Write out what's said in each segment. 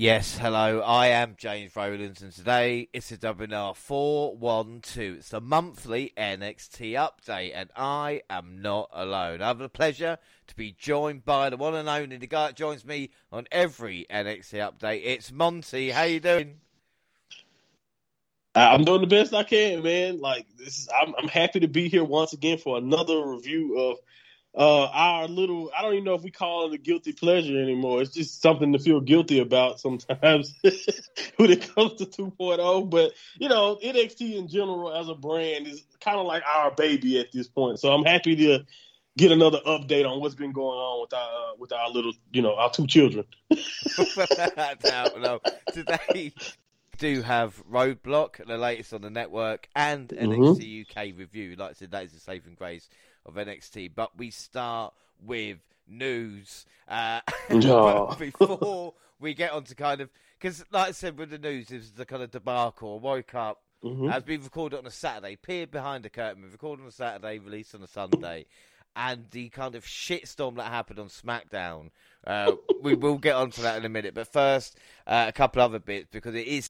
Yes, hello. I am James Rowlands, and today it's a WNR 412. It's the monthly NXT update, and I am not alone. I have the pleasure to be joined by the one and only the guy that joins me on every NXT update. It's Monty. How you doing? Uh, I'm doing the best I can, man. Like this is, I'm, I'm happy to be here once again for another review of uh, our little I don't even know if we call it a guilty pleasure anymore. It's just something to feel guilty about sometimes when it comes to 2.0. But you know, NXT in general as a brand is kind of like our baby at this point. So I'm happy to get another update on what's been going on with our uh, with our little you know our two children. no, today do have Roadblock, the latest on the network, and NXT mm-hmm. UK review. Like I said, that is the saving grace of NXT. But we start with news. Uh, before we get on to kind of because, like I said, with the news, it was the kind of debacle. I woke up. Mm-hmm. As been recorded on a Saturday, peered behind the curtain, we recorded on a Saturday, released on a Sunday, and the kind of shitstorm that happened on SmackDown. Uh, we will get onto that in a minute, but first, uh, a couple other bits because it is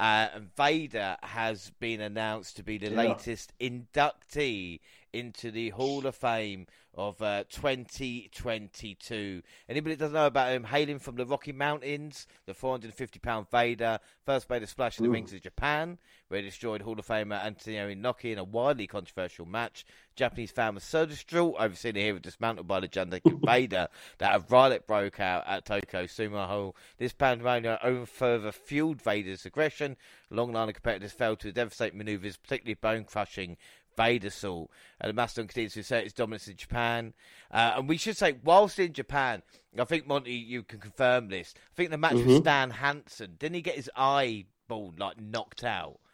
uh, Vader has been announced to be the yeah. latest inductee into the Hall of Fame of uh, 2022. Anybody that doesn't know about him, hailing from the Rocky Mountains, the 450 pound Vader, first made a splash in the Ooh. rings of Japan, where he destroyed Hall of Famer Antonio Inoki in a wildly controversial match. Japanese fan was so distraught over seeing the hero dismantled by the gigantic Vader that a riot broke out at Tokyo Sumo Hall. This pandemonium only further fueled Vader's aggression. A long line of competitors fell to devastating maneuvers, particularly bone crushing Vadersault. And the Mastodon continues to assert its dominance in Japan. Uh, and we should say, whilst in Japan, I think, Monty, you can confirm this. I think the match mm-hmm. with Stan Hansen, didn't he get his eyeball, like, knocked out?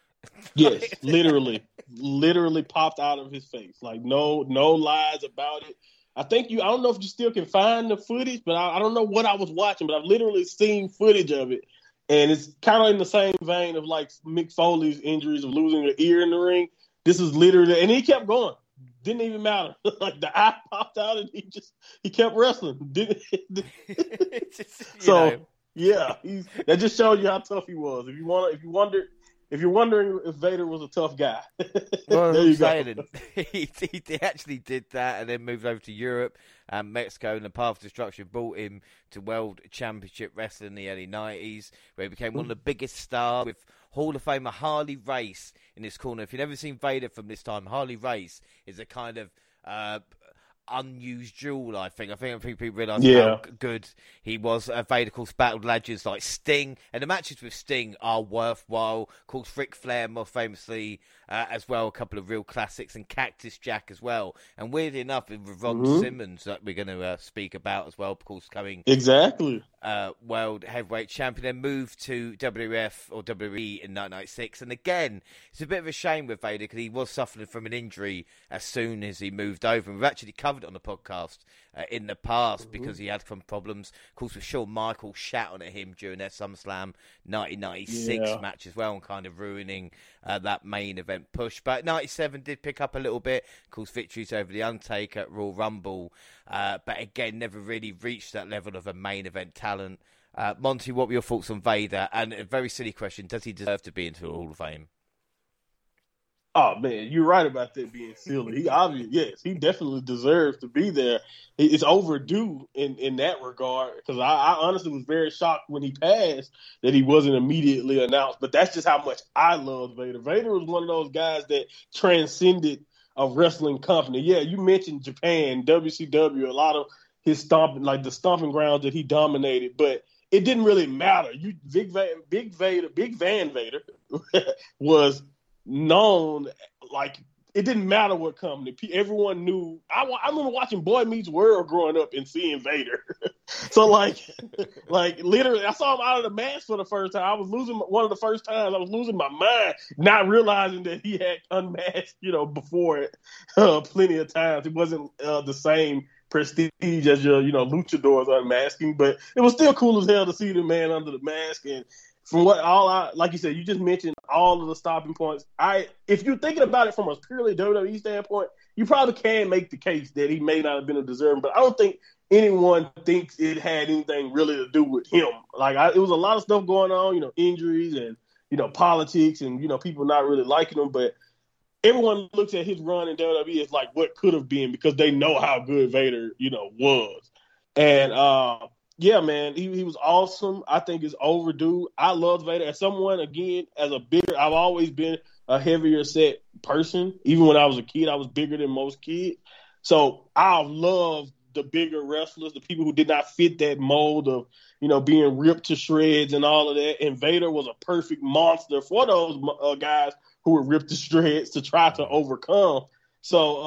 Yes, literally. literally popped out of his face. Like, no, no lies about it. I think you. I don't know if you still can find the footage, but I, I don't know what I was watching. But I've literally seen footage of it, and it's kind of in the same vein of like Mick Foley's injuries of losing an ear in the ring. This is literally, and he kept going. Didn't even matter. like the eye popped out, and he just he kept wrestling. Didn't. so know. yeah, that just shows you how tough he was. If you want, if you wonder, if you're wondering if Vader was a tough guy, well, there you go. he, he actually did that, and then moved over to Europe and Mexico. And the Path of Destruction brought him to World Championship Wrestling in the early '90s, where he became one of the biggest stars with Hall of Famer Harley Race in his corner. If you've never seen Vader from this time, Harley Race is a kind of uh, unused jewel. I think. I think, I think people realise yeah. how good he was. Uh, Vader, of course, battled legends like Sting, and the matches with Sting are worthwhile. Of course, Ric Flair, more famously, uh, as well. A couple of real classics, and Cactus Jack as well. And weirdly enough, with Ron mm-hmm. Simmons that we're going to uh, speak about as well. Of course, coming exactly uh, world heavyweight champion, then moved to WWF or WWE in 1996. And again, it's a bit of a shame with Vader because he was suffering from an injury as soon as he moved over. And we've actually covered it on the podcast uh, in the past mm-hmm. because he had some problems. Of course, with Shawn Michaels shouting at him during their SummerSlam 1996 yeah. match as well and kind of ruining uh, that main event push. But 97 did pick up a little bit. Of course, victories over The Undertaker at Royal Rumble. Uh, but again, never really reached that level of a main event talent. Uh, Monty, what were your thoughts on Vader? And a very silly question: Does he deserve to be into the Hall of Fame? Oh man, you're right about that being silly. He obviously, yes, he definitely deserves to be there. It's overdue in in that regard because I, I, honestly was very shocked when he passed that he wasn't immediately announced. But that's just how much I love Vader. Vader was one of those guys that transcended a wrestling company. Yeah, you mentioned Japan, WCW, a lot of his stomping, like the stomping grounds that he dominated, but it didn't really matter. You Big Van, Big Vader, Big Van Vader was known like it didn't matter what company. Everyone knew. I, I remember watching Boy Meets World growing up and seeing Vader. so like, like literally, I saw him out of the mask for the first time. I was losing one of the first times. I was losing my mind, not realizing that he had unmasked, you know, before it uh, plenty of times. It wasn't uh, the same prestige as your, you know, luchadors unmasking, but it was still cool as hell to see the man under the mask and from what all I like you said, you just mentioned all of the stopping points. I if you're thinking about it from a purely WWE standpoint, you probably can make the case that he may not have been a deserving, but I don't think anyone thinks it had anything really to do with him. Like I, it was a lot of stuff going on, you know, injuries and you know politics and you know people not really liking him, but everyone looks at his run in WWE as like what could have been because they know how good Vader, you know, was. And uh, yeah, man, he, he was awesome. I think it's overdue. I love Vader as someone again as a bigger. I've always been a heavier set person. Even when I was a kid, I was bigger than most kids. So I love the bigger wrestlers, the people who did not fit that mold of you know being ripped to shreds and all of that. And Vader was a perfect monster for those uh, guys who were ripped to shreds to try to overcome. So,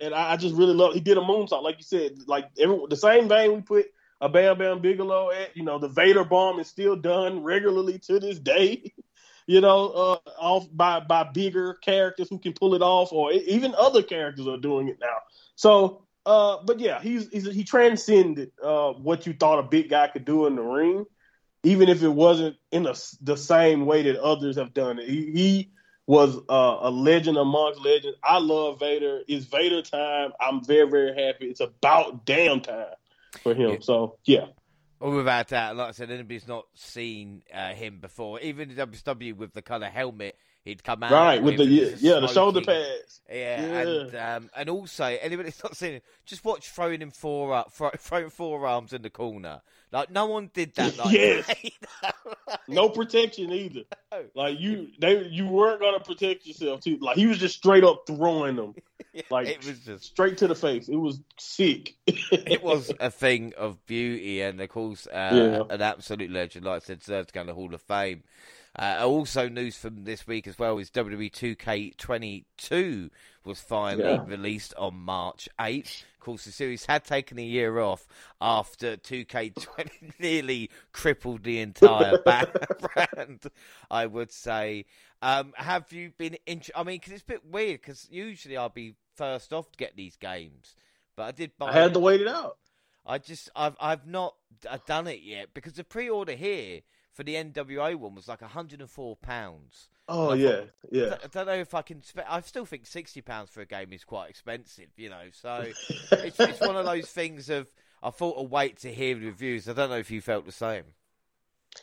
uh, and I, I, just really love. He did a moonsault, like you said, like every, the same vein we put a Bam Bam Bigelow at. You know, the Vader bomb is still done regularly to this day. you know, uh, off by by bigger characters who can pull it off, or even other characters are doing it now. So, uh, but yeah, he's, he's he transcended uh, what you thought a big guy could do in the ring, even if it wasn't in a, the same way that others have done it. He, he was a legend amongst legends. I love Vader. It's Vader time. I'm very, very happy. It's about damn time for him. Yeah. So, yeah. Well, without that, like I said, anybody's not seen uh, him before. Even in WCW with the kind of helmet he'd come out right with, the yeah, the shoulder pads. Yeah, yeah. and um, and also anybody's not seen it, just watch throwing him four up, throwing forearms in the corner. Like no one did that. Like, yes. no protection either. No. Like you, they you weren't gonna protect yourself too. Like he was just straight up throwing them. Like it was just straight to the face. It was sick. it was a thing of beauty, and of course, uh, yeah. an absolute legend. Like I said, deserves to go to the Hall of Fame. Uh, also, news from this week as well is WWE 2K22 was finally yeah. released on March 8th. Of course, the series had taken a year off after 2K20 nearly crippled the entire brand, I would say. Um, have you been? Int- I mean, because it's a bit weird. Because usually I'll be first off to get these games, but I did. Buy I had to wait it out. I just, I've, I've not I've done it yet because the pre-order here for the NWO one was like 104 pounds. Oh yeah, thought, yeah. I don't know if I can. Spe- I still think 60 pounds for a game is quite expensive, you know. So it's, it's one of those things of I thought I'll wait to hear the reviews. I don't know if you felt the same.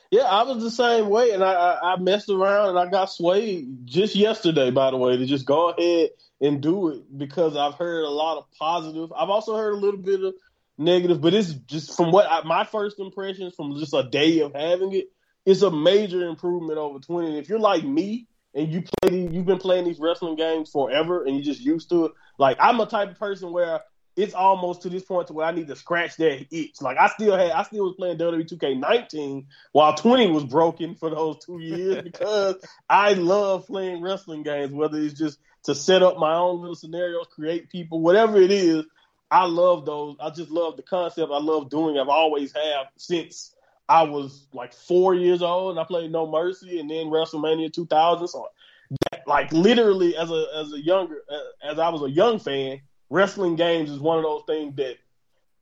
Yeah, I was the same way, and I, I, I messed around and I got swayed just yesterday. By the way, to just go ahead and do it because I've heard a lot of positive. I've also heard a little bit of negative, but it's just from what I, my first impressions from just a day of having it it's a major improvement over 20. And if you're like me and you play you've been playing these wrestling games forever and you're just used to it, like I'm a type of person where it's almost to this point to where I need to scratch that itch. Like I still had, I still was playing WWE 2K19 while 20 was broken for those two years because I love playing wrestling games, whether it's just to set up my own little scenarios, create people, whatever it is. I love those. I just love the concept. I love doing. I've always have since I was like four years old and I played No Mercy and then WrestleMania 2000. So, that, like literally, as a as a younger uh, as I was a young fan, wrestling games is one of those things that.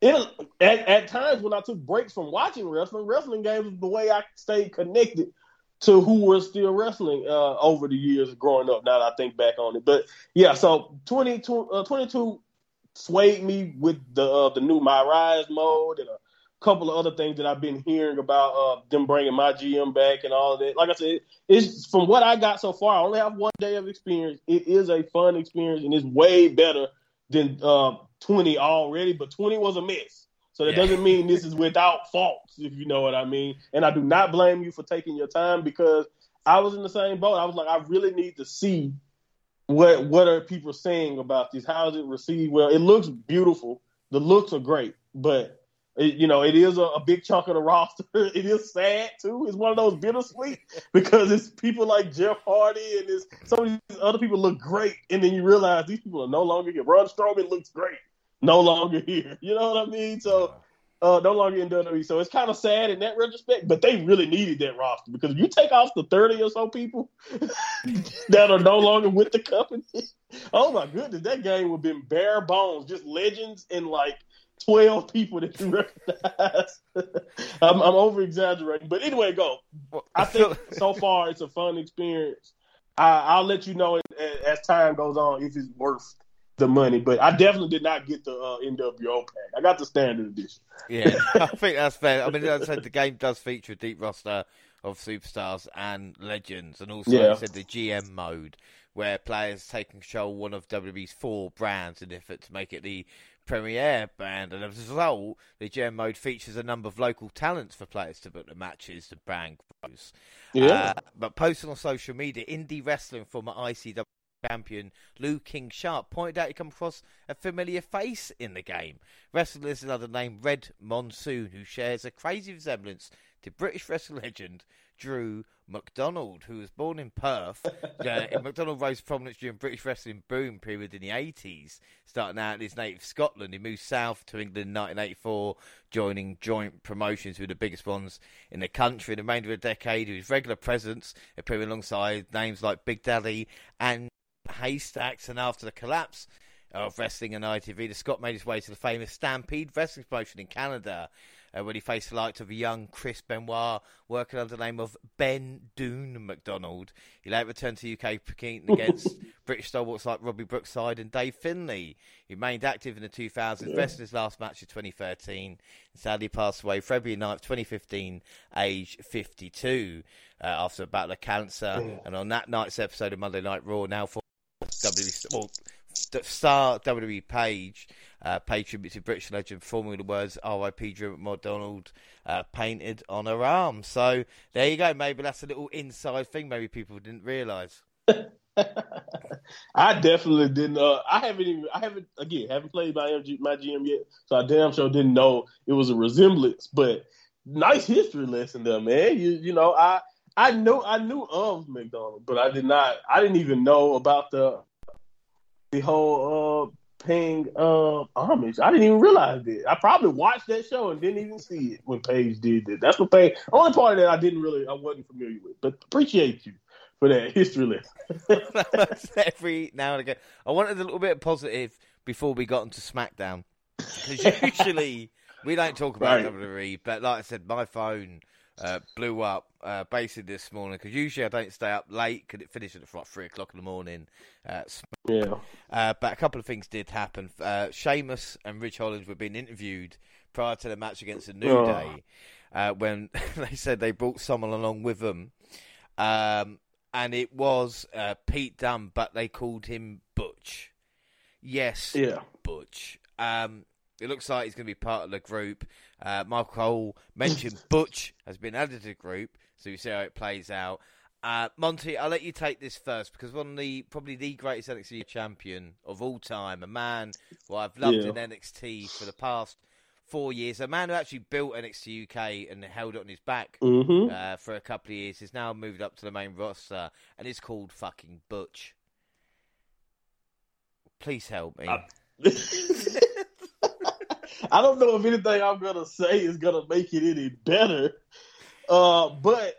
It, at, at times when I took breaks from watching wrestling, wrestling games was the way I stayed connected to who was still wrestling uh, over the years growing up. Now that I think back on it, but yeah, so 22, uh, 22 swayed me with the uh, the new My Rise mode and a couple of other things that I've been hearing about uh, them bringing my GM back and all of that. Like I said, it's from what I got so far. I only have one day of experience. It is a fun experience and it's way better than uh, 20 already. But 20 was a mess, so that yeah. doesn't mean this is without faults, if you know what I mean. And I do not blame you for taking your time because I was in the same boat. I was like, I really need to see what what are people saying about this. How is it received? Well, it looks beautiful. The looks are great, but it, you know, it is a, a, big chunk of the roster. It is sad too. It's one of those bittersweet because it's people like Jeff Hardy and it's some of these other people look great, and then you realize these people are no longer here. Braun Strowman looks great, no longer here. You know what I mean? So. Uh, no longer in WWE, so it's kind of sad in that retrospect. But they really needed that roster because if you take off the thirty or so people that are no longer with the company, oh my goodness, that game would have been bare bones, just legends and like 12 people that you recognize. I'm, I'm over exaggerating. But anyway, go. I think so far it's a fun experience. I, will let you know as time goes on if it's worth the money, but I definitely did not get the uh, NWO pack. I got the standard edition. Yeah, I think that's fair. I mean, as I said, the game does feature a deep roster of superstars and legends, and also yeah. I said the GM mode where players take control one of WWE's four brands in an effort to make it the premier brand, and as a result, the GM mode features a number of local talents for players to book the matches the brand grows. Yeah. Uh, but posting on social media, indie wrestling former ICW champion Lou King Sharp pointed out he come across a familiar face in the game. Wrestler is another name, Red Monsoon, who shares a crazy resemblance to British wrestling legend Drew McDonald, who was born in Perth. uh, McDonald rose to prominence during British wrestling boom period in the 80s, starting out in his native Scotland. He moved south to England in 1984, joining joint promotions with the biggest ones in the country. In the remainder of the decade, his regular presence appearing alongside names like Big Daddy and Haystacks. And after the collapse of wrestling and ITV, the Scot made his way to the famous Stampede wrestling promotion in Canada uh, when he faced the likes of a young Chris Benoit, working under the name of Ben Doon McDonald. He later returned to UK against British stalwarts like Robbie Brookside and Dave Finlay. He remained active in the 2000s, yeah. wrestled his last match in 2013, and sadly passed away February 9th, 2015, age 52, uh, after a battle of cancer. Yeah. And on that night's episode of Monday Night Raw, now for WWE, well, star WWE Paige, uh, paid tribute to British legend, forming the words "R.I.P. Drew McDonald" uh, painted on her arm. So there you go. Maybe that's a little inside thing. Maybe people didn't realise. I definitely didn't. Uh, I haven't even. I haven't again. Haven't played my MG, my GM yet, so I damn sure didn't know it was a resemblance. But nice history lesson there, man. You you know I. I knew I knew of McDonald, but I did not. I didn't even know about the the whole uh, paying uh, homage. I didn't even realize it. I probably watched that show and didn't even see it when Paige did that. That's what Paige. Only part of that I didn't really, I wasn't familiar with. But appreciate you for that history lesson. Every now and again, I wanted a little bit of positive before we got into SmackDown because usually we don't talk about right. WWE. But like I said, my phone uh, blew up uh, basically this morning because usually I don't stay up late because it finishes at like three o'clock in the morning. Uh, yeah. Uh, but a couple of things did happen. Uh, Sheamus and Ridge Holland were being interviewed prior to the match against the New oh. Day uh, when they said they brought someone along with them. Um, and it was uh, Pete Dunne, but they called him Butch. Yes, yeah, Butch. Um, it looks like he's going to be part of the group. Uh, Michael Cole mentioned Butch has been added to the group, so you see how it plays out. Uh, Monty, I'll let you take this first because one of the probably the greatest NXT champion of all time, a man who I've loved yeah. in NXT for the past four years, a man who actually built NXT UK and held it on his back mm-hmm. uh, for a couple of years, has now moved up to the main roster and is called fucking Butch. Please help me. Uh- I don't know if anything I'm gonna say is gonna make it any better. Uh, but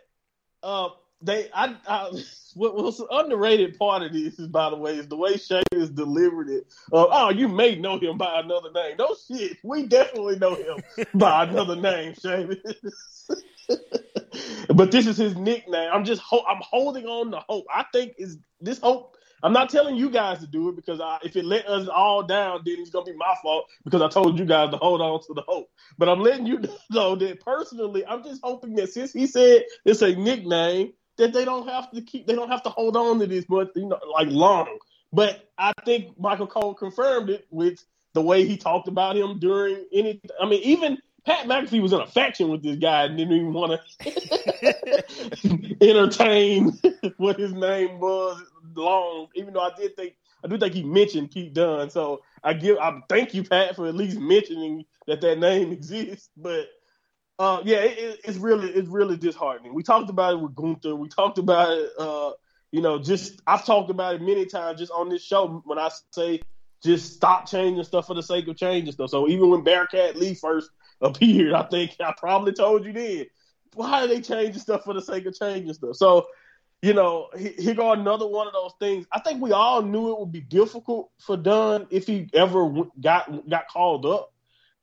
uh, they, I, I, what was underrated part of this is, by the way, is the way Sheamus delivered it. Uh, oh, you may know him by another name. No shit, we definitely know him by another name, Sheamus. but this is his nickname. I'm just, ho- I'm holding on to hope. I think is this hope I'm not telling you guys to do it because I, if it let us all down, then it's gonna be my fault because I told you guys to hold on to the hope. But I'm letting you know that personally, I'm just hoping that since he said it's a nickname, that they don't have to keep, they don't have to hold on to this, but you know, like long. But I think Michael Cole confirmed it with the way he talked about him during any. I mean, even Pat McAfee was in a faction with this guy and didn't even want to entertain what his name was long, even though I did think I do think he mentioned Pete Dunne. So I give I thank you, Pat, for at least mentioning that that name exists. But uh, yeah, it, it's really it's really disheartening. We talked about it with Gunther. We talked about it. Uh, you know, just I've talked about it many times just on this show when I say just stop changing stuff for the sake of changing stuff. So even when Bearcat Lee first appeared, I think I probably told you then. Why are they changing stuff for the sake of changing stuff? So you know, here go another one of those things. I think we all knew it would be difficult for Dunne if he ever got got called up.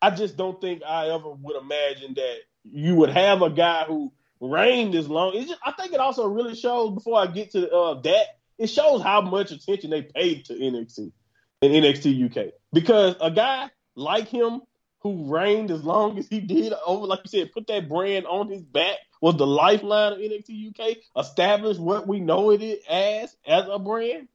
I just don't think I ever would imagine that you would have a guy who reigned as long. Just, I think it also really shows. Before I get to uh, that, it shows how much attention they paid to NXT. in NXT UK because a guy like him who reigned as long as he did over, like you said, put that brand on his back was the lifeline of NXT UK, established what we know it as as a brand.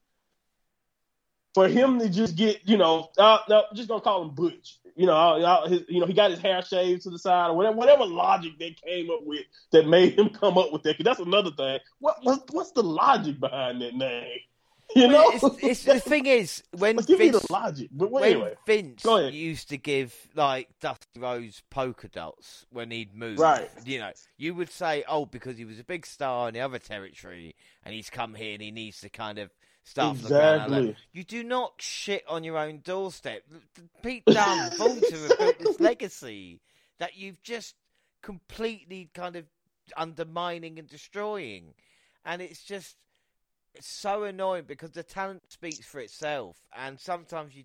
For him to just get, you know, uh, no, just gonna call him Butch. You know, uh, his, you know, he got his hair shaved to the side, or whatever, whatever logic they came up with that made him come up with that. Because that's another thing. What, what, what's the logic behind that name? You know, it's, it's, the thing is when give Vince, me the logic. But when anyway, Vince used to give like Dusty Rhodes polka dots when he'd move, Right. You know, you would say, "Oh, because he was a big star in the other territory, and he's come here and he needs to kind of start from the ground up." Exactly. You do not shit on your own doorstep. Pete Dunne, Volta have built this legacy that you've just completely kind of undermining and destroying, and it's just it's so annoying because the talent speaks for itself, and sometimes you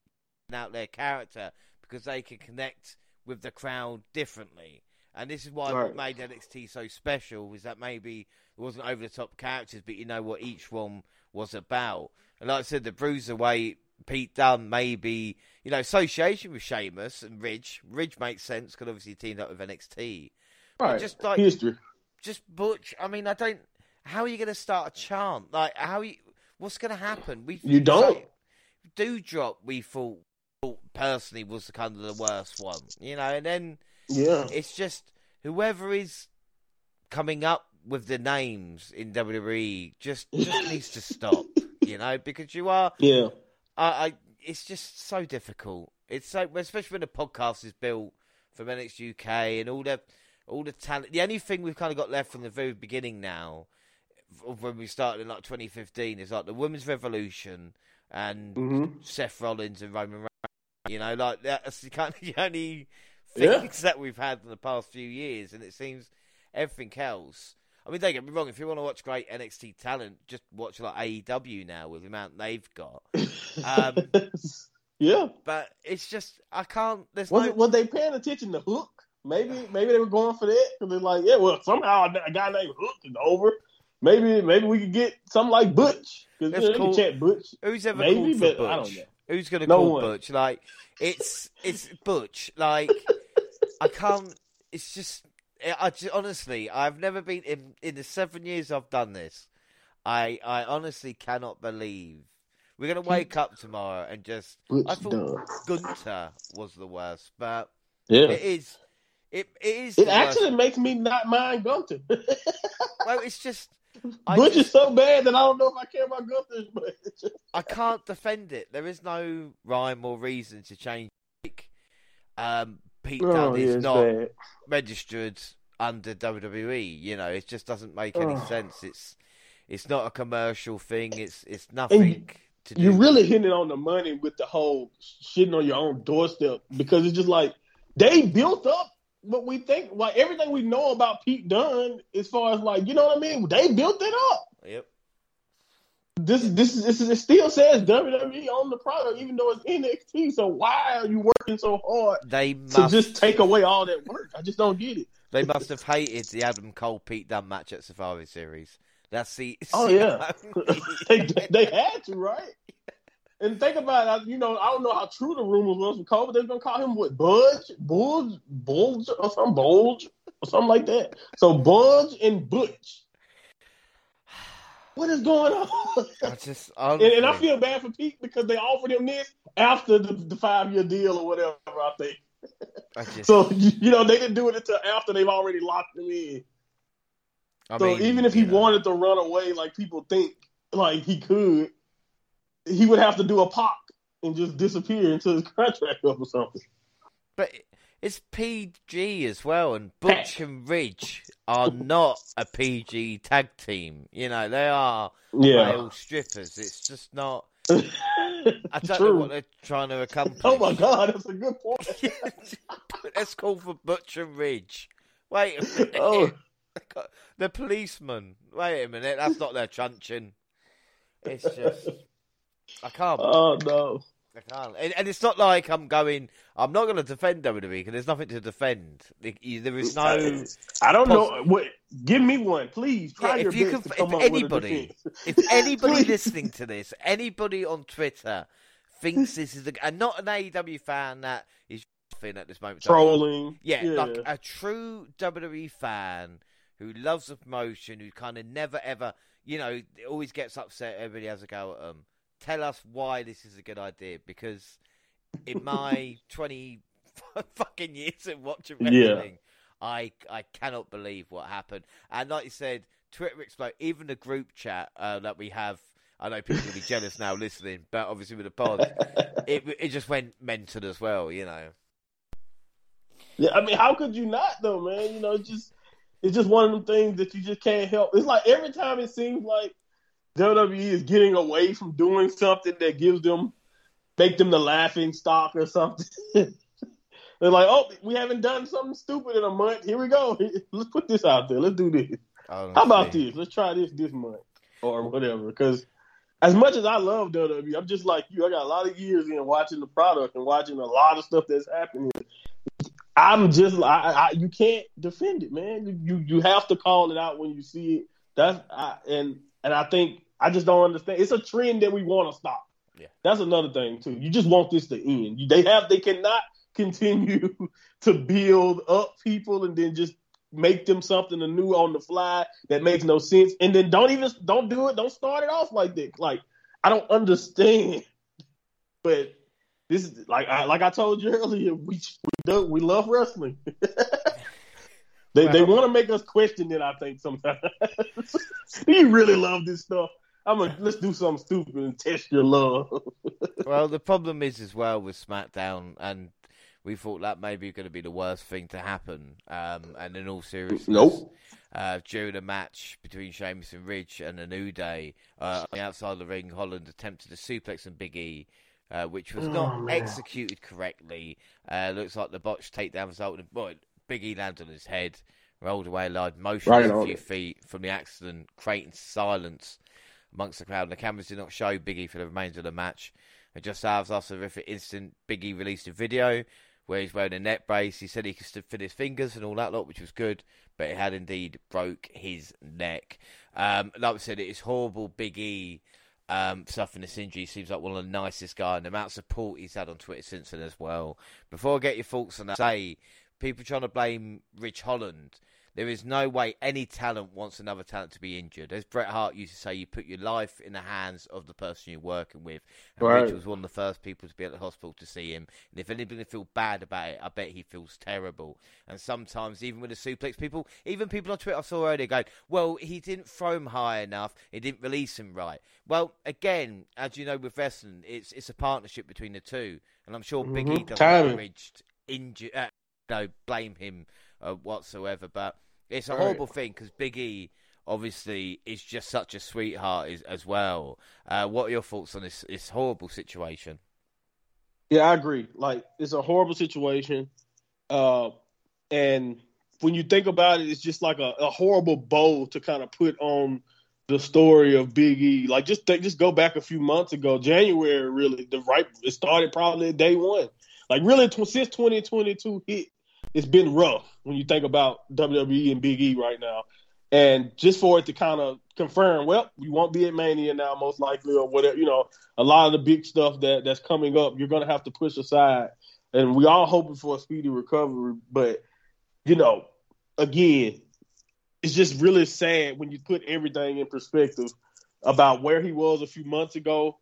out their character because they can connect with the crowd differently. And this is why what made NXT so special is that maybe it wasn't over the top characters, but you know what each one was about. And like I said, the Bruiserweight, Pete Dunne, maybe, you know, association with Sheamus and Ridge. Ridge makes sense because obviously he teamed up with NXT. But right. just like history. just Butch. I mean, I don't. How are you going to start a chant? Like, how? You, what's going to happen? We You don't. do drop. We thought, thought personally was the kind of the worst one, you know. And then Yeah. it's just whoever is coming up with the names in WWE just just needs to stop, you know, because you are. Yeah. I, I it's just so difficult. It's so especially when the podcast is built from NXT UK and all the all the talent. The only thing we've kind of got left from the very beginning now, when we started in like 2015, is like the Women's Revolution and hmm Seth Rollins and Roman Reigns. You know, like that's the kind of the only Yeah. things that we've had in the past few years, and it seems everything else. I mean, don't get me wrong. If you want to watch great NXT talent, just watch like AEW now with the amount they've got. Um, yeah. But it's just I can't. There's Was no. it, was they paying attention to Hook? Maybe maybe they were going for that because they're like, yeah, well, somehow a guy named Hook is over. Maybe maybe we could get something like Butch. Because That's you know, cool. chat Butch. Who's ever maybe, called for but Butch? I don't know. Who's gonna No call one. Butch? Like it's it's Butch. Like I can't. It's just. I just, honestly, I've never been in in the seven years I've done this. I I honestly cannot believe we're gonna wake up tomorrow and just. Butch I thought. Gunther was the worst, but Yeah. it is. It it is. It actually worst. makes me not mind Gunther. Well, it's just. I Butch just- is so bad that I don't know if I care about Gunther. But I can't defend it. There is no rhyme or reason to change. Like, um, Pete Oh, Dunne is not bad. registered under WWE. You know, it just doesn't make any Oh. sense. It's it's not a commercial thing. It's it's nothing to do. You're really hitting on the money with the whole shitting on your own doorstep because it's just like they built up what we think, like everything we know about Pete Dunne, as far as like you know what I mean. They built it up. Yep. This this is this is, it still says WWE on the product, even though it's NXT. So why are you working so hard They to just take away all that work? I just don't get it. they must have hated the Adam Cole Pete Dunne match at Survivor Series. That's the Oh, yeah. they they had to, right? And think about it, you know, I don't know how true the rumors was with Cole, but they're gonna call him what Budge, Bulge, Bulge, or some Bulge, or something like that. So Budge and Butch. What is going on? I just and, and I feel bad for Pete because they offered him this after the, the five year deal or whatever. I think I just, so. You know, they didn't do it until after they've already locked him in. I So mean, even if he know. wanted to run away, like people think, like he could, he would have to do a pop and just disappear until his contract up or something. But it's PG as well, and Butch and Ridge are not a PG tag team. You know, they are Yeah, male strippers. It's just not. I don't know what they're trying to accomplish. Oh my god, that's a good point. Let's call for Butch and Ridge. Wait a minute. Oh. The policeman. Wait a minute. That's not their truncheon. It's just. I can't. Oh no. I can't. And, and it's not like I'm going. I'm not going to defend WWE because there's nothing to defend. There is no. I don't know. What? Give me one, please. Try Yeah, your if you best can, if anybody, if anybody listening to this, anybody on Twitter thinks this is a, and not an AEW fan that is at this moment. Trolling. Yeah, yeah, like a true WWE fan who loves the promotion, who kind of never ever, you know, always gets upset. Everybody has a go at them. Tell us why this is a good idea because in my twenty fucking years of watching wrestling, yeah. I I cannot believe what happened. And like you said, Twitter explode. Even the group chat uh, that we have. I know people will be jealous now listening, but obviously with the pod, it it just went mental as well. You know. Yeah, I mean, how could you not though, man? You know, it's just it's just one of them things that you just can't help. It's like every time it seems like WWE is getting away from doing something that gives them make them the laughing stock or something. They're like, oh, we haven't done something stupid in a month. Here we go. Let's put this out there. Let's do this. How about this? Let's try this this month or whatever. Because as much as I love WWE, I'm just like you. I got a lot of years in watching the product and watching a lot of stuff that's happening. I'm just, I, I, you can't defend it, man. You you have to call it out when you see it. That's I, and and I think I just don't understand. It's a trend that we want to stop. Yeah, that's another thing too. You just want this to end. You, they have, they cannot continue to build up people and then just make them something new on the fly that makes no sense. And then don't even don't do it. Don't start it off like that. Like I don't understand, but this is like I like I told you earlier. We we, do, we love wrestling. they well, they want to make us question it. I think sometimes. do you really love this stuff? I'm gonna let's do something stupid and test your love. well, the problem is as well with SmackDown, and we thought that may be going to be the worst thing to happen. Um, and in all seriousness, nope. Uh, during a match between Sheamus and Ridge and a New Day, uh, outside the ring, Holland attempted a suplex and Big E uh, which was oh, not man. executed correctly. Uh, looks like the botched takedown resulted in Big E landed on his head, rolled away alive, motioned right a few feet from the accident, creating silence amongst the crowd. And the cameras did not show Big E for the remainder of the match. And just hours after the horrific incident, Big E released a video where he's wearing a neck brace. He said he could still fit his fingers and all that lot, which was good, but it had indeed broke his neck. Um, like I said, it is horrible. Biggie um, suffering this injury. Seems like one of the nicest guys, and the amount of support he's had on Twitter since then as well. Before I get your thoughts on that, say people trying to blame Ridge Holland there is no way any talent wants another talent to be injured. As Bret Hart used to say, you put your life in the hands of the person you're working with. And right. Ridge was one of the first people to be at the hospital to see him. And if anybody feel bad about it, I bet he feels terrible. And sometimes, even with the suplex, people, even people on Twitter I saw earlier going, well, he didn't throw him high enough. He didn't release him right. Well, again, as you know with wrestling, it's it's a partnership between the two. And I'm sure mm-hmm. E doesn't Ridge injure, uh, no, blame him uh, whatsoever. But it's a horrible thing because Big E obviously is just such a sweetheart as, as well. Uh, what are your thoughts on this this horrible situation? Yeah, I agree. Like it's a horrible situation, uh, and when you think about it, it's just like a, a horrible bow to kind of put on the story of Big E. Like just th- just go back a few months ago, January really. The right it started probably day one. Like really t- since 2022 hit, it's been rough when you think about WWE and Big E right now. And just for it to kind of confirm, well, we won't be at Mania now, most likely, or whatever. You know, a lot of the big stuff that that's coming up, you're going to have to push aside. And we all hoping for a speedy recovery, but you know, again, it's just really sad when you put everything in perspective about where he was a few months ago,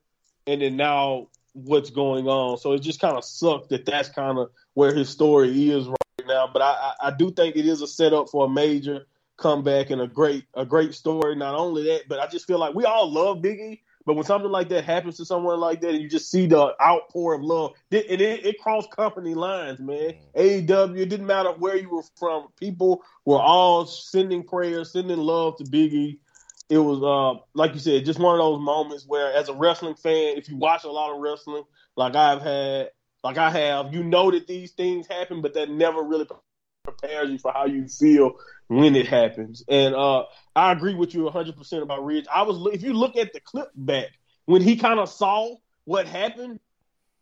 and then now what's going on. So it just kind of sucked that that's kind of where his story is right now, but I, I, do think it is a setup for a major comeback and a great a great story. Not only that, but I just feel like we all love Biggie. But when something like that happens to someone like that, and you just see the outpour of love, and it, it, it crossed company lines, man. Mm. AEW, it didn't matter where you were from. People were all sending prayers, sending love to Biggie. It was, uh, like you said, just one of those moments where, as a wrestling fan, if you watch a lot of wrestling, like I've had, like I have, you know that these things happen, but that never really prepares you for how you feel when it happens. And uh, I agree with you 100% about Ridge. I was if you look at the clip back when he kind of saw what happened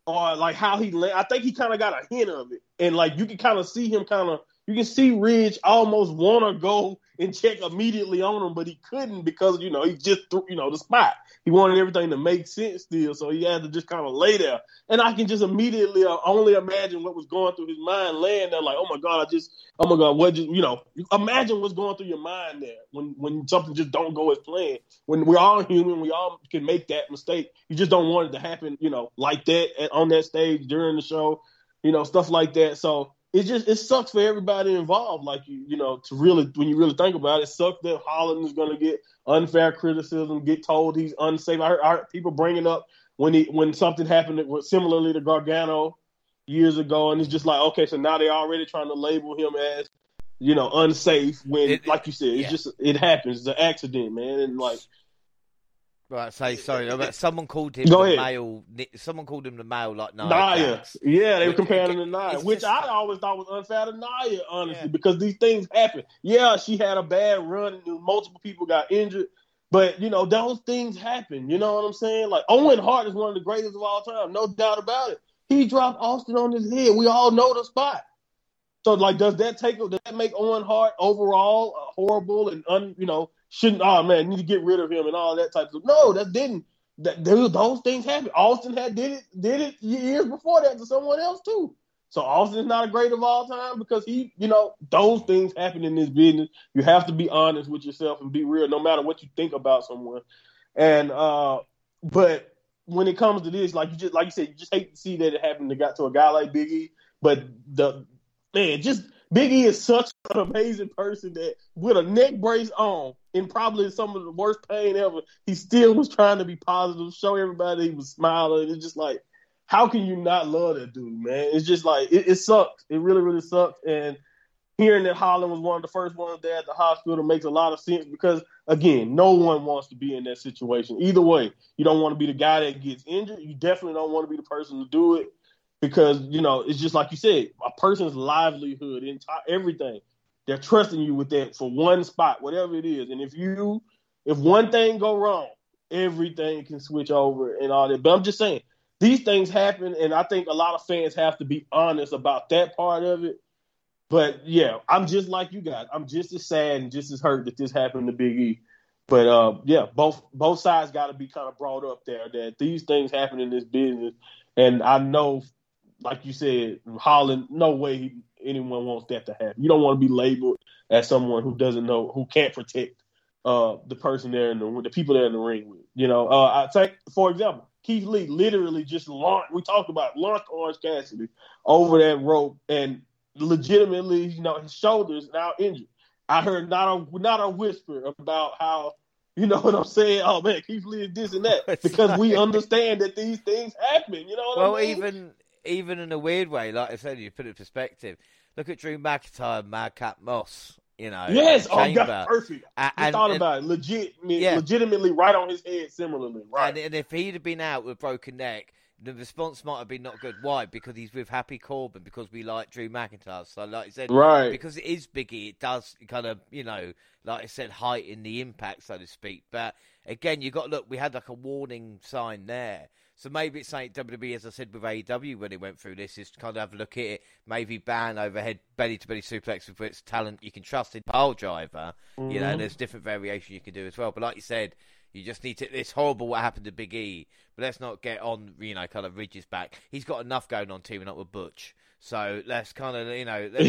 or like how he I think he kind of got a hint of it. And like you can kind of see him kind of you can see Ridge almost want to go and check immediately on him, but he couldn't because you know he just threw you know the spot. He wanted everything to make sense still, so he had to just kind of lay there. And I can just immediately uh, only imagine what was going through his mind, laying there like, oh my god, I just, oh my god, what just, you know, imagine what's going through your mind there when when something just don't go as planned. When we're all human, we all can make that mistake. You just don't want it to happen, you know, like that on that stage during the show, you know, stuff like that. So it just it sucks for everybody involved. Like you, you know, to really when you really think about it, it sucks that Holland is going to get unfair criticism, get told he's unsafe. I heard, I heard, people bringing up when he when something happened similarly to Gargano years ago, and it's just like okay, so now they're already trying to label him as you know unsafe when, it, like you said, it's yeah. just it happens, it's an accident, man, and like Right, say sorry. Someone called him Go the ahead. male. Someone called him the male, like Nia. Nia. Yeah, they were comparing him to Nia, which just, I always thought was unfair to Nia, honestly, yeah. because these things happen. Yeah, she had a bad run, and multiple people got injured, but you know those things happen. You know what I'm saying? Like Owen Hart is one of the greatest of all time, no doubt about it. He dropped Austin on his head. We all know the spot. So, like, does that take? Does that make Owen Hart overall uh, horrible and un? You know shouldn't oh man need to get rid of him and all that type of. No, that didn't. That those things happen. Austin had did it did it years before that to someone else too. So Austin's not a great of all time because he, you know, those things happen in this business. You have to be honest with yourself and be real, no matter what you think about someone. And uh, but when it comes to this, like you just like you said, you just hate to see that it happened to got to a guy like Biggie. But the man, just Biggie is such an amazing person that with a neck brace on, and probably some of the worst pain ever, he still was trying to be positive, show everybody he was smiling. It's just like, how can you not love that dude, man? It's just like it, it sucks. It really, really sucks. And hearing that Holland was one of the first ones there at the hospital makes a lot of sense because again, no one wants to be in that situation. Either way, you don't want to be the guy that gets injured. You definitely don't want to be the person to do it because you know it's just like you said, a person's livelihood, entire everything. They're trusting you with that for one spot, whatever it is. And if you, if one thing go wrong, everything can switch over and all that. But I'm just saying these things happen, and I think a lot of fans have to be honest about that part of it. But yeah, I'm just like you guys. I'm just as sad and just as hurt that this happened to Big E. But uh, yeah, both both sides got to be kind of brought up there that these things happen in this business, and I know like you said, Holland, no way anyone wants that to happen. You don't want to be labeled as someone who doesn't know, who can't protect uh, the person there in the the people there in the ring with. You know, uh, I take for example, Keith Lee literally just launched. We talked about launched Orange Cassidy over that rope, and legitimately, you know, his shoulders now injured. I heard not a not a whisper about how you know what I'm saying? Oh man, Keith Lee is this and that because we understand that these things happen. You know well, I mean? Well, even even in a weird way, like I said, you put it in perspective. Look at Drew McIntyre, Madcap Moss. You know, yes, oh, that's perfect. I and, thought and, about it. Legit, yeah. legitimately, right on his head. Similarly, right. And, and if he'd have been out with a broken neck, the response might have been not good. Why? Because he's with Happy Corbin. Because we like Drew McIntyre. So, like I said, right? Because it is Biggie. It does kind of, you know, like I said, heighten the impact, so to speak. But again, you got to look. We had like a warning sign there. So maybe it's like WWE, as I said with AEW when it went through this, is to kind of have a look at it, maybe ban overhead belly to belly suplex with its talent you can trust in pile driver. Mm-hmm. You know, mm-hmm. there's different variation you can do as well. But like you said, you just need to. It's horrible what happened to Big E, but let's not get on, you know, kind of Ridge's back. He's got enough going on teaming up with Butch. So let's kind of, you know,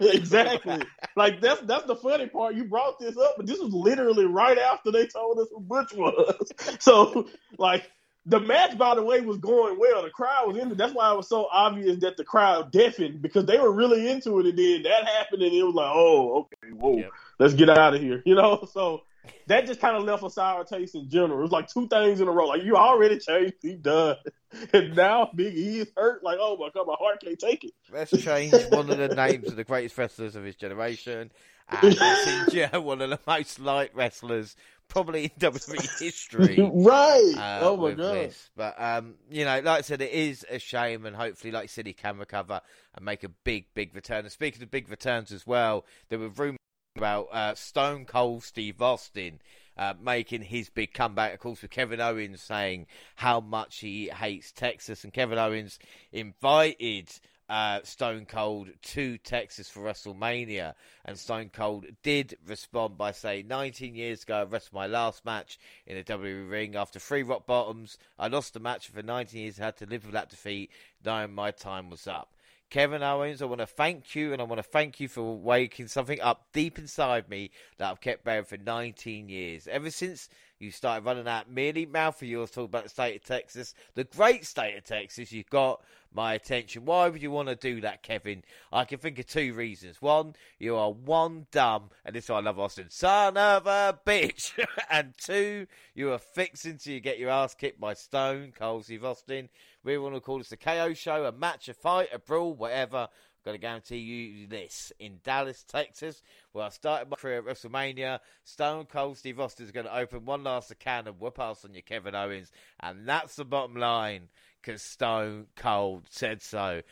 exactly. like that's that's the funny part. You brought this up, but this was literally right after they told us who Butch was. so, like, the match, by the way, was going well. The crowd was into. That's why it was so obvious that the crowd deafened because they were really into it. And then that happened, and it was like, oh, okay, whoa, yep. let's get out of here. You know, so that just kind of left a sour taste in general. It was like two things in a row. Like you already changed, he done, and now Big E is hurt. Like, oh my god, my heart can't take it. Let's change one of the names of the greatest wrestlers of his generation, and one of the most light wrestlers probably in WWE history. right. Uh, oh my god. This. But um, you know, like I said, it is a shame, and hopefully, like you said, he can recover and make a big, big return. And speaking of big returns as well, there were rumors about uh, Stone Cold Steve Austin. Uh, making his big comeback, of course, with Kevin Owens saying how much he hates Texas, and Kevin Owens invited uh, Stone Cold to Texas for WrestleMania, and Stone Cold did respond by saying, "19 years ago, I wrestled my last match in a WWE ring after three rock bottoms. I lost the match for 19 years. Had to live with that defeat, knowing my time was up." Kevin Owens, I want to thank you, and I want to thank you for waking something up deep inside me that I've kept buried for 19 years. Ever since you started running that merely mouth of yours talking about the state of Texas, the great state of Texas, you got my attention. Why would you want to do that, Kevin? I can think of two reasons. One, you are one dumb, and this is why I love Austin, son of a bitch. and two, you are fixing to get your ass kicked by Stone Cold Austin. We want to call this a KO show, a match, a fight, a brawl, whatever. I'm going to guarantee you this in Dallas, Texas, where I started my career at WrestleMania. Stone Cold Steve Austin is going to open one last can of whoop ass on your Kevin Owens, and that's the bottom line because Stone Cold said so.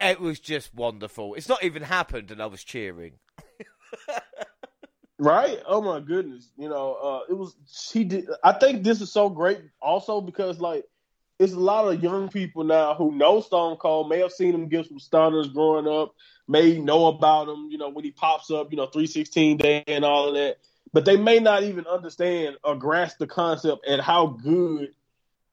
It was just wonderful. It's not even happened, and I was cheering. right? Oh my goodness! You know, uh, it was. She did. I think this is so great, also because like it's a lot of young people now who know Stone Cold, may have seen him give some stunners growing up, may know about him. You know, when he pops up, you know, three sixteen day and all of that, but they may not even understand or grasp the concept and how good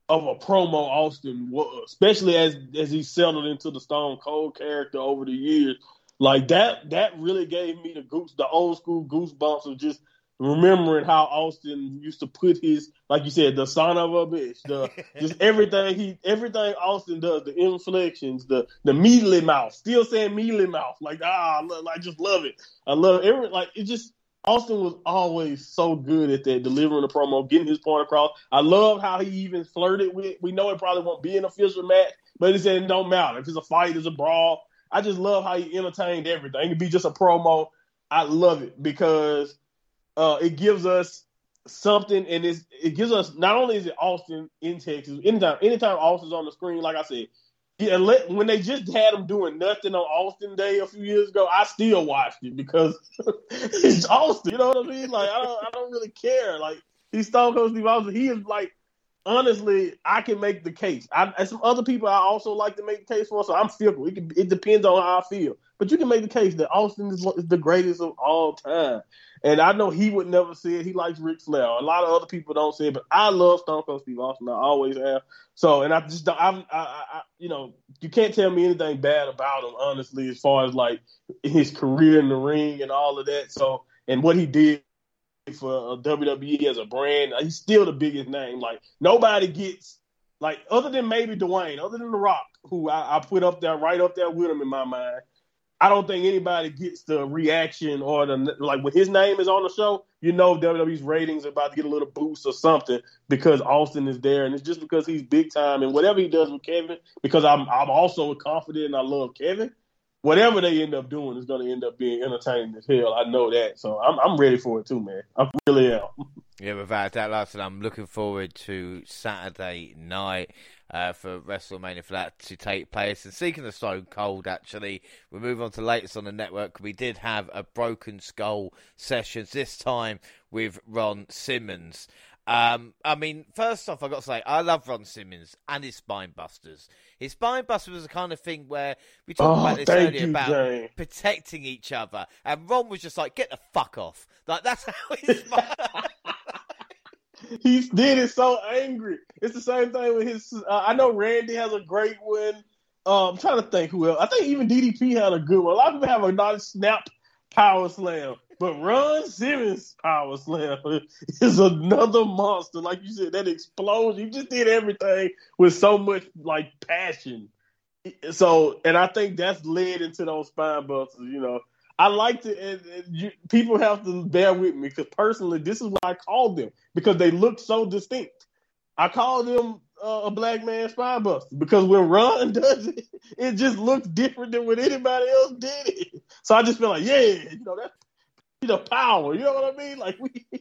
of a promo Austin was, especially as as he settled into the Stone Cold character over the years. Like that, that really gave me the goose, the old school goosebumps of just remembering how Austin used to put his, like you said, the son of a bitch, the just everything he, everything Austin does, the inflections, the the mealy mouth, still saying mealy mouth, like ah, I, love, I just love it. I love it. every like it just Austin was always so good at that, delivering the promo, getting his point across. I love how he even flirted with. We know it probably won't be an official match, but he said it don't matter if it's a fight, it's a brawl. I just love how he entertained everything. It could be just a promo. I love it because uh, it gives us something, and it's, it gives us not only is it Austin in Texas. Anytime, anytime Austin's on the screen, like I said, yeah, when they just had him doing nothing on Austin Day a few years ago, I still watched it because it's Austin. You know what I mean? Like I don't, I don't really care. Like he's Stone Cold Steve Austin. He is like, honestly, I can make the case. I, and some other people I also like to make the case for. So I'm fickle. It, can, it depends on how I feel. But you can make the case that Austin is, is the greatest of all time. And I know he would never say it. He likes Ric Flair. A lot of other people don't say it, but I love Stone Cold Steve Austin. I always have. So, and I just don't. I'm, I, I, you know, you can't tell me anything bad about him, honestly, as far as like his career in the ring and all of that. So, and what he did for uh, WWE as a brand, he's still the biggest name. Like nobody gets like other than maybe Dwayne, other than The Rock, who I, I put up there right up there with him in my mind. I don't think anybody gets the reaction or the like when his name is on the show. You know WWE's ratings are about to get a little boost or something because Austin is there, and it's just because he's big time and whatever he does with Kevin. Because I'm I'm also confident and I love Kevin. Whatever they end up doing is going to end up being entertaining as hell. I know that, so I'm I'm ready for it too, man. I really am. Yeah, without that, like I said, I'm looking forward to Saturday night uh, for WrestleMania for that to take place. And speaking of Stone Cold, actually, we move on to latest on the network. We did have a Broken Skull sessions this time with Ron Simmons. Um, I mean, first off, I got to say, I love Ron Simmons and his spine busters. His spine busters was the kind of thing where we talked oh, about this earlier you, about Jay. protecting each other, and Ron was just like, "Get the fuck off!" Like that's how his. he did it so angry. It's the same thing with his. Uh, I know Randy has a great one. Uh, I'm trying to think who else. I think even DDP had a good one. A lot of people have a nice snap power slam, but Ron Simmons power slam is another monster. Like you said, that explosion. He just did everything with so much like passion. So, and I think that's led into those spine busters. You know, I like to. And, and you, people have to bear with me because personally, this is what I called them because they look so distinct. I call them uh, a black man spine buster because when Ron does it, it just looks different than when anybody else did it. So I just feel like, yeah, you know, that's you know, power. You know what I mean? Like we.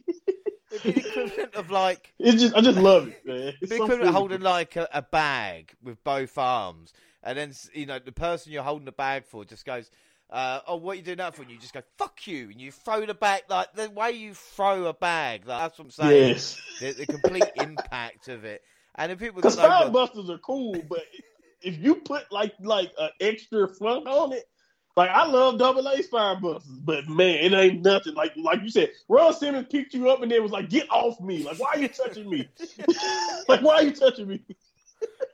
The equivalent of like It's just, I just love it, man. It's so equivalent of holding like a, a bag with both arms, and then you know the person you're holding the bag for just goes, uh, "Oh, what are you doing that for?" And you just go, "Fuck you!" and you throw the bag like the way you throw a bag. Like, that's what I'm saying. Yes. The, the complete impact of it, and then people Because don't know. spine but- busters are cool, but if you put like like an extra front on it, like I love double A spine busters, but man, it ain't nothing. Like like you said, Ron Simmons picked you up and then was like, "Get off me! Like why are you touching me? like why are you touching me?"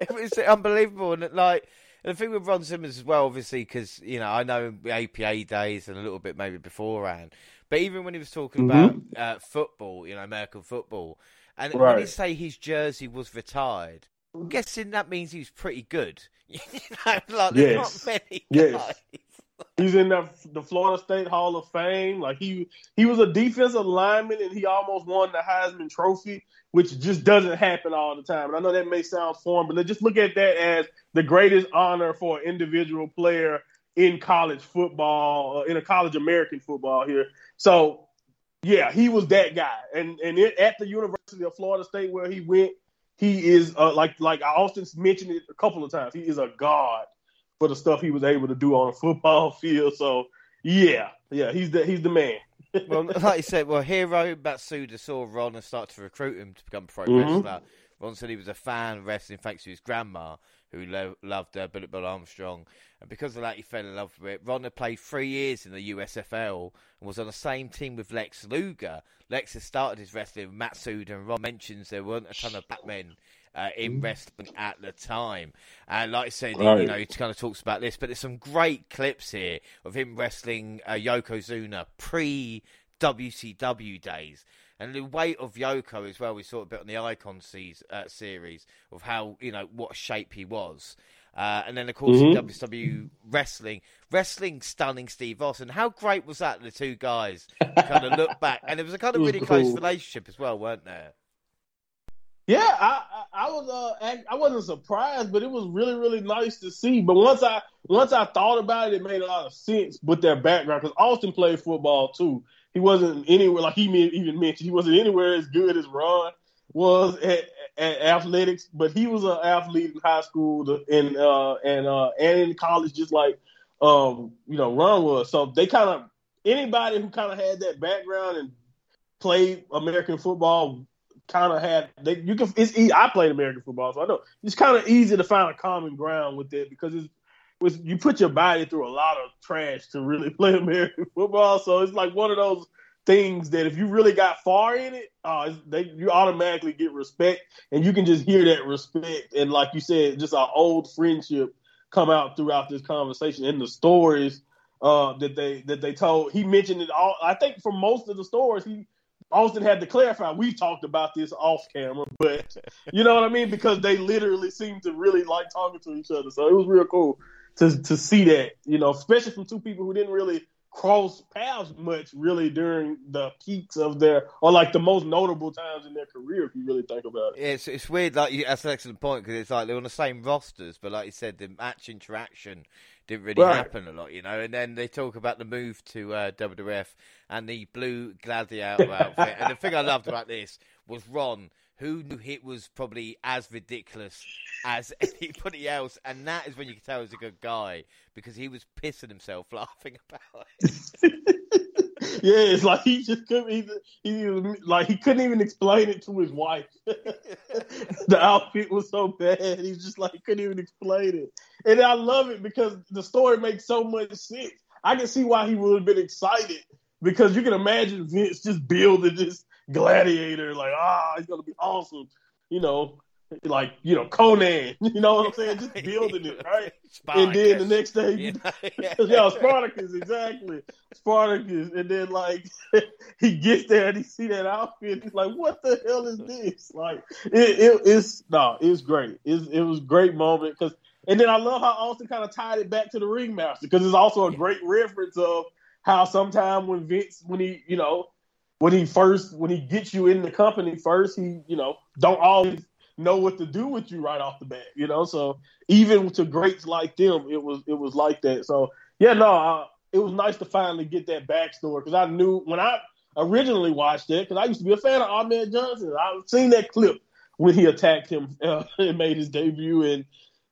it was unbelievable, and like the thing with Ron Simmons as well, obviously, because you know I know APA days and a little bit maybe beforehand, but even when he was talking mm-hmm. about uh, football, you know, American football, and right. when he say his jersey was retired, I'm guessing that means he was pretty good. you know, like yes. not many guys. Yes. He's in the, the Florida State Hall of Fame. Like he he was a defensive lineman and he almost won the Heisman Trophy, which just doesn't happen all the time. And I know that may sound foreign, but just look at that as the greatest honor for an individual player in college football, uh, in a college American football here. So yeah, he was that guy. And and it, at the University of Florida State where he went, he is uh, like like Austin mentioned it a couple of times. He is a god for the stuff he was able to do on a football field. So yeah, yeah, he's the he's the man. well, like you said, well, Hiro Matsuda saw Ron and started to recruit him to become pro mm-hmm. wrestler. Ron said he was a fan of wrestling thanks to his grandma, who lo- loved uh, Bullet Bill Armstrong. And because of that, he fell in love with it. Ron had played three years in the USFL and was on the same team with Lex Luger. Lex had started his wrestling with Matsuda, and Ron mentions there weren't a ton of black men uh, in mm. wrestling at the time. And like I said, right. you know, he kind of talks about this, but there's some great clips here of him wrestling uh, Yokozuna pre WCW days. And the weight of Yoko as well, we saw a bit on the Icon series, uh, series of how, you know, what shape he was. Uh, and then, of course, mm-hmm. WCW wrestling, wrestling stunning Steve Austin. How great was that? The two guys kind of look back, and it was a kind of really close relationship as well, weren't there? Yeah, I, I, was uh, I wasn't surprised, but it was really really nice to see. But once I once I thought about it, it made a lot of sense with their background because Austin played football too. He wasn't anywhere like he even mentioned he wasn't anywhere as good as Ron was at, at athletics, but he was an athlete in high school and uh, and uh, and in college, just like um, you know Ron was. So they kind of anybody who kind of had that background and played American football kind of had they you can it's I played American football, so I know it's kind of easy to find a common ground with it because it's was you put your body through a lot of trash to really play American football. So it's like one of those things that if you really got far in it, uh, they you automatically get respect, and you can just hear that respect and like you said, just our old friendship come out throughout this conversation and the stories uh, that they that they told. He mentioned it all. I think for most of the stories, he Austin had to clarify. We talked about this off camera, but you know what I mean because they literally seemed to really like talking to each other. So it was real cool to to see that, you know, especially from two people who didn't really cross paths much really during the peaks of their or like the most notable times in their career if you really think about it. It's it's weird like that's an excellent point because it's like they're on the same rosters, but like you said, the match interaction didn't really right. happen a lot, you know. And then they talk about the move to uh, WWF and the blue gladiator outfit. and the thing I loved about this was Ron, who knew it was probably as ridiculous as anybody else, and that is when you can tell he's a good guy because he was pissing himself laughing about it. yeah, it's like he just couldn't he was, like he couldn't even explain it to his wife. the outfit was so bad. He's just like he couldn't even explain it. And I love it because the story makes so much sense. I can see why he would have been excited because you can imagine Vince just building this gladiator like ah, he's gonna be awesome. You know, like you know Conan, you know what I'm saying? Just building it, right? Spartacus. And then the next day, yeah, yeah, Spartacus, exactly, Spartacus, and then like he gets there and he see that outfit, he's like, "What the hell is this?" Like it, it it's no, it's great. It's, it was a great moment because, and then I love how Austin kind of tied it back to the ringmaster because it's also a great reference of how sometime when Vince, when he, you know, when he first, when he gets you in the company first, he, you know, don't always know what to do with you right off the bat, you know. So even to greats like them, it was it was like that. So yeah, no, uh, it was nice to finally get that backstory because I knew when I originally watched it because I used to be a fan of Ahmed Johnson. I've seen that clip when he attacked him uh, and made his debut, and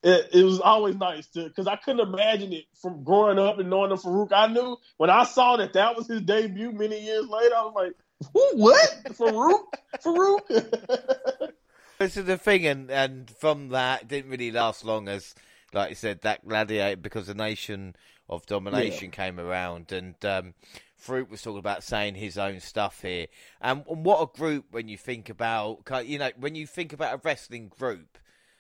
it, it was always nice to because I couldn't imagine it from growing up and knowing the Farouk. I knew when I saw that that was his debut many years later. I was like, "Who? What? Farouk? Farouk?" this is the thing, and and from that, it didn't really last long as like I said, that gladiator because the nation of domination yeah. came around, and um, Farouk was talking about saying his own stuff here. And, and, what a group when you think about, you know, when you think about a wrestling group.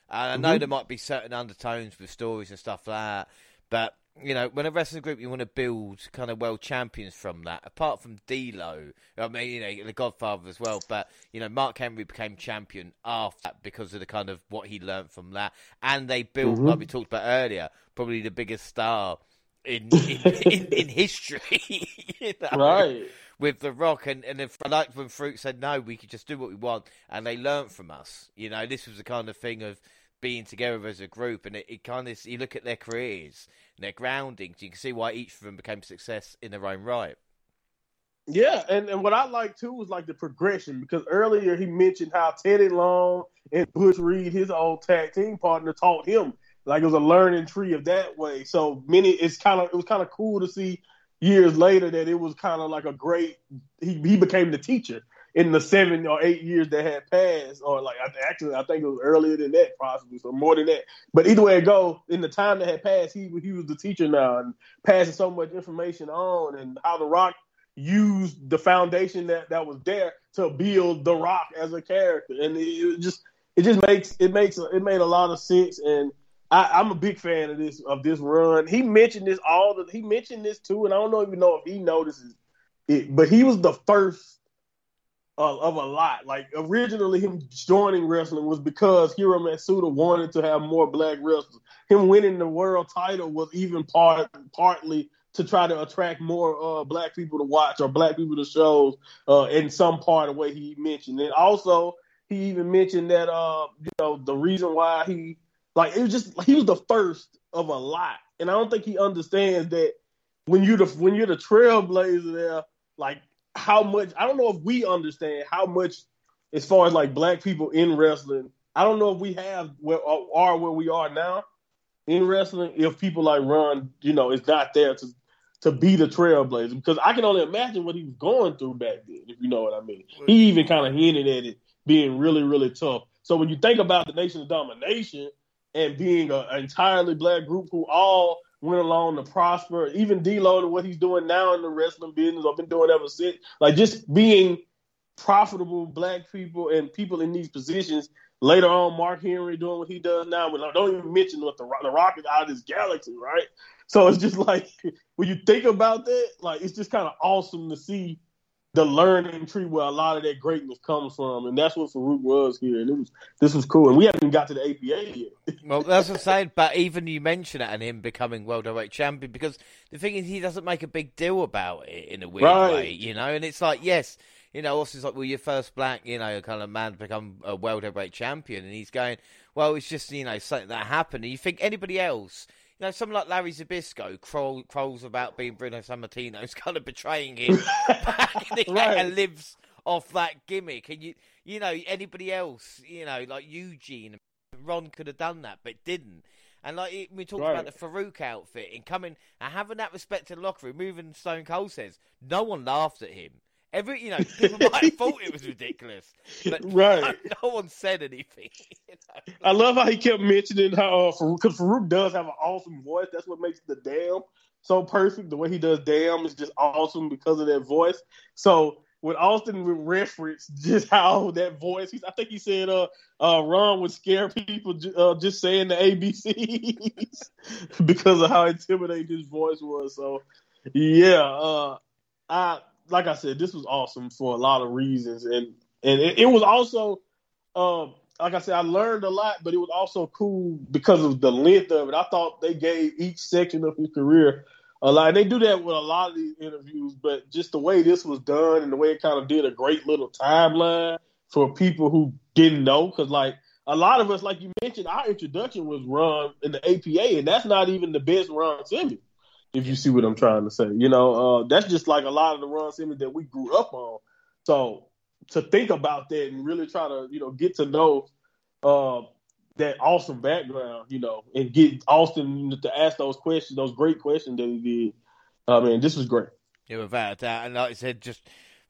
And I know mm-hmm. there might be certain undertones with stories and stuff like that, but you know, when a wrestling group, you want to build kind of world champions from that. Apart from D'Lo, I mean, you know, the Godfather as well. But you know, Mark Henry became champion after that because of the kind of what he learned from that, and they built, mm-hmm. like we talked about earlier, probably the biggest star in in, in, in history. you know? Right. With The Rock, and, and if, I like when Farouk said, no, we could just do what we want, and they learned from us. You know, this was the kind of thing of being together as a group, and it, it kind of, you look at their careers and their groundings, you can see why each of them became success in their own right. Yeah, and, and what I like too was like the progression because earlier he mentioned how Teddy Long and Butch Reed, his old tag team partner, taught him like it was a learning tree of that way. So many, it's kind of it was kind of cool to see years later that it was kind of like a great. He he became the teacher in the seven or eight years that had passed, or like actually I think it was earlier than that, possibly, so more than that. But either way it go, in the time that had passed, he he was the teacher now and passing so much information on, and how the Rock used the foundation that that was there to build the Rock as a character, and it, it just it just makes it makes it made a lot of sense and I, am a big fan of this of this run. He mentioned this all the he mentioned this too, and I don't even know if he notices it, but he was the first of, of a lot. Like originally, him joining wrestling was because Hiro Matsuda wanted to have more black wrestlers. Him winning the world title was even part partly to try to attract more uh, black people to watch or black people to shows uh, in some part of what he mentioned. And also, he even mentioned that uh, you know the reason why he like it was just he was the first of a lot, and I don't think he understands that when you the when you're the trailblazer there, like how much I don't know if we understand how much as far as like black people in wrestling. I don't know if we have where uh, are where we are now in wrestling. If people like Ron, you know, is not there to to be the trailblazer because I can only imagine what he was going through back then. If you know what I mean, he even kind of hinted at it being really really tough. So when you think about the nation of domination, and being an entirely black group who all went along to prosper. Even D'Lo, what he's doing now in the wrestling business, I've been doing ever since. Like just being profitable black people and people in these positions. Later on, Mark Henry doing what he does now. But don't even mention what the the Rocket out of this galaxy, right? So it's just like when you think about that, like it's just kind of awesome to see the learning tree where a lot of that greatness comes from, and that's what Farouk was here. And it was this was cool, and we haven't got to the APA yet. well, that's what I'm saying. But even you mention it and him becoming world heavyweight champion, because the thing is, he doesn't make a big deal about it in a weird right. way, you know. And it's like, yes, you know, also it's like, well, your first black, you know, kind of man to become a world heavyweight champion, and he's going, well, it's just you know something that happened. And you think anybody else you know, someone like Larry Zbyszko crow, crowls about being Bruno Sammartino's kind of betraying him right. and lives off that gimmick. And you, you know, anybody else, you know, like Eugene, Ron could have done that, but didn't. And like we talked right. about the Farouk outfit and coming and having that respect in the locker room, moving Stone Cold says no one laughed at him. Every you know, people might have thought it was ridiculous, but right. no, no one said anything. You know? I love how he kept mentioning how because uh, Farouk does have an awesome voice. That's what makes the damn so perfect. The way he does damn is just awesome because of that voice. So when Austin would reference just how that voice, I think he said, uh, uh, Ron would scare people uh, just saying the ABCs because of how intimidating his voice was. So, yeah, uh, I like I said, this was awesome for a lot of reasons, and and it, it was also, um, like I said, I learned a lot, but it was also cool because of the length of it. I thought they gave each section of his career a lot. And they do that with a lot of these interviews, but just the way this was done and the way it kind of did a great little timeline for people who didn't know, because like a lot of us, like you mentioned, our introduction was run in the APA, and that's not even the best Ron Simmons if you see what I'm trying to say. You know, uh, that's just like a lot of the Ron Simmons that we grew up on. So to think about that and really try to, you know, get to know uh, that awesome background, you know, and get Austin to ask those questions, those great questions that he did. I mean, this was great. Yeah, without a doubt. And like I said, just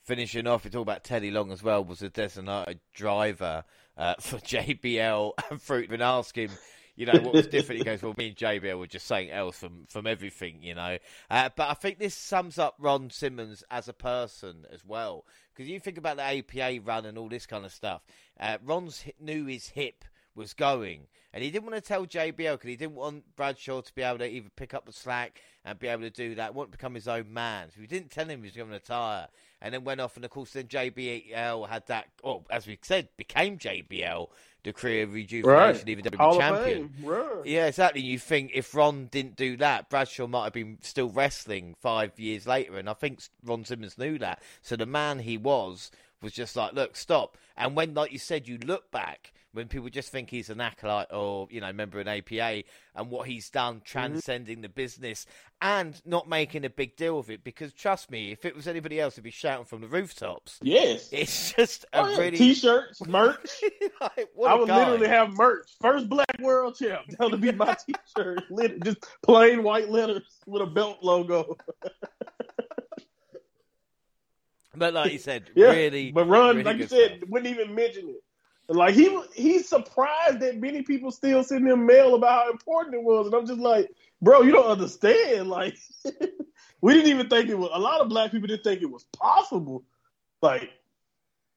finishing off, it's all about Teddy Long as well, was a designated driver uh, for JBL and Fruit and ask him you know, what was different? He goes, well, me and JBL were just saying else from from everything, you know. Uh, but I think this sums up Ron Simmons as a person as well, because you think about the APA run and all this kind of stuff. Uh, Ron's knew his hip was going. And he didn't want to tell JBL because he didn't want Bradshaw to be able to either pick up the slack and be able to do that, want to become his own man. So he didn't tell him he was going to retire. And then went off, and of course, then JBL had that, well, as we said, became JBL, the career rejuvenation, Right. even champion. Right. Yeah, exactly. You think if Ron didn't do that, Bradshaw might have been still wrestling five years later, and I think Ron Simmons knew that. So the man he was was just like, look, stop. And when, like you said, you look back when people just think he's an acolyte or you know member of an APA, and what he's done mm-hmm. transcending the business and not making a big deal of it, because trust me, if it was anybody else, it'd be shouting from the rooftops. Yes. It's just a Oh, yeah. really T-shirts, merch. like, I would guy. literally have merch. First black world champ. That would be my T-shirt. Just plain white letters with a belt logo. But like you said, Yeah, really, but Ron, really like you said, stuff. wouldn't even mention it. Like he he's surprised that many people still send him mail about how important it was, and I'm just like, bro, you don't understand. Like we didn't even think it was. A lot of black people didn't think it was possible. Like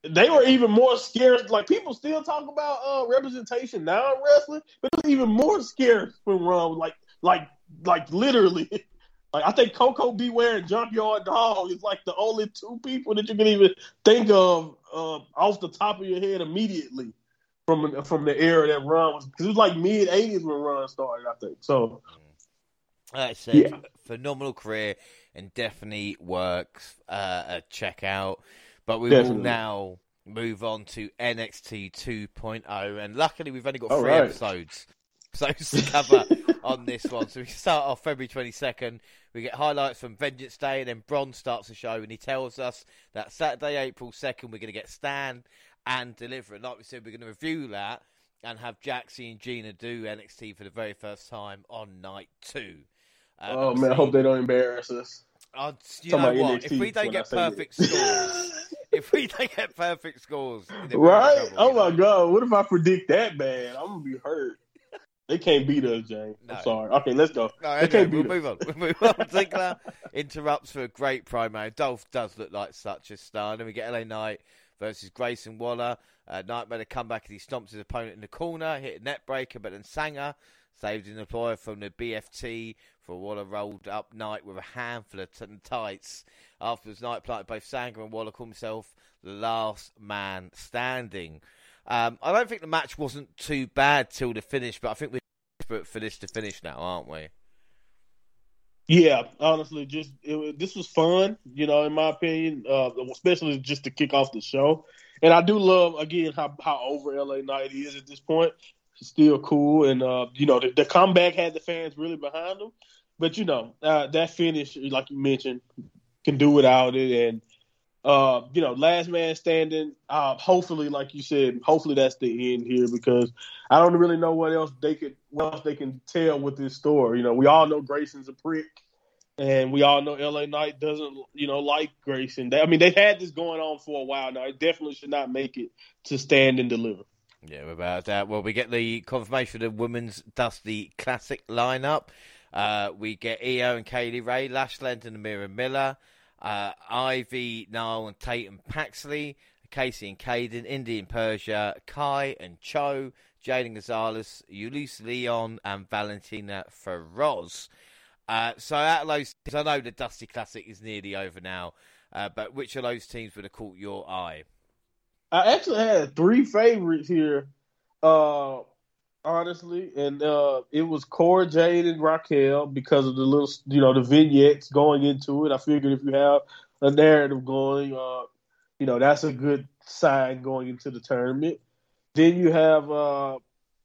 they were even more scared. Like people still talk about uh, representation now in wrestling, but it was even more scared when Ron, like, like, like literally. Like I think Koko B. Ware and Junkyard Dog is like the only two people that you can even think of uh, off the top of your head immediately from from the era that Ron was because it was like mid '80s when Ron started. I think so. Like I said, Yeah. phenomenal career and definitely works uh, a check out. But we Definitely. will now move on to NXT 2.0, and luckily we've only got All three right. episodes. episodes to cover on this one. So we start off February 22nd. We get highlights from Vengeance Day, and then Bron starts the show, and he tells us that Saturday, April 2nd, we're going to get Stand and Deliver. And like we said, we're going to review that and have Jaxie and Gina do NXT for the very first time on night two. Um, Oh man, I hope they don't embarrass us. uh, you know what? NXT If we don't get perfect scores, if we don't get perfect scores, then we're in Right? Oh my god, what if I predict that bad? I'm gonna be hurt. They can't beat us, James. No. I'm sorry. Okay, let's go. No, They anyway, can't we'll move on. We'll move on. Ziggler interrupts for a great promo. Dolph does look like such a star. Then we get LA Knight versus Grayson Waller. Uh, Knight made a comeback and he stomps his opponent in the corner, hit a neckbreaker, but then Sanga saved an employer from the BFT for Waller rolled up Knight with a handful of t- tights. Afterwards, Knight planted both Sanga and Waller, called himself the last man standing. Um, I don't think the match wasn't too bad till the finish, but I think we're desperate for this to finish now, aren't we? Yeah, honestly, just it, this was fun. You know, in my opinion, uh, especially just to kick off the show. And I do love again how how over LA Knight is at this point. He's still cool, and uh, you know the, the comeback had the fans really behind him. But you know uh, that finish, like you mentioned, can do without it. And uh, you know, last man standing. Uh, hopefully, like you said, hopefully that's the end here because I don't really know what else they could, what else they can tell with this story. You know, we all know Grayson's a prick, and we all know LA Knight doesn't, you know, like Grayson. They, I mean, they've had this going on for a while now. It definitely should not make it to stand and deliver. Yeah, about that. Well, we get the confirmation of women's Dusty Classic lineup. Uh, we get Io and Kay Lee Ray, Lash Legend and Amari Miller, uh, Ivy, Nile and Tatum Paxley, Kacy and Kayden, Indy and Persia, Kai and Choo, Jaden Gonzalez, Yulisa Leon, and Valentina Feroz. Uh, so out of those I know the Dusty Classic is nearly over now, uh, but which of those teams would have caught your eye? I actually had three favorites here, uh, honestly, and uh, it was Cora Jade and Raquel because of the little, you know, the vignettes going into it. I figured if you have a narrative going, uh, you know, that's a good sign going into the tournament. Then you have uh,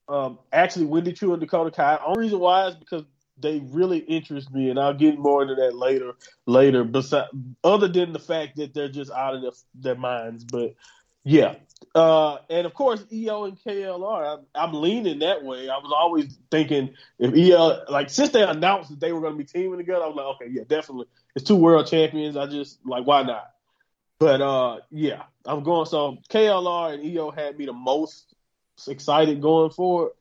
um, actually Wendy Choo and Dakota Kai. Only reason why is because they really interest me, and I'll get more into that later. Later, besides, other than the fact that they're just out of their, their minds, but yeah, uh, and of course Io and KLR. I'm, I'm leaning that way. I was always thinking if Io, like since they announced that they were going to be teaming together, I was like, okay, yeah, definitely. It's two world champions. I just like why not? But uh, yeah, I'm going. So KLR and Io had me the most excited going forward.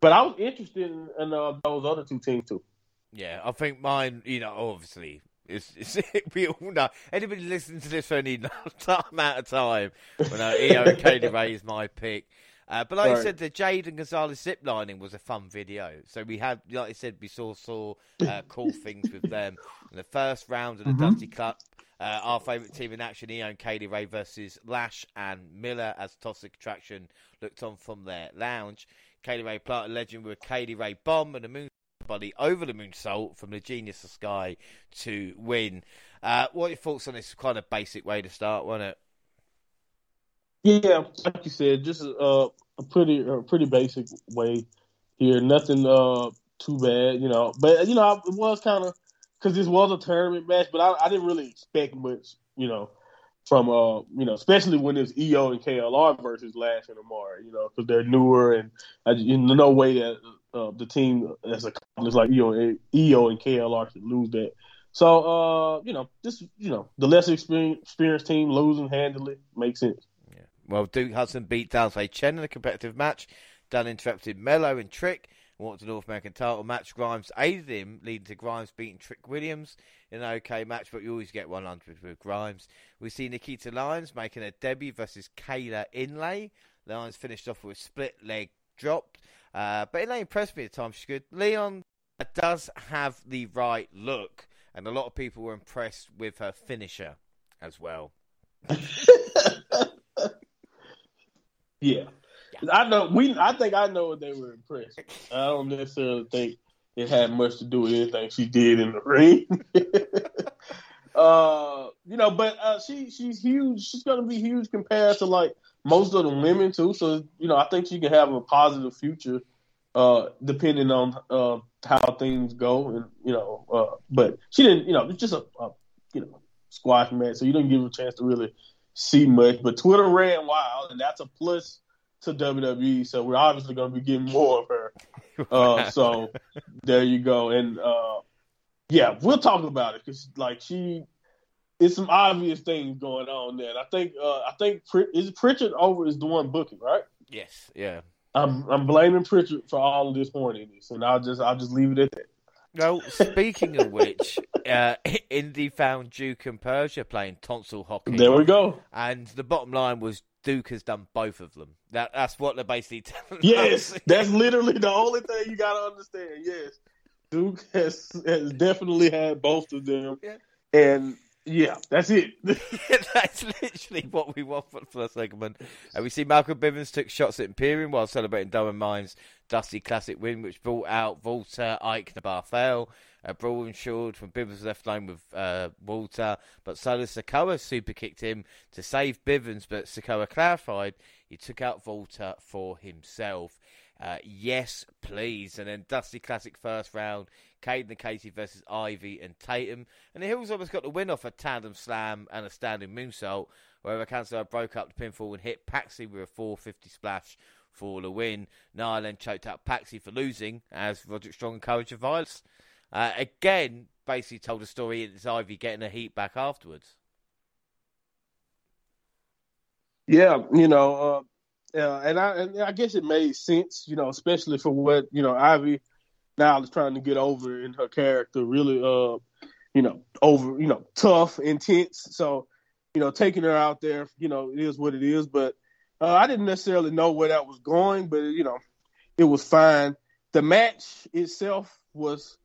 But I was interested in, in uh, those other two teams too. Yeah, I think mine. You know, obviously, it's, it's we all know. Anybody listening to this for any amount of time, well, no, Io and Lee Ray is my pick. Uh, but like. I said, the Jade and Gonzalez ziplining was a fun video. So we had, like I said, we saw saw uh, cool things with them. In the first round of the mm-hmm. Dusty Cup, uh, our favourite team in action, Io and Kay Lee Ray versus Lash and Miller, as Toxic Attraction looked on from their lounge. Kay Lee Ray planted legend with Kay Lee Ray bomb and a moon body over the moonsault from the Genius of Sky to win. Uh, what are your thoughts on this kind of basic way to start, wasn't it? Yeah, like you said, just uh, a pretty a pretty basic way here. Nothing uh, too bad, you know. But you know, it was kind of because this was a tournament match, but I, I, didn't really expect much, you know, from uh, you know, especially when it's Io and KLR versus Lash and Amari, you know, because they're newer and I, in no way that uh, the team as accomplished like Io Io and KLR should lose that. So uh, you know, this you know, the less experienced team losing handily makes sense. Yeah. Well, Duke Hudson beat Dante Chen in a competitive match. Dunn interrupted Melo and Trick and walked to North American title match. Grimes aided him, leading to Grimes beating Trick Williams in an okay match, but you always get 100 with Grimes. We see Nikita Lyons making a debut versus Kayla Inlay. Lyons finished off with a split leg drop, uh, but impressed me at times. She's good. Leon does have the right look, and a lot of people were impressed with her finisher as well. Yeah. yeah. I know we I think I know what they were impressed. I don't necessarily think it had much to do with anything she did in the ring. uh, you know, but uh, she she's huge. She's gonna be huge compared to like most of the women too. So you know, I think she can have a positive future, uh, depending on uh, how things go. And you know, uh, but she didn't. You know, it's just a, a you know squash match, so you didn't give her a chance to really see much, but Twitter ran wild, and that's a plus to WWE. So we're obviously going to be getting more of her. Uh, so there you go, and uh, yeah, we'll talk about it because like she, it's some obvious things going on there. And I think uh, I think is Prichard over is the one booking, right? Yes, yeah. I'm I'm blaming Prichard for all of this horniness, and I'll just I'll just leave it at that. Well, speaking of which, uh, Indy found Duke and Persia playing tonsil hockey. There we go. And the bottom line was Duke has done both of them. That that's what they're basically telling yes, us. that's literally the only thing you got to understand. Yes, Duke has has definitely had both of them, yeah. and yeah, that's it. that's literally what we want for the segment. And we see Malcolm Bivens took shots at Imperium while celebrating Diamond Mine's Dusty Classic win, which brought out Walter, Ike, and Barthel. Uh, Brawl ensured from Bivens left lane with uh, Walter, but Solo Sikoa super kicked him to save Bivens, but Sikoa clarified he took out Walter for himself. Uh, yes, please. And then Dusty Classic first round. Kayden and Kacy versus Ivy and Tatum. And the Hills almost got the win off a tandem slam and a standing moonsault. Wherever Kansas broke up the pinfall and hit Paxi with a 450 splash for the win. Nia then choked out Paxi for losing as Roderick Strong encouraged the violence. Uh, again, basically told a story it's Ivy getting a heat back afterwards. Yeah, you know, uh, and I and I guess it made sense, you know, especially for what you know Ivy now is trying to get over in her character, really, uh, you know, over, you know, tough, intense. So, you know, taking her out there, you know, it is what it is. But uh, I didn't necessarily know where that was going, but you know, it was fine. The match itself was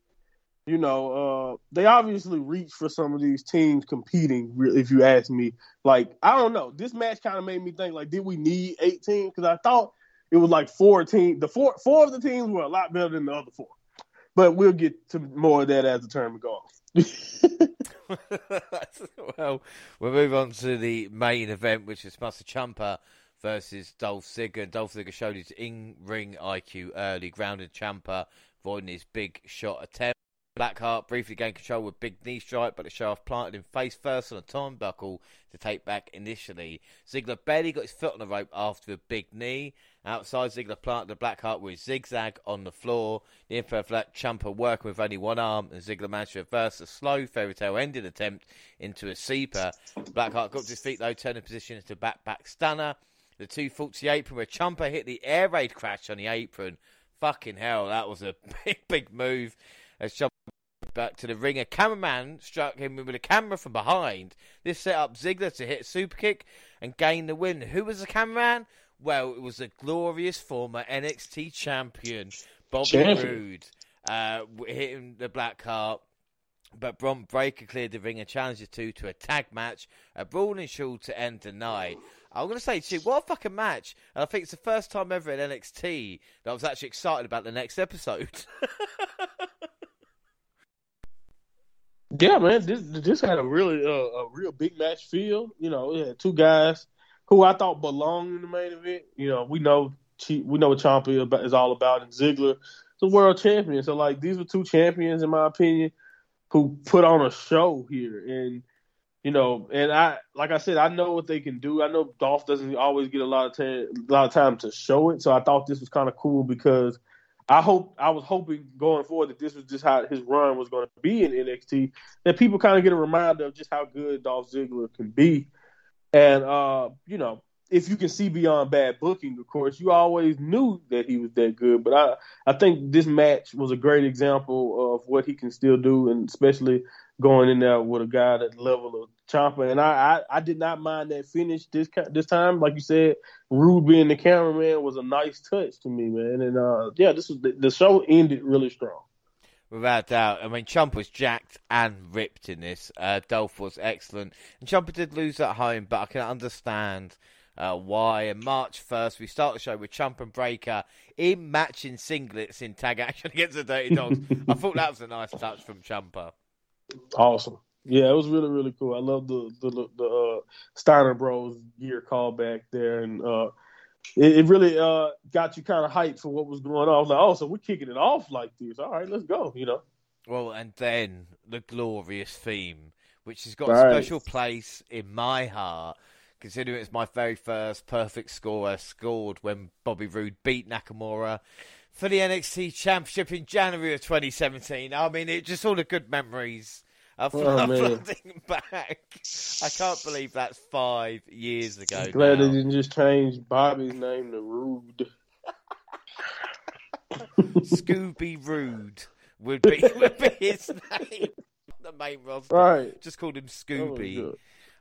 you know, uh, they obviously reach for some of these teams competing. If you ask me, like I don't know, this match kind of made me think like, did we need eighteen? Because I thought it was like four teams. The four four of the teams were a lot better than the other four. But we'll get to more of that as the tournament goes. well, we'll move on to the main event, which is Tommaso Ciampa versus Dolph Ziggler. Dolph Ziggler showed his in-ring IQ early, grounded Ciampa, avoiding his big shot attempt. Blackheart briefly gained control with big knee strike, but the shaft planted him face first on a turnbuckle to take back initially. Ziggler barely got his foot on the rope after a big knee. Outside, Ziggler planted the Blackheart with zigzag on the floor. The Info left Ciampa working with only one arm, and Ziggler managed to reverse a slow fairy tale ending attempt into a sleeper. Blackheart got to his feet though, turning position into back back stunner. The two fought to the apron where Ciampa hit the air raid crash on the apron Fucking hell, that was a big, big move. As Ciampa back to the ring, a cameraman struck him with a camera from behind. This set up Ziggler to hit a super kick and gain the win. Who was the cameraman? Well, it was the glorious former NXT champion, Bobby Champion. Roode, uh, hitting the black heart. But Bron Breakker cleared the ring and challenged the two to a tag match, a brawl ensued to end the night. I'm going to say to you, what a fucking match. And I think it's the first time ever in NXT that I was actually excited about the next episode. Yeah, man, this this had a really uh, a real big match feel. You know, it had two guys who I thought belonged in the main event. You know, we know we know what Ciampa is all about, and Ziggler a world champion. So like these were two champions, in my opinion, who put on a show here. And you know, and I like I said, I know what they can do. I know Dolph doesn't always get a lot of time, a lot of time to show it. So I thought this was kind of cool because I hope I was hoping going forward that this was just how his run was going to be in NXT. That people kind of get a reminder of just how good Dolph Ziggler can be, and uh, you know, if you can see beyond bad booking, of course, you always knew that he was that good. But I, I think this match was a great example of what he can still do, and especially going in there with a guy that level of Ciampa. And I, I, I did not mind that finish this this time. Like you said, Roode being the cameraman was a nice touch to me, man. And uh, yeah, this was the, the show ended really strong. Without doubt. I mean, Ciampa was jacked and ripped in this. Uh, Dolph was excellent. And Ciampa did lose at home, but I can understand uh, why. And March 1st, we start the show with Ciampa and Breakker in matching singlets in tag action against the Dirty Dogs. I thought that was a nice touch from Ciampa. Awesome. Yeah, it was really really cool. I love the the the uh, Steiner Bros gear callback there, and uh, it, it really uh, got you kind of hyped for what was going on. I was like, oh, so we're kicking it off like this. All right, let's go. You know. Well, and then the glorious theme, which has got a special place in my heart, considering it's my very first perfect score I scored when Bobby Roode beat Nakamura for the NXT Championship in January of 2017. I mean, it just all the good memories are Oh, flooding back. I can't believe that's five years ago. Glad now. they didn't just change Bobby's name to Rude. Scooby Rude would be, would be his name. The main roster. Right. Just called him oh, Scooby. good.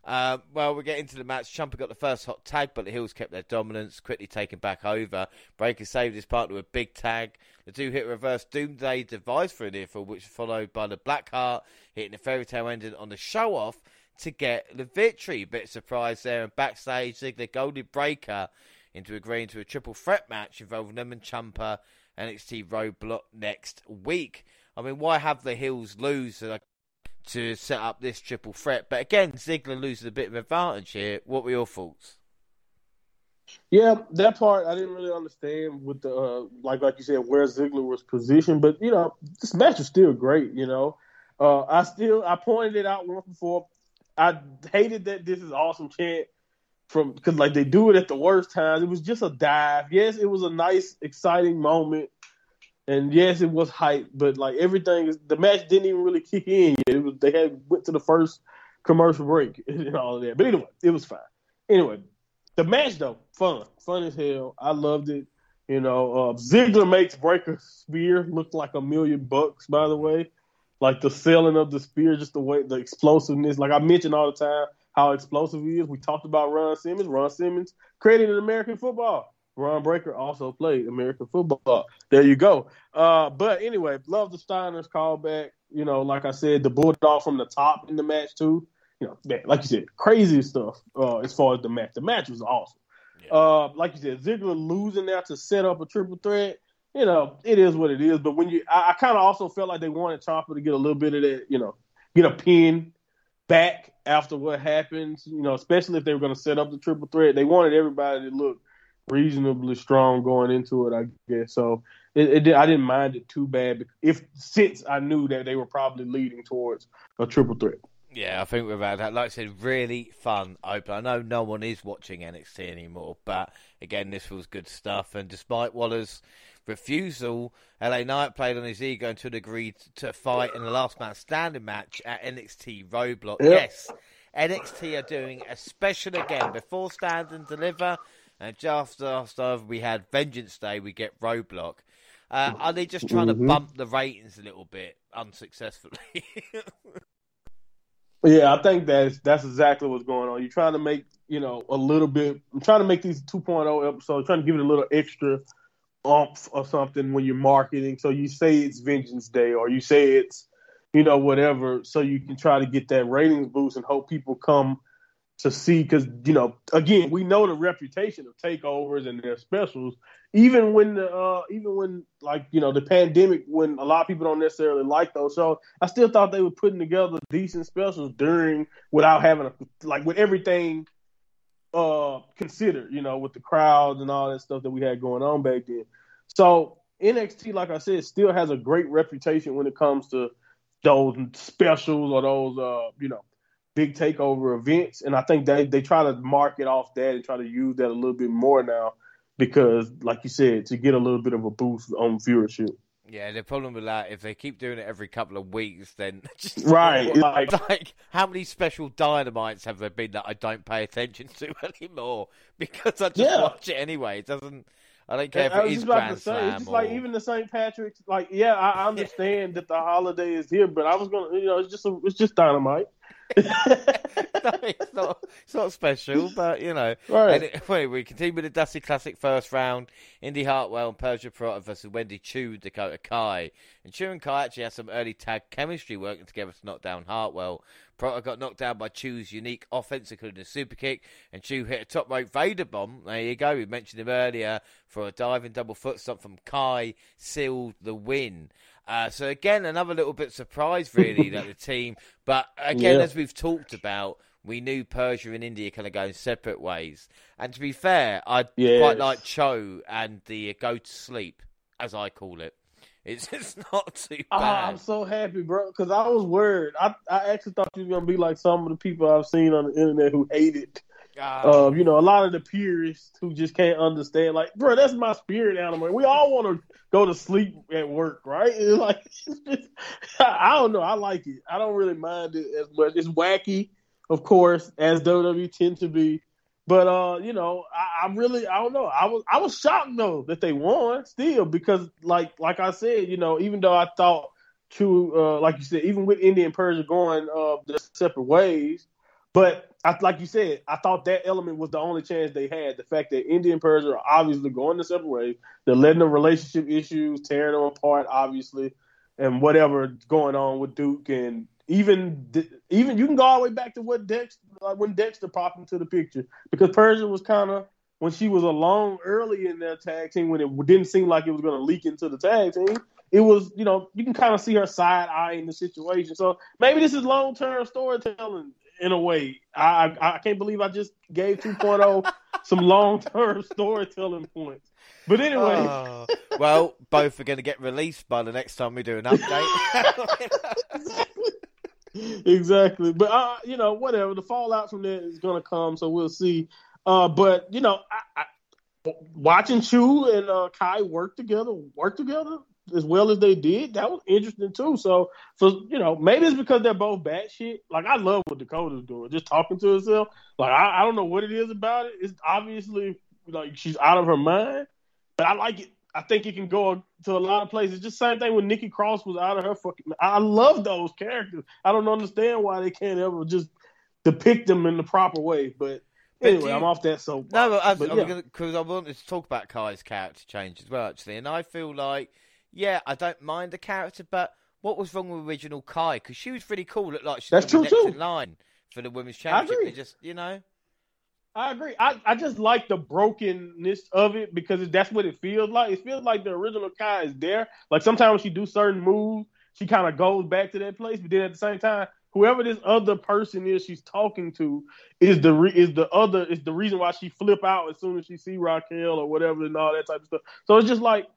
Uh, well, we get into the match. Ciampa got the first hot tag, but the Hills kept their dominance, quickly taken back over. Breakker saved his partner with a big tag. The two hit reverse Doomsday device for an earful, which followed by the Blackheart hitting a fairy tale ending on the show off to get the victory. Bit surprised there, and backstage, Ziggler goaded Breakker into agreeing to a triple threat match involving them and Ciampa NXT Roadblock next week. I mean, why have the Hills lose? Uh, to set up this triple threat. But again, Ziggler loses a bit of advantage here. What were your thoughts? Yeah, that part I didn't really understand with the uh, like like you said where Ziggler was positioned, but you know this match was still great. You know, uh, I still I pointed it out once before. I hated that this is awesome chant from because like they do it at the worst times. It was just a dive. Yes, it was a nice, exciting moment, and yes, it was hype. But like everything, the match didn't even really kick in yet. It was they had went to the first commercial break and all of that. But anyway, it was fine. Anyway, the match though, fun, fun as hell. I loved it. You know, uh, Ziggler makes Breakker spear look like a million bucks. By the way, like the selling of the spear, just the way the explosiveness. Like I mentioned all the time, how explosive he is. We talked about Ron Simmons. Ron Simmons created an American football. Bron Breakker also played American football. There you go. Uh, but anyway, love the Steiners callback. You know, like I said, the bulldog from the top in the match too. You know, like you said, crazy stuff uh, as far as the match. The match was awesome. Yeah. Uh, like you said, Ziggler losing there to set up a triple threat. You know, it is what it is. But when you, I, I kind of also felt like they wanted Ciampa to get a little bit of that. You know, get a pin back after what happens. You know, especially if they were going to set up the triple threat. They wanted everybody to look reasonably strong going into it. I guess so. It, it I didn't mind it too bad if since I knew that they were probably leading towards a triple threat. Yeah, I think we're about that. Like I said, really fun open. I know no one is watching NXT anymore, but again, this was good stuff. And despite Waller's refusal, LA Knight played on his ego until agreed to fight in the last man standing match at NXT Roadblock. Yep. Yes, NXT are doing a special again before Stand and Deliver, and just after we had Vengeance Day, we get Roadblock. Uh, are they just trying mm-hmm. to bump the ratings a little bit unsuccessfully? yeah, I think that's that's exactly what's going on. You're trying to make you know a little bit. I'm trying to make these 2.0 episodes, trying to give it a little extra umph or something when you're marketing. So you say it's Vengeance Day, or you say it's you know whatever, so you can try to get that ratings boost and hope people come to see because you know again we know the reputation of takeovers and their specials. Even when the uh even when like you know the pandemic when a lot of people don't necessarily like those shows i still thought they were putting together decent specials during without having a like with everything uh considered you know with the crowds and all that stuff that we had going on back then. So nxt like i said still has a great reputation when it comes to those specials or those uh you know big takeover events, and I think they they try to market off that and try to use that a little bit more now because, like you said, to get a little bit of a boost on viewership. Yeah, the problem with that, if they keep doing it every couple of weeks, then right, like, like how many special dynamites have there been that I don't pay attention to anymore because I just yeah. watch it anyway. It doesn't. I don't care if I it is Grand Slam. It's or... like even the St. Patrick's. Like, yeah, I understand that the holiday is here, but I was gonna, you know, it's just a, it's just dynamite. no, it's not. It's not special, but you know. Right. Anyway, we continue with the Dusty Classic first round. Indy Hartwell and Persia Pirotta versus Wendy Choo, Dakota Kai. And Choo and Kai actually had some early tag chemistry working together to knock down Hartwell. Pirotta got knocked down by Choo's unique offense, including a super kick, and Chu hit a top rope Vader bomb. There you go. We mentioned him earlier for a diving double foot stomp from Kai, sealed the win. Uh, so again, another little bit surprised really that the team, but again, yeah. as we've talked about, we knew Persia and India kind of going separate ways. And to be fair, I yes. quite like Choo and the go to sleep, as I call it. It's just not too bad. Oh, I'm so happy, bro, because I was worried. I I actually thought you were gonna be like some of the people I've seen on the internet who hate it. Uh, um, you know, a lot of the purists who just can't understand, like, bro, that's my spirit animal. We all want to go to sleep at work, right? It's like, it's just, I don't know. I like it. I don't really mind it as much. It's wacky, of course, as WWE tend to be. But uh, you know, I, I really, I don't know. I was, I was shocked though that they won still because, like, like I said, you know, even though I thought to, uh, like you said, even with Indian Persia going uh, their separate ways but I, like you said, I thought that element was the only chance they had. The fact that Indian Persia are obviously going to separate ways, they're letting the relationship issues, tearing them apart, obviously, and whatever going on with Duke, and even even you can go all the way back to what Dexter, like uh, when Dexter popped into the picture, because Persia was kind of when she was alone early in their tag team when it didn't seem like it was going to leak into the tag team. It was, you know, you can kind of see her side eyeing the situation. So maybe this is long term storytelling in a way. I I can't believe I just gave 2.0 some long term storytelling points. But anyway, uh, well, both are going to get released by the next time we do an update. exactly. exactly. But uh, you know, whatever. The fallout from that is going to come, so we'll see. Uh, but you know, I, I, watching Choo and uh, Kai work together, work together as well as they did, that was interesting too. So, so you know, maybe it's because they're both bad shit. Like I love what Dakota's doing, just talking to herself. Like I, I don't know what it is about it. It's obviously like she's out of her mind, but I like it. I think it can go to a lot of places. Just same thing when Nikki Cross was out of her fucking. I love those characters. I don't understand why they can't ever just depict them in the proper way. But anyway, you, I'm off that So No, because yeah. I wanted to talk about Kai's character change as well, actually, and I feel like yeah, I don't mind the character, but what was wrong with original Kai? Because she was pretty cool. Looked like That's true too. line for the women's championship. just you know. I agree. I, I just like the brokenness of it because that's what it feels like. It feels like the original Kai is there. Like sometimes she do certain moves, she kind of goes back to that place, but then at the same time, whoever this other person is she's talking to is the re- is the other is the reason why she flip out as soon as she see Raquel or whatever and all that type of stuff. So it's just like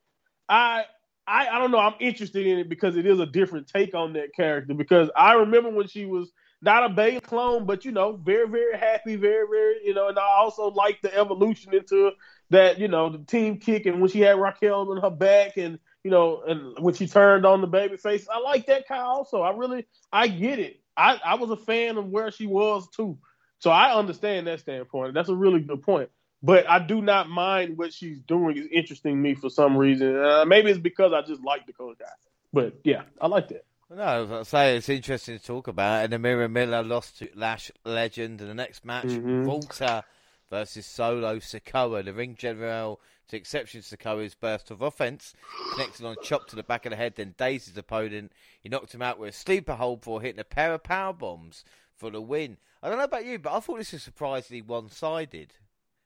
I I, I don't know. I'm interested in it because it is a different take on that character. Because I remember when she was not a Bayley clone, but you know, very, very happy, very, very, you know, and I also like the evolution into that, you know, the team kick and when she had Raquel on her back and you know, and when she turned on the baby face, I like that kind also. I really I get it. I, I was a fan of where she was too. So I understand that standpoint. That's a really good point. But I do not mind what she's doing. Is interesting to me for some reason. Uh, maybe it's because I just like the Dakota Kai. But yeah, I like that. No, I say it's interesting to talk about. And Amari Miller lost to Lash Legend in the next match. Mhm. Walter versus Solo Sikoa. The ring general to exception Sikoa's burst of offense, connected on a chop to the back of the head, then dazed his opponent. He knocked him out with a sleeper hold before hitting a pair of power bombs for the win. I don't know about you, but I thought this was surprisingly one-sided.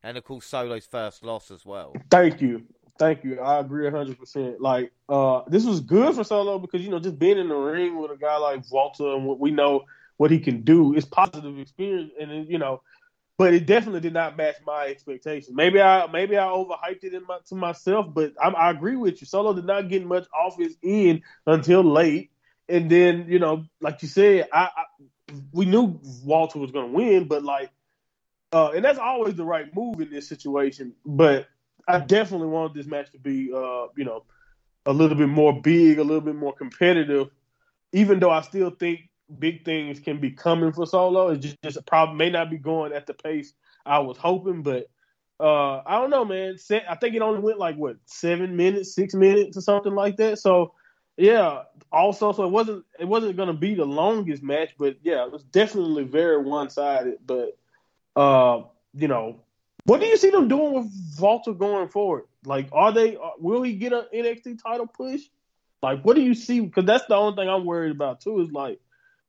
And of course, Solo's first loss as well. Thank you. Thank you. I agree hundred percent. Like, uh, this was good for Solo because you know just being in the ring with a guy like Walter and what we know what he can do is positive experience, and you know, but it definitely did not match my expectations. Maybe I maybe I overhyped it my, to myself, but I'm, I agree with you. Solo did not get much off his end until late, and then you know, like you said, I, I we knew Walter was going to win, but like, uh, and that's always the right move in this situation, but. I definitely wanted this match to be, uh, you know, a little bit more big, a little bit more competitive. Even though I still think big things can be coming for Solo, it just, just probably may not be going at the pace I was hoping. But uh, I don't know, man. I think it only went like what seven minutes, six minutes, or something like that. So yeah. Also, so it wasn't it wasn't going to be the longest match, but yeah, it was definitely very one sided. But uh, you know, what do you see them doing with Walter going forward? Like, are they? Will he get an NXT title push? Like, what do you see? Because that's the only thing I'm worried about too. Is like,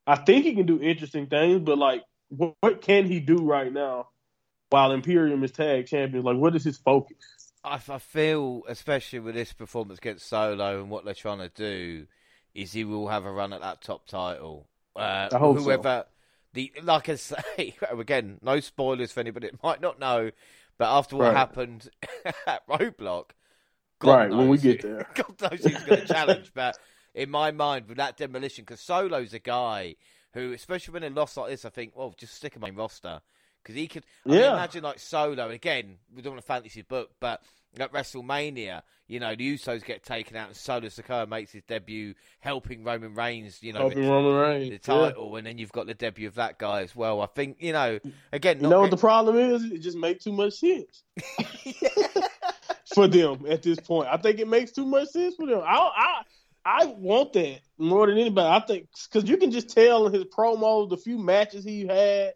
I think he can do interesting things, but like, what, what can he do right now while Imperium is tag champion? Like, what is his focus? I, I feel, especially with this performance against Solo and what they're trying to do, is he will have a run at that top title. Uh, whoever, so. The like I say again, no spoilers for anybody that might not know, but after what Right. happened at Roadblock, God Right, when we get there. God knows who's going to challenge. But in my mind, with that demolition, because Solo's a guy who, especially when they lost like this, I think, well, just stick him on roster because he could. I mean, Yeah. imagine like Solo and again. We don't want to fantasy book, but at WrestleMania, you know, the Usos get taken out and Solo Sikoa makes his debut, helping Roman Reigns, you know, Helping Roman the Reigns. Yeah. title, and then you've got the debut of that guy as well. I think you know, again, You know what the problem is? It just makes too much sense for them at this point. I think it makes too much sense for them. I I I want that more than anybody. I think because you can just tell in his promos, the few matches he had.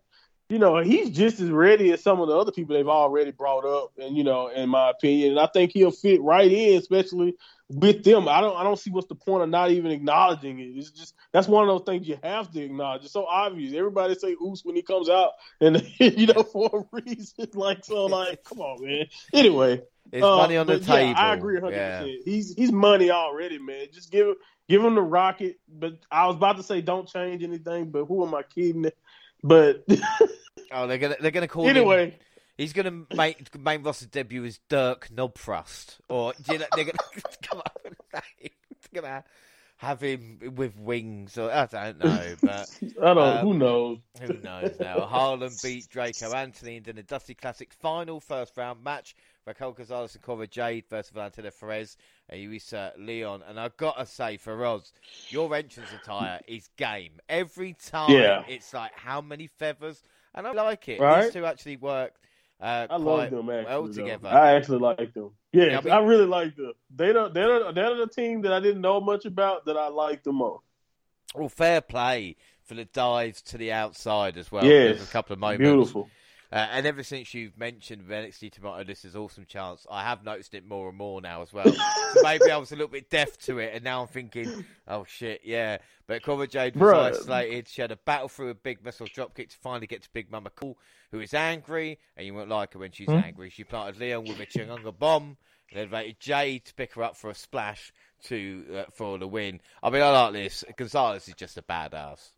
You know, he's just as ready as some of the other people they've already brought up, and you know, in my opinion, and I think he'll fit right in, especially with them. I don't, I don't see what's the point of not even acknowledging it. It's just that's one of those things you have to acknowledge. It's so obvious. Everybody say "oops" when he comes out, and you know, for a reason. Like so, like, come on, man. Anyway, it's uh, money on the but yeah. I agree 100. Yeah. percent He's he's money already, man. Just give give him the rocket. But I was about to say don't change anything, but who am I kidding? But Oh, they're gonna they're gonna call him. anyway, He's gonna make main roster debut as Dirk Knobthrust, or you know, they're gonna come up with a name. They're gonna have him with wings, or I don't know, but I don't. Um, who knows? who knows now? Harland beat Draco Anthony in the Dusty Classic final first round match. Raquel Gonzalez and Cora Jade versus Valentina Feroz and Yulisa Leon. And I've got to say, for Feroz, your entrance attire is game. Every time Yeah. it's like, how many feathers? And I like it. Right? These two actually work uh, I love them actually. well though. together. I actually like them. Yeah, Yeah, I really like them. They don't. They're they're the team that I didn't know much about that I like the most. Well, fair play for the dives to the outside as well. Yes. There's a couple of moments. Beautiful. Uh, and ever since you've mentioned NXT Toronto, this is awesome chance. I have noticed it more and more now as well. So maybe I was a little bit deaf to it, and now I'm thinking, oh shit, yeah. But Cora Jade was isolated. She had a battle through a big missile dropkick to finally get to Big Mama Cool, who is angry, and you won't like her when she's Hmm? angry. She planted Leon with a Chungunga bomb, and elevated Jade to pick her up for a splash to uh, for the win. I mean, I like this. Gonzalez is just a badass.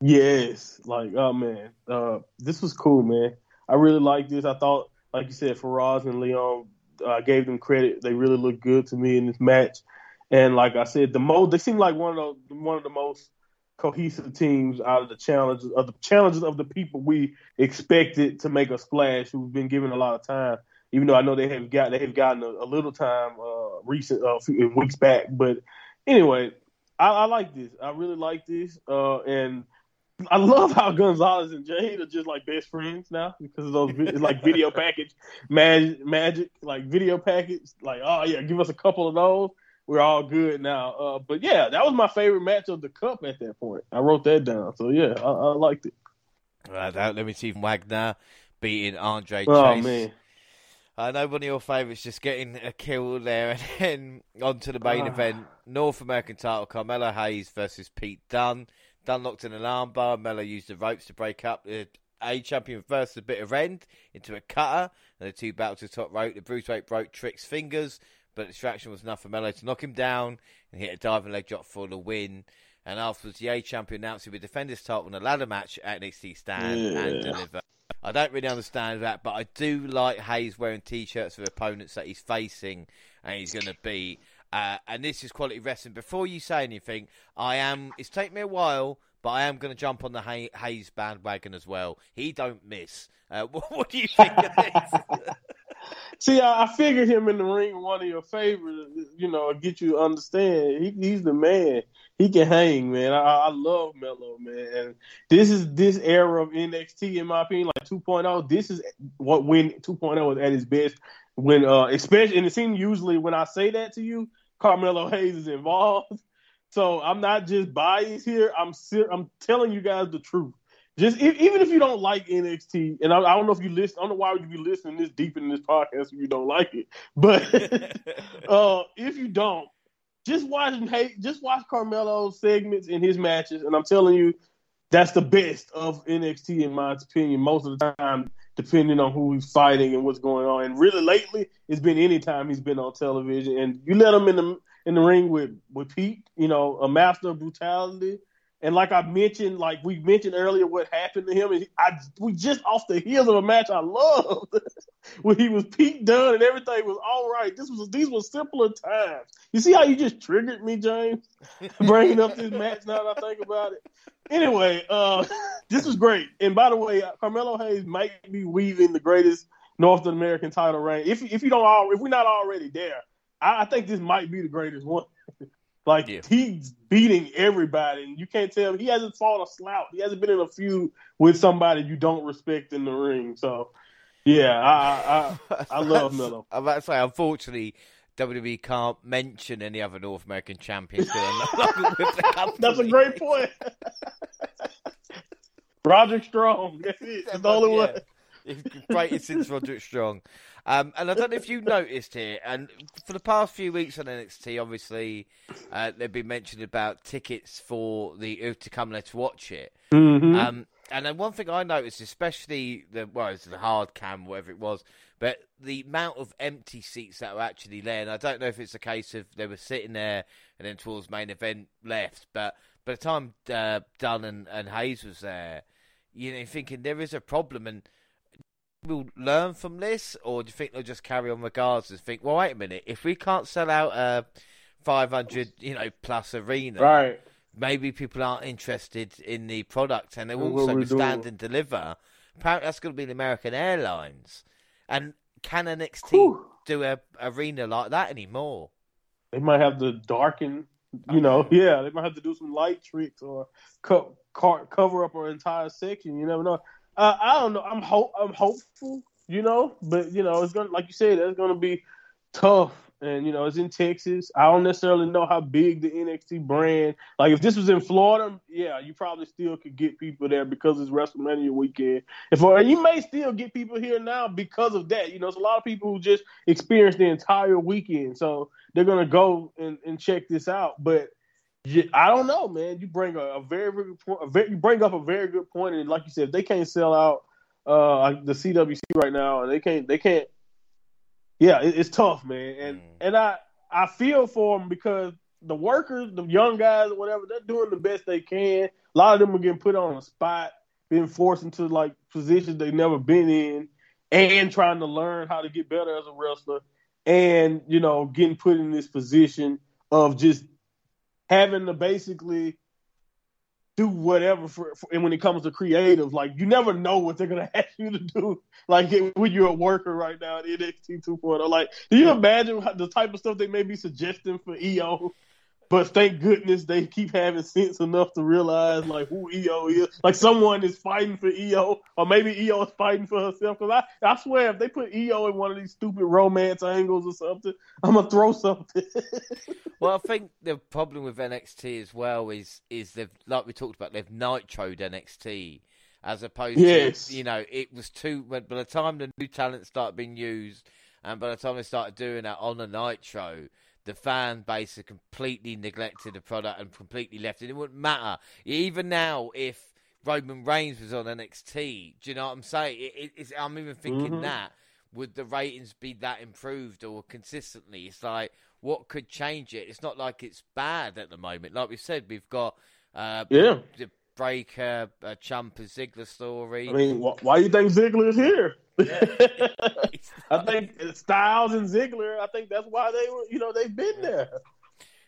Yes, like oh man, uh, this was cool, man. I really like this. I thought, like you said, Feroz and Leon, uh, I gave them credit. They really looked good to me in this match, and like I said, the most they seem like one of the one of the most cohesive teams out of the challenges of the challenges of the people we expected to make a splash, who've been given a lot of time. Even though I know they have got they have gotten a, a little time uh, recent uh, few weeks back, but anyway, I, I like this. I really like this, uh, and I love how Gonzalez and Jade are just like best friends now because of those like video package magic, magic like video package. Like, oh yeah, give us a couple of those. We're all good now. Uh, but yeah, that was my favorite match of the cup at that point. I wrote that down. So yeah, I, I liked it. Right, let me see Wagner beating Andre Chase. oh, man. I know one of your favourites just getting a kill there and then on to the main Ah. event. North American title, Carmelo Hayes versus Pete Dunne. Dunne locked in an armbar. Melo used the ropes to break up the A champion first a bit of end into a cutter. And the two battled to the top rope. The Bruiserweight broke Trick's fingers, but the distraction was enough for Melo to knock him down and hit a diving leg drop for the win. And afterwards, the A champion announced he would defend his title in a ladder match at NXT Stand and deliver. I don't really understand that, but I do like Hayes wearing T-shirts of opponents that he's facing and he's going to beat. Uh, and this is quality wrestling. Before you say anything, I am. It's taken me a while, but I am going to jump on the Hay- Hayes bandwagon as well. He don't miss. Uh, what, what do you think of this? See, I, I figured him in the ring one of your favorites, you know, get you to understand. He, he's the man. He can hang, man. I, I love Melo, man. And this is this era of NXT, in my opinion, like 2.0. This is what when 2.0 was at its best. When, uh, especially, and it seems usually when I say that to you, Carmelo Hayes is involved. So I'm not just biased here. I'm ser- I'm telling you guys the truth. Just e- even if you don't like NXT, and I, I don't know if you listen, I don't know why would you be listening this deep in this podcast if you don't like it. But uh, if you don't, just watch hey, just watch Carmelo's segments in his matches, and I'm telling you, that's the best of NXT in my opinion. Most of the time, depending on who he's fighting and what's going on. And really lately, it's been any time he's been on television, and you let him in the in the ring with with Pete, you know, a master of brutality. And like I mentioned, like we mentioned earlier, what happened to him, and I we just off the heels of a match I loved, when he was Pete Dunne and everything was all right. This was these were simpler times. You see how you just triggered me, James, bringing up this match now that I think about it. Anyway, uh, this was great. And by the way, Carmelo Hayes might be weaving the greatest North American title reign. If if you don't, al- if we're not already there, I, I think this might be the greatest one. Like Yeah. he's beating everybody, and you can't tell he hasn't fought a slouch. He hasn't been in a feud with somebody you don't respect in the ring. So, yeah, I I, I love Melo. I'm about to say, unfortunately, WWE can't mention any other North American champions. 'cause they're no longer with the. That's a great point. Roderick Strong. That's it. That's the only one. Greatest since Roderick Strong. Um, and I don't know if you noticed here, and for the past few weeks on NXT, obviously, uh, they've been mentioning about tickets for the to come let's watch it. Mhm. Um, and then one thing I noticed, especially the well, it's the hard cam, whatever it was, but the amount of empty seats that were actually there. And I don't know if it's a case of they were sitting there and then towards main event left, but by the time uh, Dunne and, and Hayes was there, you know, thinking there is a problem, and we'll learn from this, or do you think they'll just carry on regardless? And think, well, wait a minute, if we can't sell out a 500, you know, plus arena, right. Maybe people aren't interested in the product and they will What also stand and deliver. Apparently, that's going to be the American Airlines. And can NXT Whew. do a arena like that anymore? They might have to darken. You know, yeah, they might have to do some light tricks or co- car- cover up an entire section. You never know. Uh, I don't know. I'm hope I'm hopeful. You know, but you know, it's gonna like you said, it's gonna be tough. And you know, it's in Texas. I don't necessarily know how big the NXT brand. Like, if this was in Florida, yeah, you probably still could get people there because it's WrestleMania weekend. If and you may still get people here now because of that. You know, it's a lot of people who just experienced the entire weekend, so they're gonna go and, and check this out. But I don't know, man. You bring a, a very, very good point. A very, you bring up a very good point, and like you said, if they can't sell out uh the CWC right now, and they can't, they can't. Yeah, it, it's tough, man, and Mm. and I I feel for them because the workers, the young guys, or whatever, they're doing the best they can. A lot of them are getting put on the spot, being forced into like positions they've never been in, and trying to learn how to get better as a wrestler, and you know, getting put in this position of just having to basically do whatever for, for and when it comes to creative, like you never know what they're gonna ask you to do. Like when you're a worker right now at NXT 2.0, like do you imagine how- the type of stuff they may be suggesting for Io? But thank goodness they keep having sense enough to realize like who Io is. Like someone is fighting for Io, or maybe Io is fighting for herself. Because I, I swear, if they put Io in one of these stupid romance angles or something, I'm gonna throw something. well, I think the problem with NXT as well is is they've like we talked about, they've nitroed NXT as opposed yes. to you know it was too. By the time the new talent started being used, and by the time they started doing that on a Nitro the fan base had completely neglected the product and completely left it. It wouldn't matter. Even now, if Roman Reigns was on NXT, do you know what I'm saying? It, it, I'm even thinking mm-hmm. that. Would the ratings be that improved or consistently? It's like, what could change it? It's not like it's bad at the moment. Like we said, we've got uh, yeah. the Breakker, uh, Ciampa Ziggler story. I mean, wh- why do you think Ziggler is here? I think Styles and Ziggler. I think that's why they were. You know, they've been there.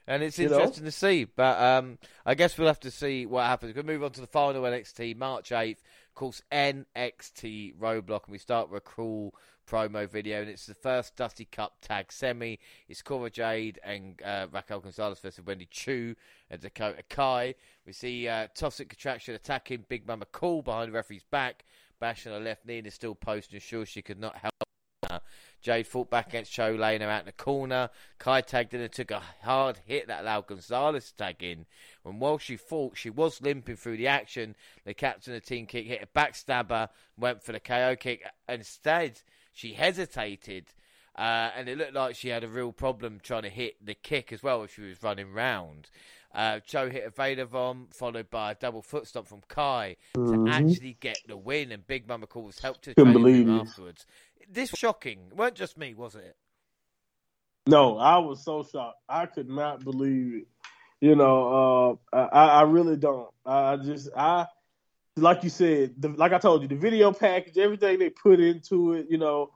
And it's interesting know? to see, but um, I guess we'll have to see what happens. We'll move on to the final NXT, March 8th. Of course, NXT Roadblock, and we start with a cool promo video, and it's the first Dusty Cup tag semi. It's Cora Jade and uh, Raquel Gonzalez versus Wendy Choo and Dakota Kai. We see uh, Toxic Attraction attacking Big Mama Cool behind the referee's back bashing her left knee and is still posting, sure she could not help her. Jade fought back against Choo, laying her out in the corner. Kai tagged in and took a hard hit that allowed Gonzalez to tag in. And while she fought, she was limping through the action. The captain of the team kick hit a backstabber, went for the KO kick. Instead, she hesitated. Uh, and it looked like she had a real problem trying to hit the kick as well as she was running round. Uh, Joe hit a Vader bomb, followed by a double foot stomp from Kai mm-hmm. to actually get the win, and Big Mama Calls helped to Couldn't believe him afterwards. This was shocking. It weren't just me, was it? No, I was so shocked. I could not believe it. You know, uh, I, I really don't. I just, I, like you said, the, like I told you, the video package, everything they put into it, you know,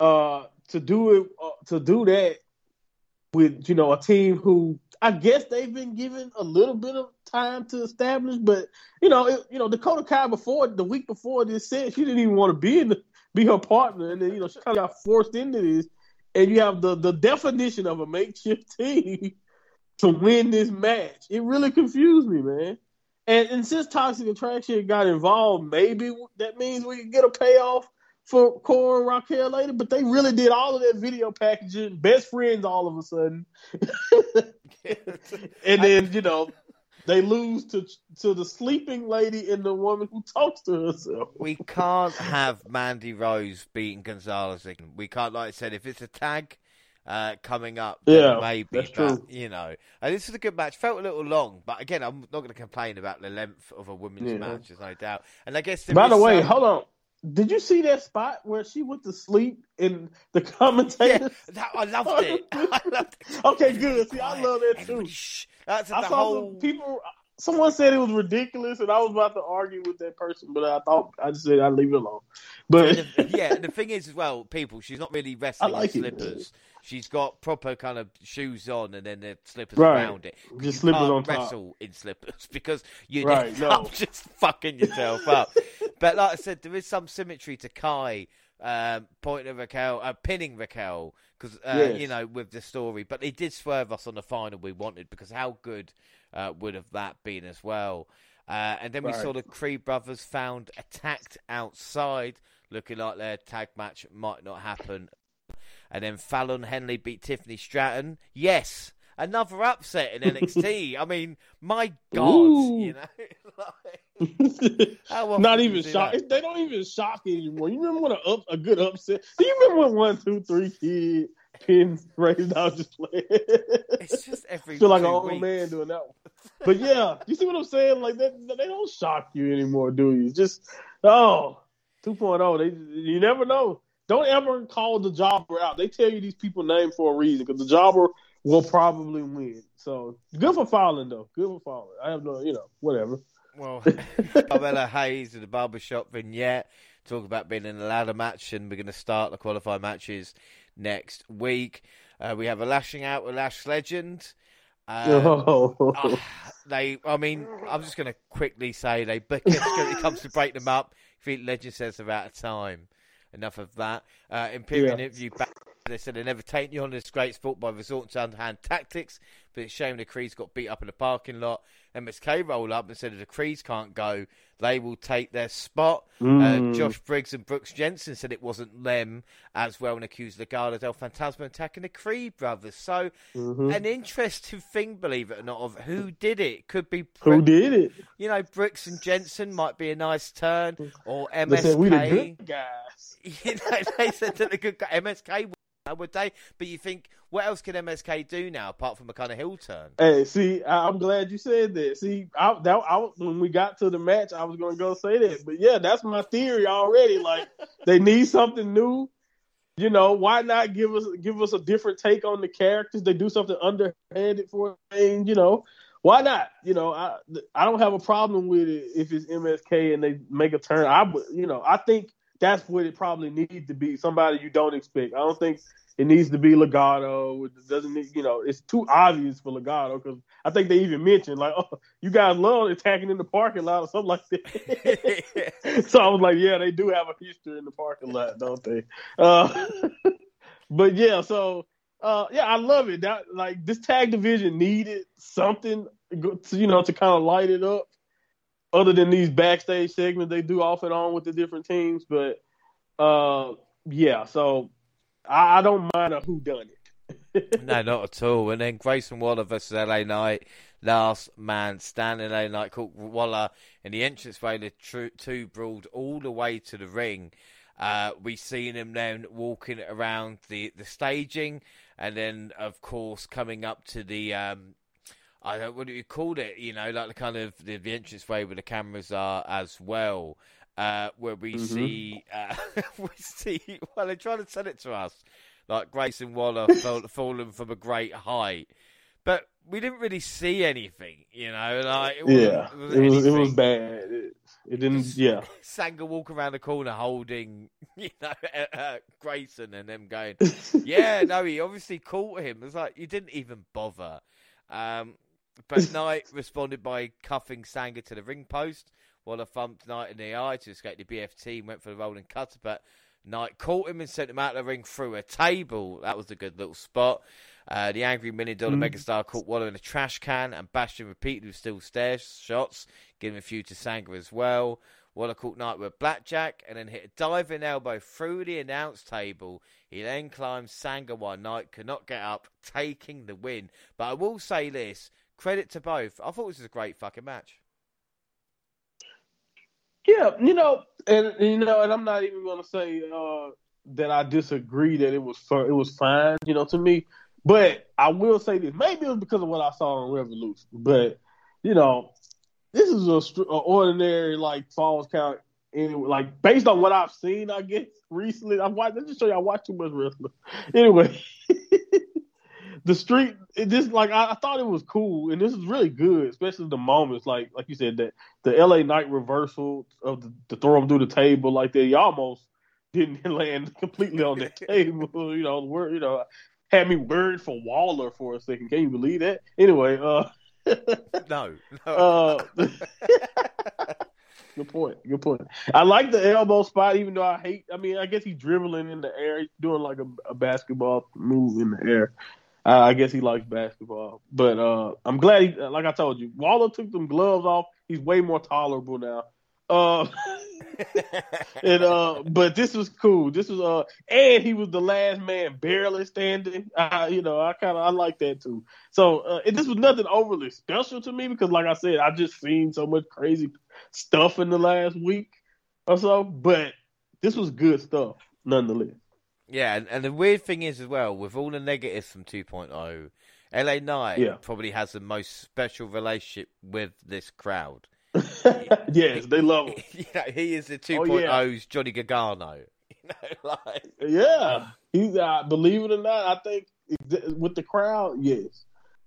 uh, to do it, uh, to do that with, you know, a team who I guess they've been given a little bit of time to establish, but you know, it, you know, Dakota Kai before the week before this said she didn't even want to be in the, be her partner, and then you know she kind of got forced into this, and you have the the definition of a makeshift team to win this match. It really confused me, man. And, and since Toxic Attraction got involved, maybe that means we can get a payoff for Cora and Raquel later, but they really did all of that video packaging, best friends all of a sudden. and then, you know, they lose to to the sleeping lady and the woman who talks to herself. We can't have Mandy Rose beating Gonzalez. We can't, like I said, if it's a tag uh, coming up, yeah, maybe. That's but, true. You know, and this was a good match. Felt a little long, but again, I'm not going to complain about the length of a women's yeah. match. There's no doubt. And I guess by the way, some... hold on. Did you see that spot where she went to sleep in the commentator? Yeah, that, I loved it. I loved it. okay, good. See, I love that too. That's I saw whole... some people. Someone said it was ridiculous, and I was about to argue with that person, but I thought I just said I'd leave it alone. But the, yeah, the thing is as well, people, she's not really wrestling like in slippers. It, she's got proper kind of shoes on, and then the slippers right. around it. Just you slippers on top. Wrestle in slippers because you right, up just fucking yourself up. But like I said, there is some symmetry to Kai um, pointing Raquel, uh, pinning Raquel, because uh, yes. you know with the story. But they did swerve us on the final we wanted because how good uh, would have that been as well? Uh, and then we right. saw the Creed brothers found attacked outside, looking like their tag match might not happen. And then Fallon Henley beat Tiffany Stratton. Yes, another upset in NXT. I mean, my God, Ooh. you know. Not even shock. They don't even shock anymore. You remember when a, up, a good upset? Do you remember when one, two, three kid pins raised out just playing? it's just every. Feel like an old man doing that one. But yeah, you see what I'm saying? Like that, they don't shock you anymore, do you? Just oh, 2.0. They you never know. Don't ever call the jobber out. They tell you these people name for a reason because the jobber will probably win. So good for Fallon though. Good for Fallon. I have no, you know, whatever. Well, Carmelo Hayes in the barbershop vignette talk about being in a ladder match, and we're going to start the qualifying matches next week. Uh, we have a lashing out with Lash Legend. Um, oh. uh, they, I mean, I'm just going to quickly say they, because it comes to break them up, I think Legend says they're out of time. Enough of that. Uh, Imperium interview back They said they never taken you on this great sport by resorting to underhand tactics, but it's shame the Crees got beat up in the parking lot. MSK roll up and said if the Crees can't go, they will take their spot. Mm. Uh, Josh Briggs and Brooks Jensen said it wasn't them as well and accused Legado del Fantasma of attacking the Creed brothers. So, Mhm. an interesting thing, believe it or not, of who did it. Could be, Who did it? you know, Brooks and Jensen might be a nice turn, or MSK. They said we the good guys. you know, they said that the good guy, MSK would, would they? But you think, what else can MSK do now apart from a kind of hill turn? Hey, see, I'm glad you said that. See, I, that, I, when we got to the match, I was going to go say that, but yeah, that's my theory already. Like they need something new. You know, why not give us give us a different take on the characters? They do something underhanded for a thing. You know, why not? You know, I I don't have a problem with it if it's MSK and they make a turn. I would, you know, I think that's what it probably needs to be. Somebody you don't expect. I don't think it needs to be Legado. It doesn't need, you know, it's too obvious for Legado because I think they even mentioned like, oh, you guys love attacking in the parking lot or something like that. so I was like, yeah, they do have a history in the parking lot, don't they? Uh, but yeah, so uh, yeah, I love it. That like this tag division needed something, to, you know, to kind of light it up. Other than these backstage segments they do off and on with the different teams, but uh, yeah, so I, I don't mind a who done it. no, not at all. And then Grayson Waller versus LA Knight, last man standing. LA Knight caught Waller in the entranceway. The tr- two brawled all the way to the ring. Uh, we seen him then walking around the, the staging, and then of course coming up to the um, I don't what do you call it? You know, like the kind of the, the entranceway where the cameras are as well. Uh, where we Mhm. see, uh, we see. Well, they're trying to sell it to us, like Grayson Waller fall, falling from a great height, but we didn't really see anything. You know, like it yeah, it was it was it was bad. It, it didn't. Yeah, Sanga walk around the corner holding, you know, uh, Grayson and them going, yeah, no, he obviously caught him. It was like you didn't even bother. Um, but Knight responded by cuffing Sanga to the ring post, while a thumped Knight in the eye to escape the BFT. Went for the rolling cutter, but Knight caught him and sent him out of the ring through a table. That was a good little spot. Uh, the angry million dollar Mm. megastar caught Waller in a trash can, and bashed him repeatedly with steel stare shots, giving a few to Sanga as well. Waller caught Knight with a blackjack and then hit a diving elbow through the announce table. He then climbed Sanga while Knight could not get up, taking the win. But I will say this credit to both. I thought this was a great fucking match. yeah. You know, and you know, and I'm not even gonna say uh, that I disagree that it was it was fine. You know, to me, but I will say this. Maybe it was because of what I saw on Revolution, but you know, this is a, a ordinary like falls count. Anyway, like based on what I've seen, I guess recently I've watched. Let's just show you, I watch too much wrestling. Anyway, the street, this like I, I thought it was cool, and this is really good, especially the moments like like you said that the LA Knight reversal of the, the throw him through the table like that. He almost didn't land completely on the table. You know, word, you know, had me worried for Waller for a second. Can you believe that? Anyway, uh. No, no. Uh, good point. Good point. I like the elbow spot, even though I hate. I mean, I guess he's dribbling in the air, he's doing like a, a basketball move in the air. I guess he likes basketball, but uh, I'm glad. He, like I told you, Waller took them gloves off. He's way more tolerable now. Uh, and uh, but this was cool. This was uh, and he was the last man barely standing. Uh, you know, I kind of I like that too. So uh, this was nothing overly special to me because, like I said, I just seen so much crazy stuff in the last week or so. But this was good stuff nonetheless. Yeah, and, and the weird thing is as well, with all the negatives from 2.0, LA Knight Yeah. probably has the most special relationship with this crowd. yes, they love him. you know, he is the Oh, 2.0's yeah. Johnny Gargano. You know, like Yeah, he's uh, believe it or not, I think with the crowd, yes.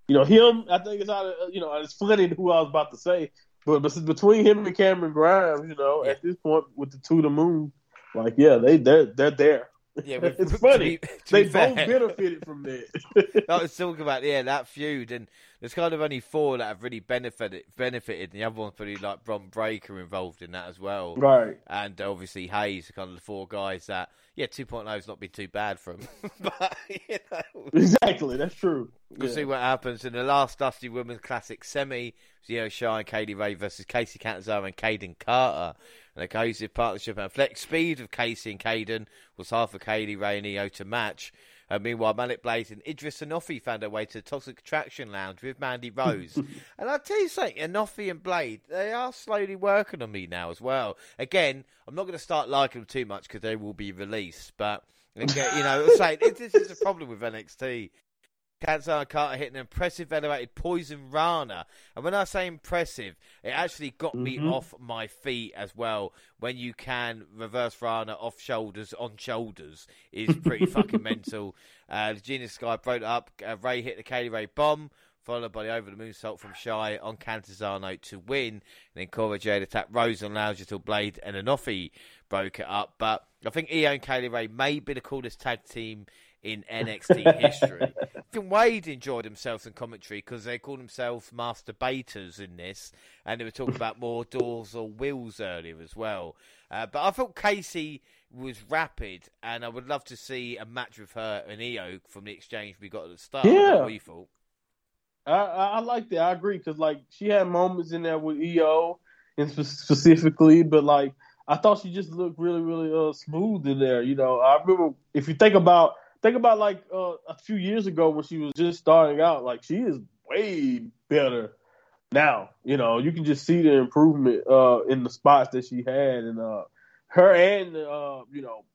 You know him. I think it's out of you know it's funny who I was about to say, but, but between him and Cameron Grimes, you know, Yeah. at this point with the two to the moon, like yeah, they they're they're there. Yeah, it's to funny. be- to they both fair. benefited from that. I was talking about yeah that feud, and there's kind of only four that have really benefited. Benefited, and the other one's probably like Bron Breakker involved in that as well, right. and uh, obviously Hayes, kind of the four guys that yeah 2.0 has not been too bad for him, but you know Exactly. That's true. we'll Yeah. see what happens in the last Dusty Women's Classic semi. Io Shirai and Kay Lee Ray versus Kacy Catanzaro and Kayden Carter. And a cohesive partnership and flex speed of Kacy and Kayden was half of Kay Lee Ray and to match. And meanwhile, Malik Blade and Edris Enofé found their way to the Toxic Attraction Lounge with Mandy Rose. and I'll tell you something, Anofi and Blade, they are slowly working on me now as well. Again, I'm not going to start liking them too much because they will be released. But, again, you know, saying this is a problem with NXT. And Carter hit an impressive elevated poison Rana. And when I say impressive, it actually got me Mhm. off my feet as well. When you can reverse Rana off shoulders on shoulders is pretty fucking mental. Uh, the Genius Sky broke up. Uh, Ray hit the Kay Lee Ray bomb, followed by the over the moonsault from Shy on Catanzaro to win. And then Cora Jade attacked Rose and Lounge until Blade and Enofé broke it up. But I think Io and Kay Lee Ray may be the coolest tag team in NXT history. Even Wade enjoyed himself in commentary because they called themselves masturbators in this, and they were talking about more doors or wheels earlier as well. Uh, but I thought Kacy was rapid, and I would love to see a match with her and Io from the exchange we got at the start. Yeah. What we thought. I, I, I like that. I agree because like she had moments in there with Io and spe- specifically, but like I thought she just looked really, really uh, smooth in there. You know, I remember if you think about think about like uh, a few years ago when she was just starting out, like she is way better now. You know, you can just see the improvement uh, in the spots that she had, and uh, her and uh, you know,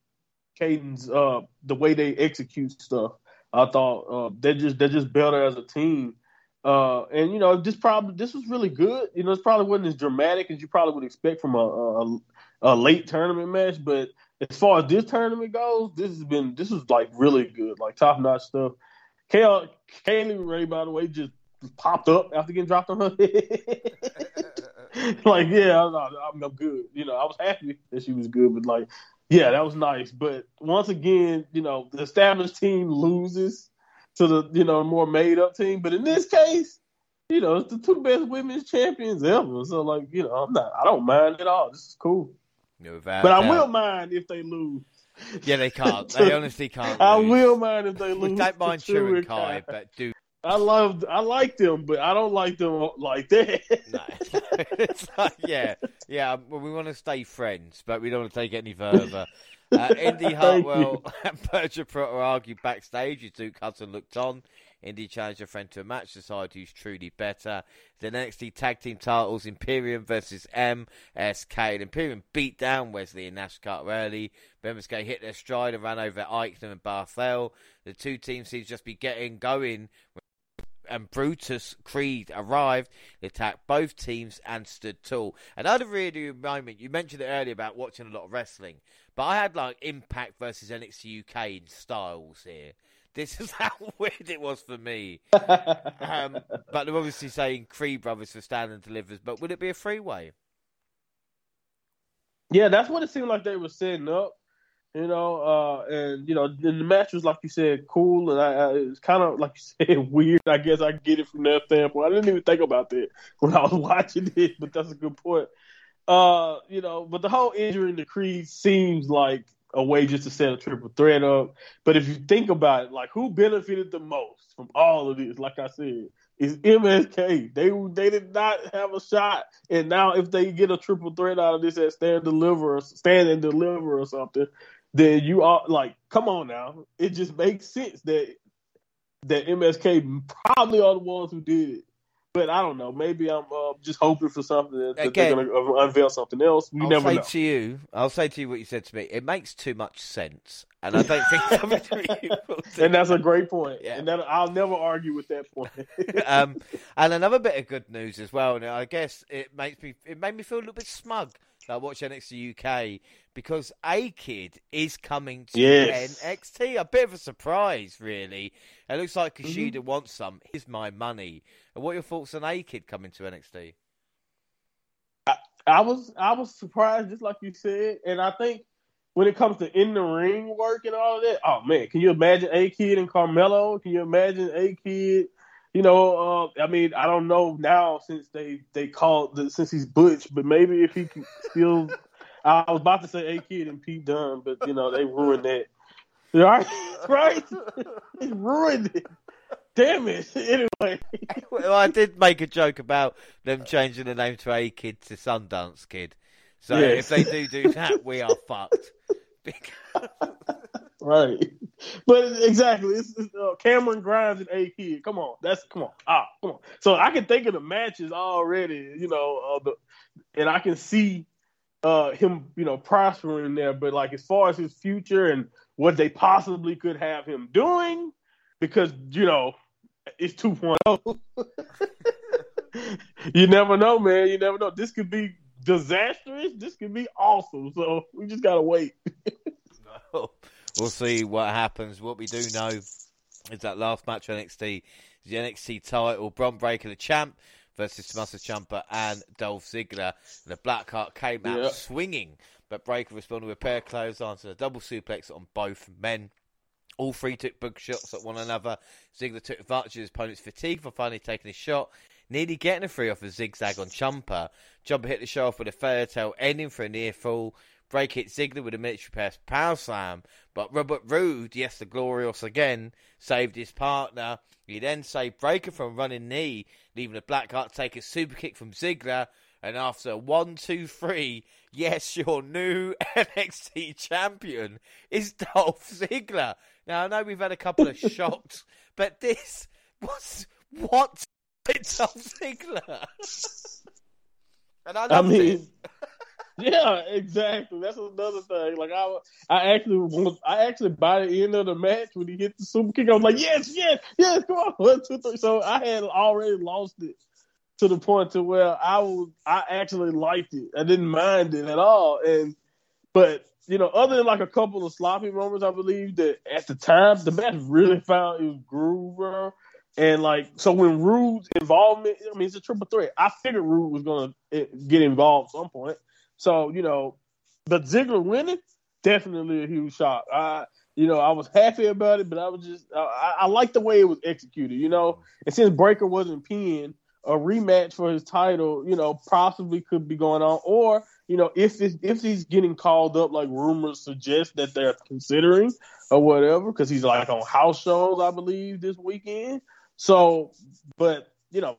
Kayden's uh, the way they execute stuff. I thought uh, they're just they're just better as a team. Uh, and you know, this probably this was really good. You know, it probably wasn't as dramatic as you probably would expect from a, a, a late tournament match. But as far as this tournament goes, this has been this was like really good, like top notch stuff. Kay- Kaylee Ray, by the way, just popped up after getting dropped on her head. like, yeah, I'm, I'm, I'm good. You know, I was happy that she was good, but like, yeah, that was nice. But once again, you know, the established team loses to the you know more made up team. But in this case, you know, it's the two best women's champions ever. So like, you know, I'm not, I don't mind at all. This is cool. No, without But I doubt. will mind if they lose. Yeah, they can't. They honestly can't. I lose. will mind if they lose. We don't mind True and and Kai, but do I love, I like them, but I don't like them like that. no. it's like, yeah, yeah. Well, we want to stay friends, but we don't want to take it any further. Uh, Indy Hartwell and Persia Pirotta argued backstage as Duke Hudson looked on. Indy challenged a friend to a match to decide who's truly better. The NXT Tag Team titles Imperium versus MSK. And Imperium beat down Wesley and Nash Carter early. MSK hit their stride and ran over Eichner and Barthel. The two teams seem to just be getting going and Brutus Creed arrived. Attacked both teams and stood tall. Another really moment, you mentioned it earlier about watching a lot of wrestling, but I had like Impact versus NXT UK in styles here. This is how weird it was for me. Um, but they're obviously saying Creed brothers for stand and delivers, but would it be a freeway? Yeah, that's what it seemed like they were setting up. You know, uh, and you know, the match was like you said, cool, and I, I it's kind of like you said, weird. I guess I get it from that standpoint. I didn't even think about that when I was watching it, but that's a good point. Uh, you know, but the whole injury in the Creed seems like a way just to set a triple threat up. But if you think about it, like who benefited the most from all of this? Like I said, is MSK. They they did not have a shot, and now if they get a triple threat out of this at stand deliver, stand and deliver or something, then you are like, come on now. It just makes sense that that MSK probably are the ones who did it. But I don't know. Maybe I'm uh, just hoping for something that, that they're Again, going to unveil something else. You I'll never say know. to you, I'll say to you what you said to me. It makes too much sense, and I don't think some of you will do and that's a great point. Yeah. And that, I'll never argue with that point. um, and another bit of good news as well. Now, I guess it makes me it made me feel a little bit smug that I watch NXT UK because A Kid is coming to Yes. NXT. A bit of a surprise, really. It looks like Mm-hmm. Kushida wants some. Here's my money. And what are your thoughts on A Kid coming to NXT? I was I was surprised, just like you said, and I think when it comes to in the ring work and all of that, oh man, can you imagine A Kid and Carmelo? Can you imagine A Kid? You know, uh, I mean, I don't know now since they they called the, since he's Butch, but maybe if he can still, I was about to say A Kid and Pete Dunne, but you know they ruined that. Right, right, they ruined it. Damn it. Anyway. well, I did make a joke about them changing the name to A Kid to Sundance Kid. So yes. if they do do that, we are fucked. right. But exactly, it's, it's uh, Cameron Grimes and A Kid. Come on, that's come on, ah, come on. So I can think of the matches already, you know, uh, the, and I can see uh, him, you know, prospering there. But like as far as his future and what they possibly could have him doing, because you know it's 2.0. you never know, man. You never know. This could be disastrous. This could be awesome. So we just gotta wait. we'll see what happens. What we do know is that last match NXT the NXT title. Bron Breakker, the champ, versus Tommaso Ciampa and Dolph Ziggler. And the Blackheart came out yep. swinging, but Breakker responded with a pair of clotheslines and a double suplex on both men. All three took big shots at one another. Ziggler took advantage of his opponent's fatigue for finally taking a shot, nearly getting a free off a zigzag on Ciampa. Ciampa hit the show off with a fair tail, ending for a near fall. Break hit Ziggler with a military press power slam, but Robert Roode, yes, the glorious again, saved his partner. He then saved Breakker from running knee, leaving the Blackheart take a super kick from Ziggler. And after one, two, three, yes, your new NXT champion is Dolph Ziggler. Now I know we've had a couple of shocks, but this was what it's Dolph Ziggler. and I, I mean, yeah, exactly. That's another thing. Like I, I actually I actually by the end of the match when he hit the super kick, I was like, yes, yes, yes, come on, one, two, three. So I had already lost it to the point to where I was, I actually liked it. I didn't mind it at all, and but you know, other than like a couple of sloppy moments, I believe that at the time the match really found its groove. And like, so when Roode's involvement, I mean, it's a triple threat. I figured Roode was gonna eh, get involved at some point. So you know, but Ziggler winning, definitely a huge shock. I, you know, I was happy about it, but I was just, I, I like the way it was executed. You know, and since Breakker wasn't pinned, a rematch for his title, you know, possibly could be going on, or you know, if if he's getting called up, like rumors suggest that they're considering or whatever, because he's like on house shows, I believe, this weekend. So, but you know,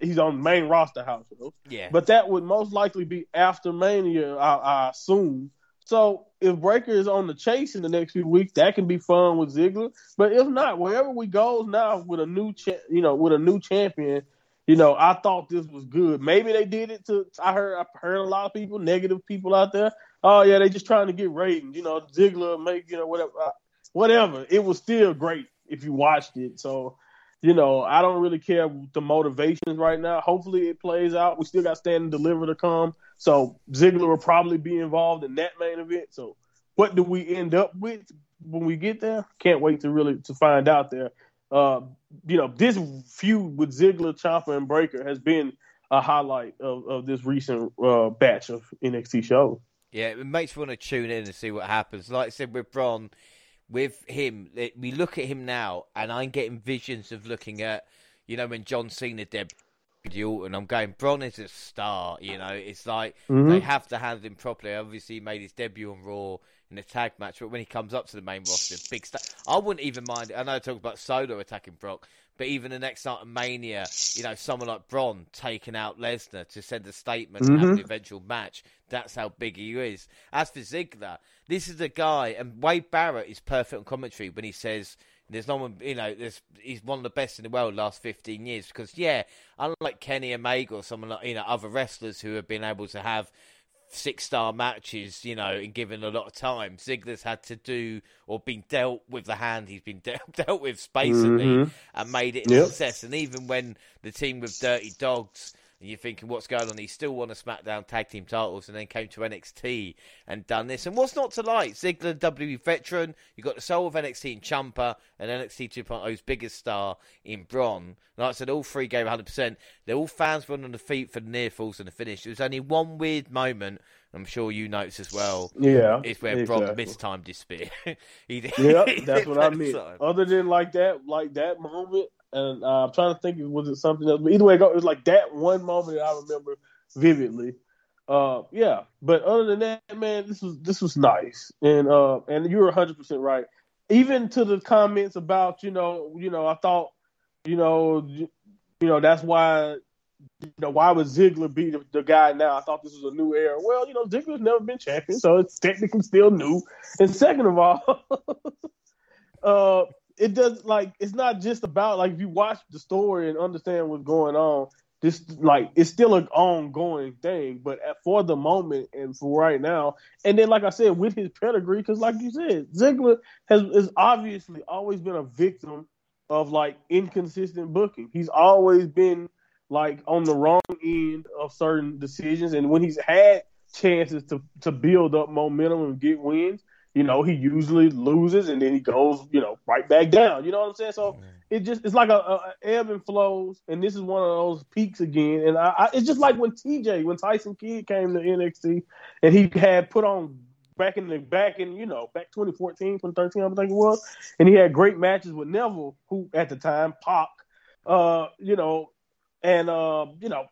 he's on main roster house. Yeah. But that would most likely be after Mania, I, I assume. So if Breakker is on the chase in the next few weeks, that can be fun with Ziggler. But if not, wherever we goes now with a new, cha- you know, with a new champion, you know, I thought this was good. Maybe they did it to. I heard. I heard a lot of people, negative people out there. Oh yeah, they just trying to get ratings. You know, Ziggler make you know whatever, uh, whatever. It was still great if you watched it. So, you know, I don't really care the motivations right now. Hopefully, it plays out. We still got Stand and Deliver to come. So Ziggler will probably be involved in that main event. So, what do we end up with when we get there? Can't wait to really to find out there uh, you know, this feud with Ziggler, Ciampa, and Breakker has been a highlight of, of this recent uh, batch of NXT shows. Yeah, it makes me want to tune in and see what happens. Like I said with Bron, with him, it, we look at him now, and I'm getting visions of looking at, you know, when John Cena debuted, and I'm going, Bron is a star. You know, it's like mm-hmm. they have to handle him properly. Obviously, he made his debut on Raw in a tag match, but when he comes up to the main roster, big stuff. I wouldn't even mind. I know I talk about Solo attacking Brock, but even the next night of Mania, you know, someone like Bron taking out Lesnar to send a statement mm-hmm. and have the eventual match. That's how big he is. As for Ziggler, this is a guy, and Wade Barrett is perfect on commentary when he says. There's no one, you know. There's he's one of the best in the world last 15 years because yeah, unlike Kenny Omega or someone like you know other wrestlers who have been able to have six star matches, you know, and given a lot of time. Ziggler's had to do or been dealt with the hand he's been dealt, dealt with basically mm-hmm. and made it a yep. success. And even when the team with Dirty Dogs you're thinking, what's going on? He still won a SmackDown tag team titles and then came to NXT and done this. And what's not to like? Ziggler, WWE veteran. You've got the soul of NXT in Ciampa and NXT 2.0's biggest star in Bron. Like I said, all three gave 100%. They're all fans running on the feet for the near falls and the finish. There was only one weird moment I'm sure you notice as well. Yeah, is where exactly. Brock mistimed his spear. he, yep, that's what I mean. Other than like that, like that moment, and uh, I'm trying to think, was it something else? But either way, it was like that one moment that I remember vividly. Uh, yeah, but other than that, man, this was this was nice, and uh, and you were 100 percent right. Even to the comments about you know, you know, I thought, you know, you know, that's why you know, why would Ziggler be the, the, guy now? I thought this was a new era. Well, you know, Ziggler's never been champion, so it's technically still new. And second of all, uh, it does like it's not just about like if you watch the story and understand what's going on. This like it's still an ongoing thing, but at, for the moment and for right now, and then like I said, with his pedigree, because like you said, Ziggler has is obviously always been a victim of like inconsistent booking. He's always been like on the wrong end of certain decisions, and when he's had chances to to build up momentum and get wins, you know, he usually loses and then he goes, you know, right back down. You know what I'm saying? So it just it's like a, a, ebb and flows, and this is one of those peaks again. And I, I, it's just like when TJ, when Tyson Kidd came to NXT, and he had put on back in the back in you know back 2014, 2013, I think it was, and he had great matches with Neville, who at the time Pac, uh, you know, and uh, you know,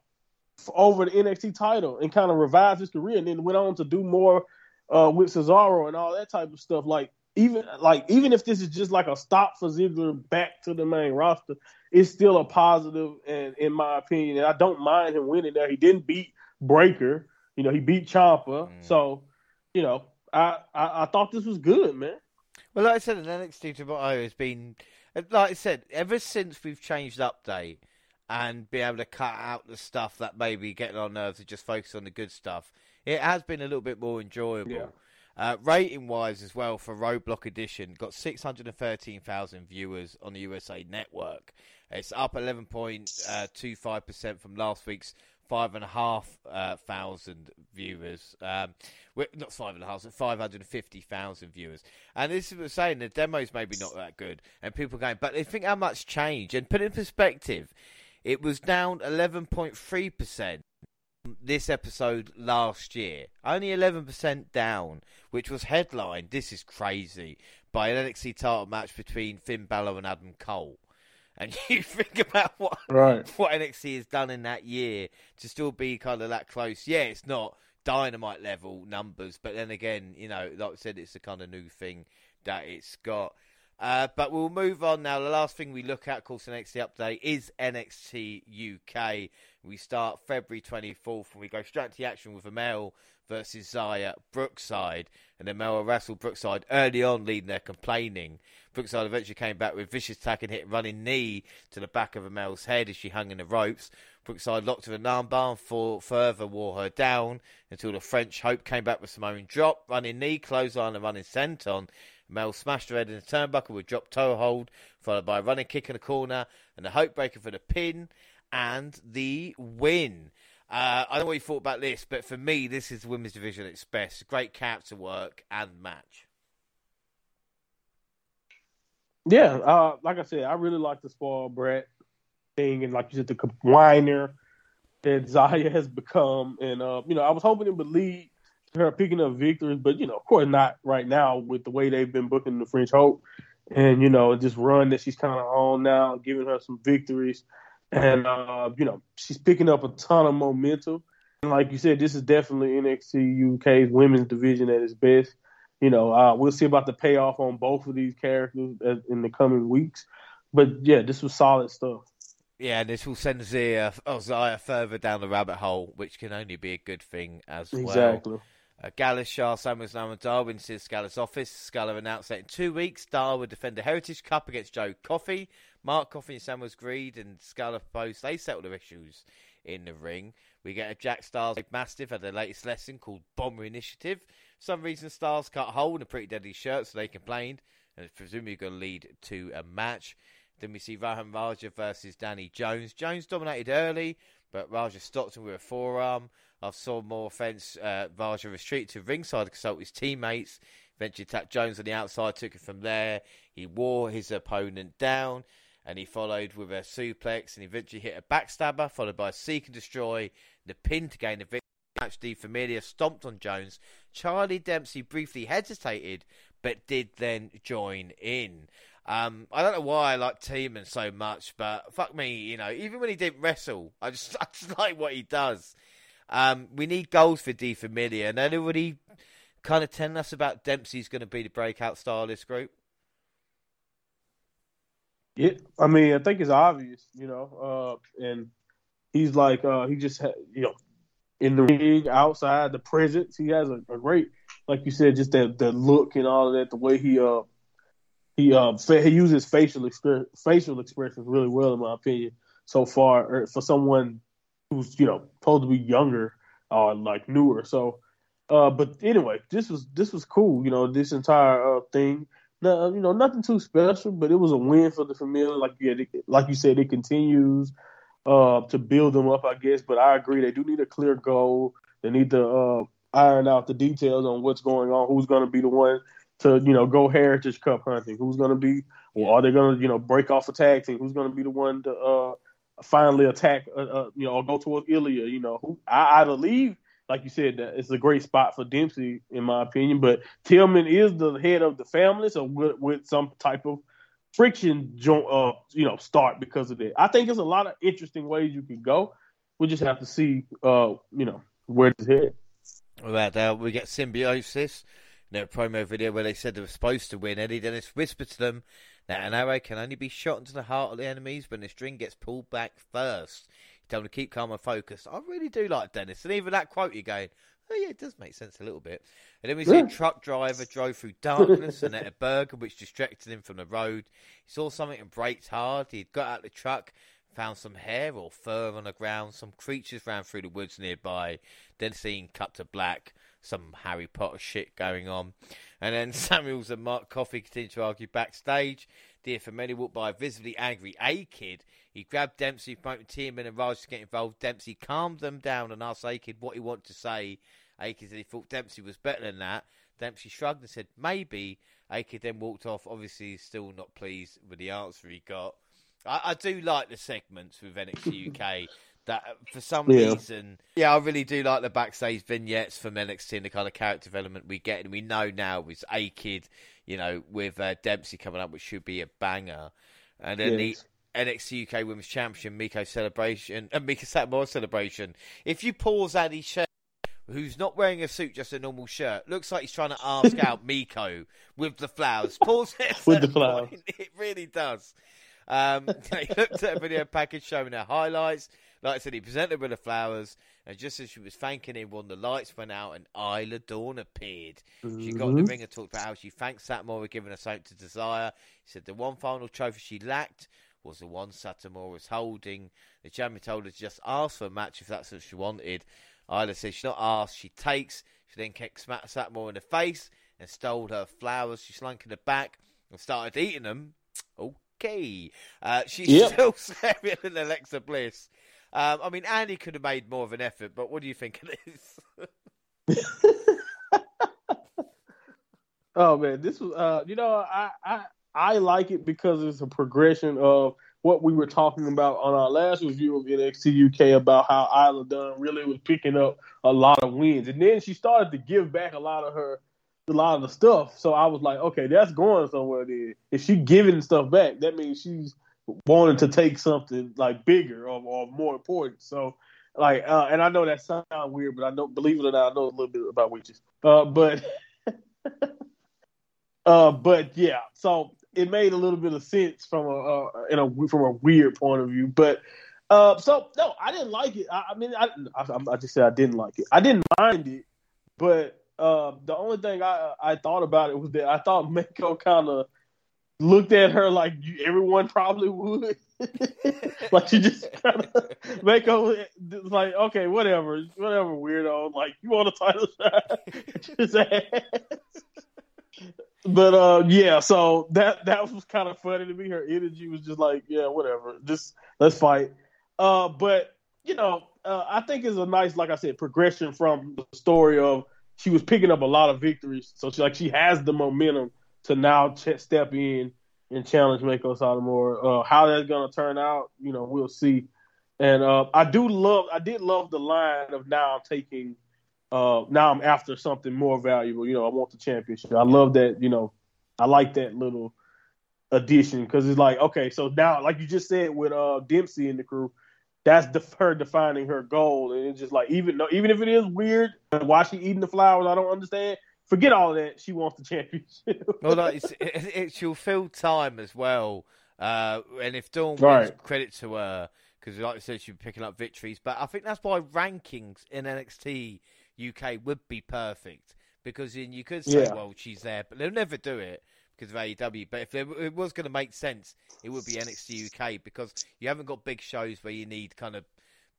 over the NXT title and kind of revived his career, and then went on to do more uh, with Cesaro and all that type of stuff. Like even like even if this is just like a stop for Ziggler back to the main roster, it's still a positive, and in my opinion, and I don't mind him winning there. He didn't beat Breaker, you know, he beat Ciampa, mm. so you know, I, I, I thought this was good, man. Well, like I said, the NXT Tomorrow has been, like I said, ever since we've changed update and be able to cut out the stuff that maybe getting on nerves and just focus on the good stuff. It has been a little bit more enjoyable. Yeah. Uh, rating wise as well for Roadblock Edition, got 613,000 viewers on the USA Network. It's up 11.25% uh, from last week's five and a half uh, thousand viewers. Um, not five and a half, five hundred and fifty thousand viewers. And this is what I'm saying. The demo's maybe not that good, and people are going, but they think how much change. And put in perspective, it was down 11.3% this episode last year. Only 11% down, which was headlined, this is crazy, by an NXT title match between Finn Balor and Adam Cole. And you think about what right. what NXT has done in that year to still be kind of that close. Yeah, it's not dynamite level numbers, but then again, you know, like I said, it's the kind of new thing that it's got. Uh, but we'll move on now. The last thing we look at, of course, the NXT update is NXT UK. We start February 24th and we go straight to the action with Amale versus Xia Brookside. And Amale wrestled Brookside early on, leading there complaining. Brookside eventually came back with vicious attack and hit running knee to the back of Amale's head as she hung in the ropes. Brookside locked her in an armbar and for, further wore her down until the French Hope came back with Samoan drop, running knee, clothesline, and running senton. Mel smashed her head in the turnbuckle with drop toe hold, followed by a running kick in the corner and a hope breaker for the pin and the win. Uh, I don't know what you thought about this, but for me, this is the women's division at its best. Great character work and match. Yeah, uh, like I said, I really like the spoiled brat thing, and like you said, the whiner that Xia has become. And uh, you know, I was hoping would lead her picking up victories, but you know, of course not right now with the way they've been booking the French Hope, and you know, just run that she's kind of on now, giving her some victories, and uh, you know, she's picking up a ton of momentum. And like you said, this is definitely NXT UK's women's division at its best. You know, uh, we'll see about the payoff on both of these characters in the coming weeks, but yeah, this was solid stuff. Yeah, and this will send Xia, oh, further down the rabbit hole, which can only be a good thing as well. Exactly. Uh, Gallus, Sha, Samuels, and Darwin to Scala's office. Scala announced that in two weeks, Dar would defend the Heritage Cup against Joe Coffey. Mark Coffey and Samuels Greed and Scala proposed they settle their issues in the ring. We get a Jack Starz Mastiff at their latest lesson called Bomber Initiative. For some reason, Starz cut hole in a pretty deadly shirt, so they complained, and it's presumably going to lead to a match. Then we see Rohan Raja versus Danny Jones. Jones dominated early, but Raja stopped him with a forearm. I saw more offence. Uh, Raja retreated to ringside to consult his teammates. Eventually attacked Jones on the outside, took it from there. He wore his opponent down, and he followed with a suplex, and eventually hit a backstabber, followed by a seek and destroy, the pin to gain the victory. match, Di Familia stomped on Jones. Charlie Dempsey briefly hesitated, but did then join in. Um, I don't know why I like Teoman so much, but fuck me, you know, even when he didn't wrestle, I just, I just like what he does. Um, we need goals for Di Familia, and anybody kind of telling us about Dempsey's going to be the breakout star of this group? Yeah, I mean, I think it's obvious, you know, uh, and he's like, uh, he just, had, you know, in the ring, outside, the presence, he has a, a great, like you said, just that the look and all of that, the way he, uh, he, uh, he uses facial exp- facial expressions really well, in my opinion, so far, er, for someone who's, you know, supposed to be younger or like newer. So, uh, but anyway, this was this was cool. You know, this entire uh, thing. No, you know, nothing too special, but it was a win for the Familia. Like yeah, like you said, it continues uh, to build them up, I guess. But I agree, they do need a clear goal. They need to uh, iron out the details on what's going on. Who's going to be the one to you know go Heritage Cup hunting? Who's going to be, or are they going to you know break off a tag team? Who's going to be the one to uh, finally attack? Uh, uh, you know, or go towards Ilja? You know, who I, I believe like you said, it's a great spot for Dempsey, in my opinion. But Teoman is the head of the family, so with, some type of friction, uh, you know, start because of that. I think there's a lot of interesting ways you can go. We just have to see, uh, you know, where it's head. Right, uh, we get symbiosis. in Their promo video where they said they were supposed to win. Eddie Dennis whispered to them that an arrow can only be shot into the heart of the enemies when the string gets pulled back first. Tell them to keep calm and focused. I really do like Dennis. And even that quote you're going, oh, yeah, it does make sense a little bit. And then we see a truck driver drove through darkness and at a burger which distracted him from the road. He saw something and braked hard. He'd got out the truck, found some hair or fur on the ground. Some creatures ran through the woods nearby. Then scene cut to black. Some Harry Potter shit going on. And then Samuels and Mark Coffey continue to argue backstage. Dear Familia walked by a visibly angry A-Kid he grabbed Dempsey, promoted Teoman and Raj to get involved. Dempsey calmed them down and asked A-Kid what he wanted to say. A-Kid said he thought Dempsey was better than that. Dempsey shrugged and said maybe. A-Kid then walked off. Obviously, he's still not pleased with the answer he got. I, I do like the segments with NXT UK. that for some yeah. reason, yeah, I really do like the backstage vignettes from NXT and the kind of character development we get, and we know now with A Kid, you know, with uh, Dempsey coming up, which should be a banger, and then yes. NXT UK Women's Champion Meiko celebration and uh, Meiko Satomura celebration. If you pause Addy's shirt, who's not wearing a suit, just a normal shirt, looks like he's trying to ask out Meiko with the flowers. Pause it with the flowers. Point. It really does. Um, he looked at a video package showing her highlights. Like I said, he presented with the flowers, and just as she was thanking him, one the lights went out and Isla Dawn appeared. Mm-hmm. She got in the mm-hmm. ring and talked about how she thanked Satmore for giving her something to desire. He said the one final trophy she lacked was the one Satomura was holding. The champion told her to just ask for a match if that's what she wanted. Isla said she's not asked, she takes. She then kicked Satomura in the face and stole her flowers. She slunk in the back and started eating them. Okay. Uh, she's yep. still scarier than Alexa Bliss. Um, I mean, Andy could have made more of an effort, but what do you think of this? oh man, this was uh, you know, I, I I like it because it's a progression of what we were talking about on our last review of NXT UK about how Isla Dawn really was picking up a lot of wins, and then she started to give back a lot of her, a lot of the stuff. So I was like, okay, that's going somewhere. Then if she giving stuff back, that means she's wanting to take something like bigger or, or more important. So like, uh, and I know that sounds weird, but I know, believe it or not, I know a little bit about witches. Uh, but, uh, but yeah. So it made a little bit of sense from a uh, in a from a weird point of view. But uh, so no, I didn't like it. I, I mean, I, I, I just said I didn't like it. I didn't mind it, but uh, the only thing I I thought about it was that I thought Meiko kind of looked at her like you, everyone probably would. like she just kind of was like, okay, whatever, whatever, weirdo. Like you want a title shot? just ask but uh, yeah, so that that was kind of funny to me. Her energy was just like, yeah, whatever, just let's fight. Uh, but you know, uh, I think it's a nice, like I said, progression from the story of she was picking up a lot of victories, so she like she has the momentum to now ch- step in and challenge Meiko Satomura. Uh, how that's gonna turn out, you know, we'll see. And uh, I do love, I did love the line of now taking uh, now I'm after something more valuable. You know, I want the championship. I love that. You know, I like that little addition because it's like okay, so now like you just said with uh Dempsey and the crew, that's the, her defining her goal, and it's just like even though even if it is weird, why she eating the flowers, I don't understand. Forget all that. She wants the championship. well, like, it's, it, it, she'll fill time as well. Uh, and if Dawn wins, credit to her because, like I said, she'll picking up victories. But I think that's why rankings in NXT UK would be perfect because then you could say, yeah. well, she's there, but they'll never do it because of AEW. But if it was going to make sense, it would be NXT UK because you haven't got big shows where you need kind of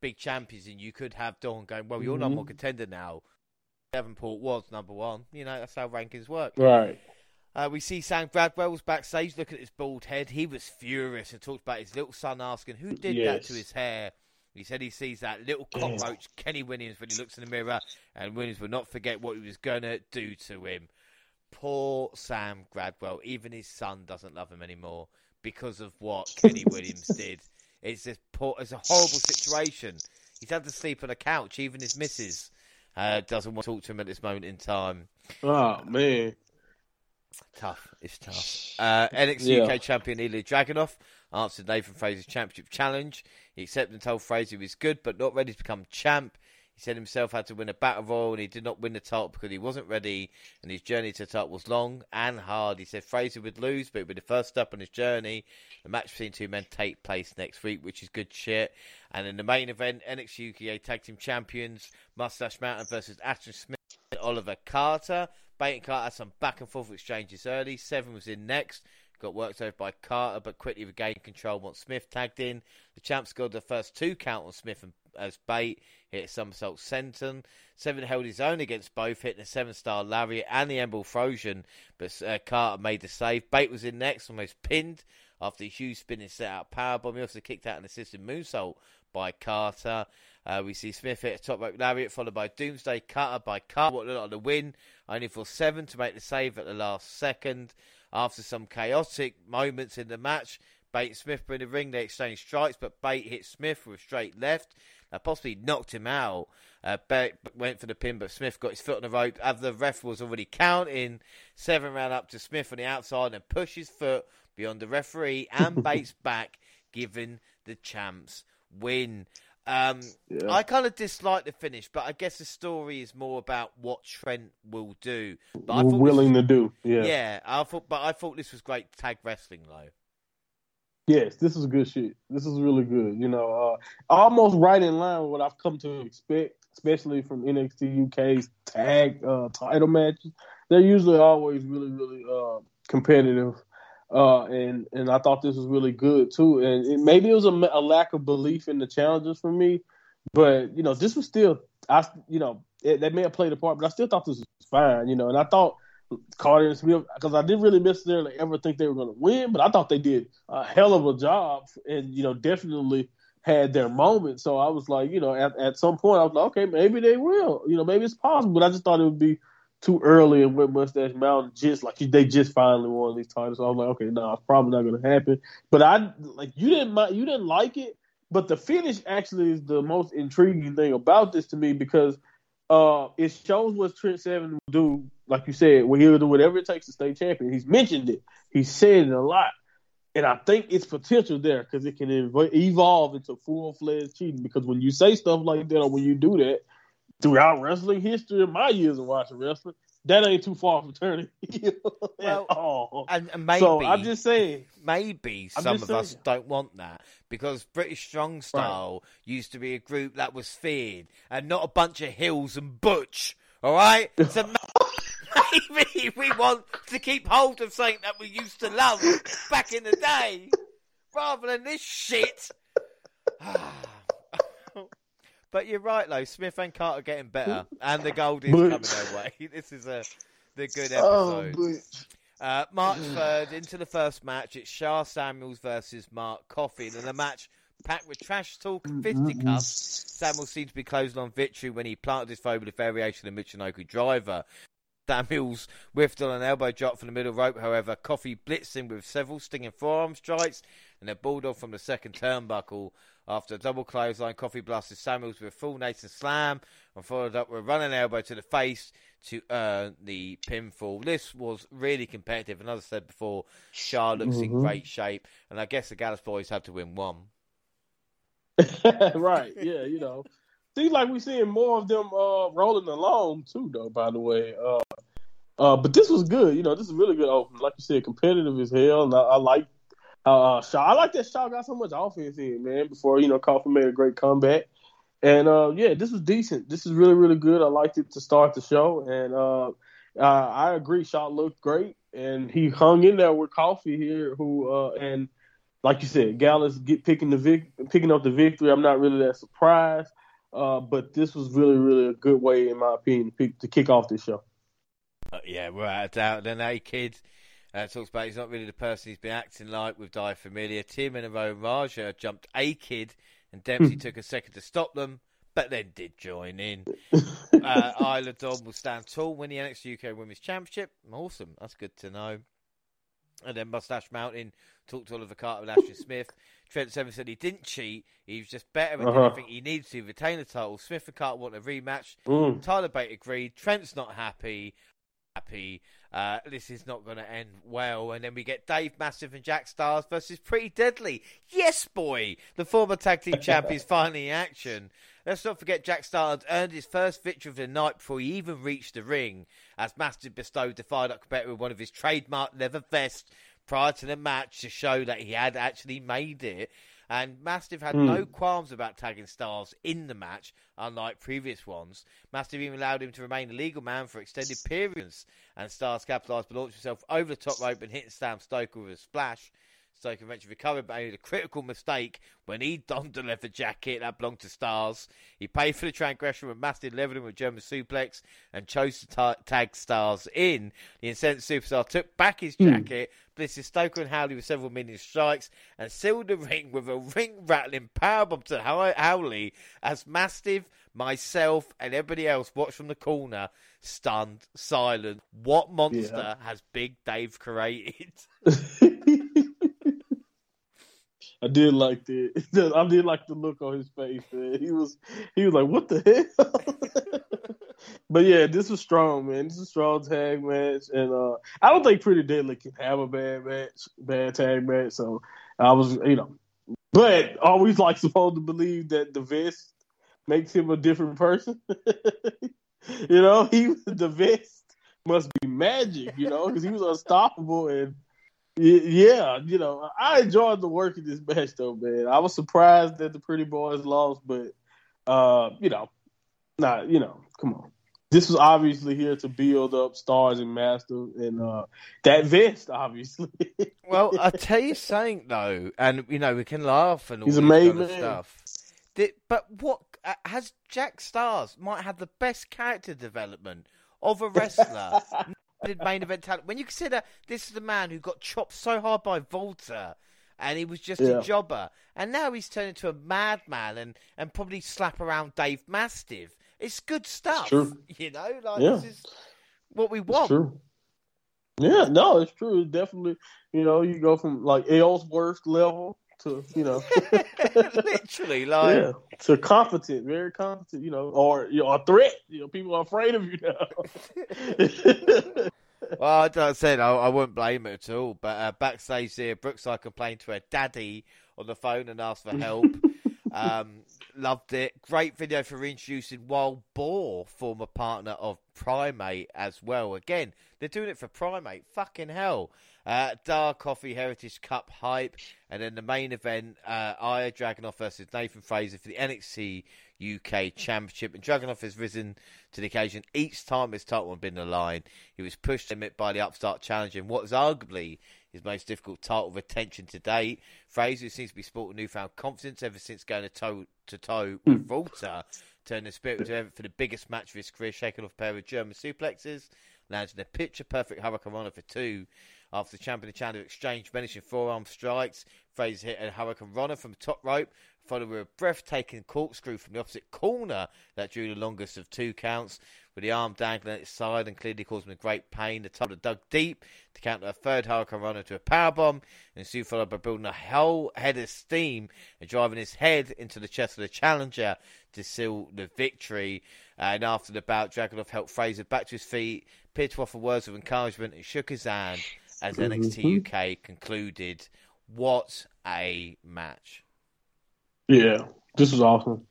big champions, and you could have Dawn going, well, you're mm-hmm. number one contender now. Davenport was number one. You know, that's how rankings work. Right. Uh, we see Sam Gradwell's backstage. Look at his bald head. He was furious and talked about his little son asking who did yes. that to his hair. He said he sees that little cockroach, Kenny Williams, when he looks in the mirror, and Williams will not forget what he was going to do to him. Poor Sam Gradwell. Even his son doesn't love him anymore because of what Kenny Williams did. It's a, poor, it's a horrible situation. He's had to sleep on a couch. Even his missus uh, doesn't want to talk to him at this moment in time. Oh, man. Tough. It's tough. Uh, NXT yeah. UK champion Ilja Dragunov answered Nathan Frazer's championship challenge. He accepted and told Frazer he was good but not ready to become champ. He said himself had to win a battle royal and he did not win the title because he wasn't ready and his journey to the title was long and hard. He said Frazer would lose, but it would be the first step on his journey. The match between two men take place next week, which is good shit. And in the main event, NXT UK Tag Team Champions Mustache Mountain versus Ashton Smith and Oliver Carter. Bate and Carter had some back and forth exchanges early. Seven was in next. Got worked over by Carter, but quickly regained control once Smith tagged in. The champ scored the first two count on Smith and as Bate, hit a somersault senton. Seven held his own against both, hitting a seven-star lariat and the Emble Frozen, but uh, Carter made the save. Bate was in next, almost pinned after a huge spinning set-out powerbomb. He also kicked out an assisted moonsault by Carter. Uh, we see Smith hit a top rope lariat, followed by Doomsday Cutter by Carter. What looked like the win, only for seven to make the save at the last second. After some chaotic moments in the match, Bate and Smith were in the ring. They exchanged strikes, but Bate hit Smith with a straight left. Uh, possibly knocked him out. Uh, Bate went for the pin, but Smith got his foot on the rope. As the ref was already counting, Seven ran up to Smith on the outside and pushed his foot beyond the referee and Bates back, giving the champs win. Um, yeah. I kind of dislike the finish, but I guess the story is more about what Trent will do. But We're willing was, to do, yeah. Yeah, I thought, but I thought this was great tag wrestling, though. Yes, this is good shit. This is really good. You know, uh, almost right in line with what I've come to expect, especially from NXT UK's tag uh, title matches. They're usually always really, really uh, competitive, uh, and and I thought this was really good too. And it, maybe it was a, a, lack of belief in the challenges for me, but you know, this was still, I you know, it, that may have played a part, but I still thought this was fine. You know, and I thought Carter and Smith because I didn't really necessarily ever think they were going to win, but I thought they did a hell of a job, and you know definitely had their moment. So I was like, you know, at, at some point I was like, okay, maybe they will. You know, maybe it's possible, but I just thought it would be too early and with Mustache Mountain just like they just finally won these titles. So I was like, okay, no, nah, it's probably not going to happen. But I like you didn't you didn't like it, but the finish actually is the most intriguing thing about this to me because uh, it shows what Trent Seven will do. Like you said, when he'll do whatever it takes to stay champion. He's mentioned it. He said it a lot, and I think it's potential there because it can ev- evolve into full fledged cheating. Because when you say stuff like that, or when you do that throughout wrestling history, in my years of watching wrestling, that ain't too far from turning well, at all. And, and, maybe, so I'm just saying, maybe some of saying. us don't want that because British Strong Style right. used to be a group that was feared and not a bunch of hills and butch. All right, so maybe we want to keep hold of something that we used to love back in the day, rather than this shit. Ah. But you're right, though. Smith and Carter getting better, and the gold is coming their way. This is a the good oh, episode. Oh, uh, March third into the first match. It's Sha Samuels versus Mark Coffey, and the match packed with trash talk and fisticuffs. Samuels seemed to be closing on victory when he planted his foe with a variation of Michinoku driver. Samuels whiffed on an elbow drop from the middle rope, however. Coffey blitzed him with several stinging forearm strikes and a Bulldog from the second turnbuckle after a double clothesline. Coffey blasted Samuels with a full Nathan slam and followed up with a running elbow to the face to earn the pinfall. This was really competitive, and as I said before, Charlotte's mm-hmm. in great shape, and I guess the Gallus boys had to win one. right, yeah, you know. Seems like we're seeing more of them uh, rolling along too, though. By the way, uh, uh, but this was good. You know, this is really good open. Like you said, competitive as hell, and I, I like uh, Sha. I like that Sha got so much offense in, man. Before you know, Coffey made a great comeback, and uh, yeah, this was decent. This is really, really good. I liked it to start the show, and uh, I agree. Sha looked great, and he hung in there with Coffey here, who uh, and like you said, Gallus get picking the vic- picking up the victory. I'm not really that surprised. Uh, but this was really, really a good way, in my opinion, to kick off this show. Uh, yeah, without a doubt. Then A Kid uh, talks about he's not really the person he's been acting like with Die Familie. Tim and Aaron Raja jumped A Kid, and Dempsey took a second to stop them, but then did join in. uh, Isla Dawn will stand tall, win the NXT UK Women's Championship. Awesome. That's good to know. And then Mustache Mountain talked to Oliver Carter and Ashton Smith. Trent Seven said he didn't cheat. He was just better and uh-huh. he needed to retain the title. Smith and Carter want a rematch. Mm. Tyler Bate agreed. Trent's not happy. Happy. Uh, this is not going to end well. And then we get Dave Mastiff and Jack Starz versus Pretty Deadly. Yes, boy! The former tag team champions finally in action. Let's not forget Jack Starz earned his first victory of the night before he even reached the ring, as Mastiff bestowed the fired up competitor with one of his trademark leather vests prior to the match to show that he had actually made it. And Mastiff had mm. no qualms about tagging Starz in the match, unlike previous ones. Mastiff even allowed him to remain a legal man for extended periods, and Starz capitalised by launching himself over the top rope and hitting Sam Stoker with a splash. Stoker eventually recovered, but made a critical mistake when he donned the leather jacket that belonged to Starz. He paid for the transgression with Mastiff leveling with German suplex and chose to ta- tag Starz in. The incensed superstar took back his hmm. jacket, mm. blitted Stoker and Howley with several minion strikes, and sealed the ring with a ring rattling powerbomb to Howley as Mastiff, myself, and everybody else watched from the corner, stunned, silent. What monster yeah. has Big Dave created? I did like the I did like the look on his face. Man. He was he was like, "What the hell?" but yeah, this was strong, man. This is a strong tag match, and uh, I don't think Pretty Deadly can have a bad match, bad tag match. So I was, you know, but always like supposed to believe that the vest makes him a different person. you know, he the vest must be magic, you know, because he was unstoppable and yeah, you know, I enjoyed the work in this match though, man. I was surprised that the Pretty Boys lost, but uh, you know, not you know, come on. This was obviously here to build up stars and master and uh, that vest, obviously. well, I tell you something though, and you know we can laugh and all He's this kind of stuff. but what uh, has Jack Starz might have the best character development of a wrestler main event talent. When you consider this is the man who got chopped so hard by Walter and he was just yeah. a jobber, and now he's turned into a madman and, and probably slap around Dave Mastiff. It's good stuff, it's you know. Like yeah. this is what we want. Yeah, no, it's true. It's definitely, you know, you go from like Ellsworth level to you know literally like yeah, to competent, very competent, you know, or you know, a threat. You know, people are afraid of you now. well, I said I, I wouldn't blame it at all. But uh, backstage here, Brookside complained to her daddy on the phone and asked for help. um, loved it. Great video for reintroducing Wild Boar, former partner of Primate as well. Again, they're doing it for Primate. Fucking hell. Uh, Dark Coffey Heritage Cup hype, and then the main event, uh, Ilja Dragunov versus Nathan Frazer for the NXT UK Championship. And Dragunov has risen to the occasion each time his title has been the line. He was pushed limit by the upstart challenger in what is arguably his most difficult title retention to date. Frazer seems to be sporting newfound confidence ever since going toe to toe with Walter, turning the spirit into effort for the biggest match of his career, shaking off a pair of German suplexes, landing a picture perfect Hurricane for two after the champion and challenger exchanged menacing forearm strikes. Frazer hit a Hurricane Runner from the top rope, followed with a breathtaking corkscrew from the opposite corner that drew the longest of two counts, with the arm dangling at its side and clearly causing a great pain. The top dug deep to counter a third Hurricane Runner to a powerbomb, and soon followed by building a whole head of steam and driving his head into the chest of the challenger to seal the victory. Uh, and after the bout, Dragunov helped Frazer back to his feet, appeared to offer words of encouragement, and shook his hand as NXT UK mm-hmm. concluded. What a match! Yeah, this was awesome.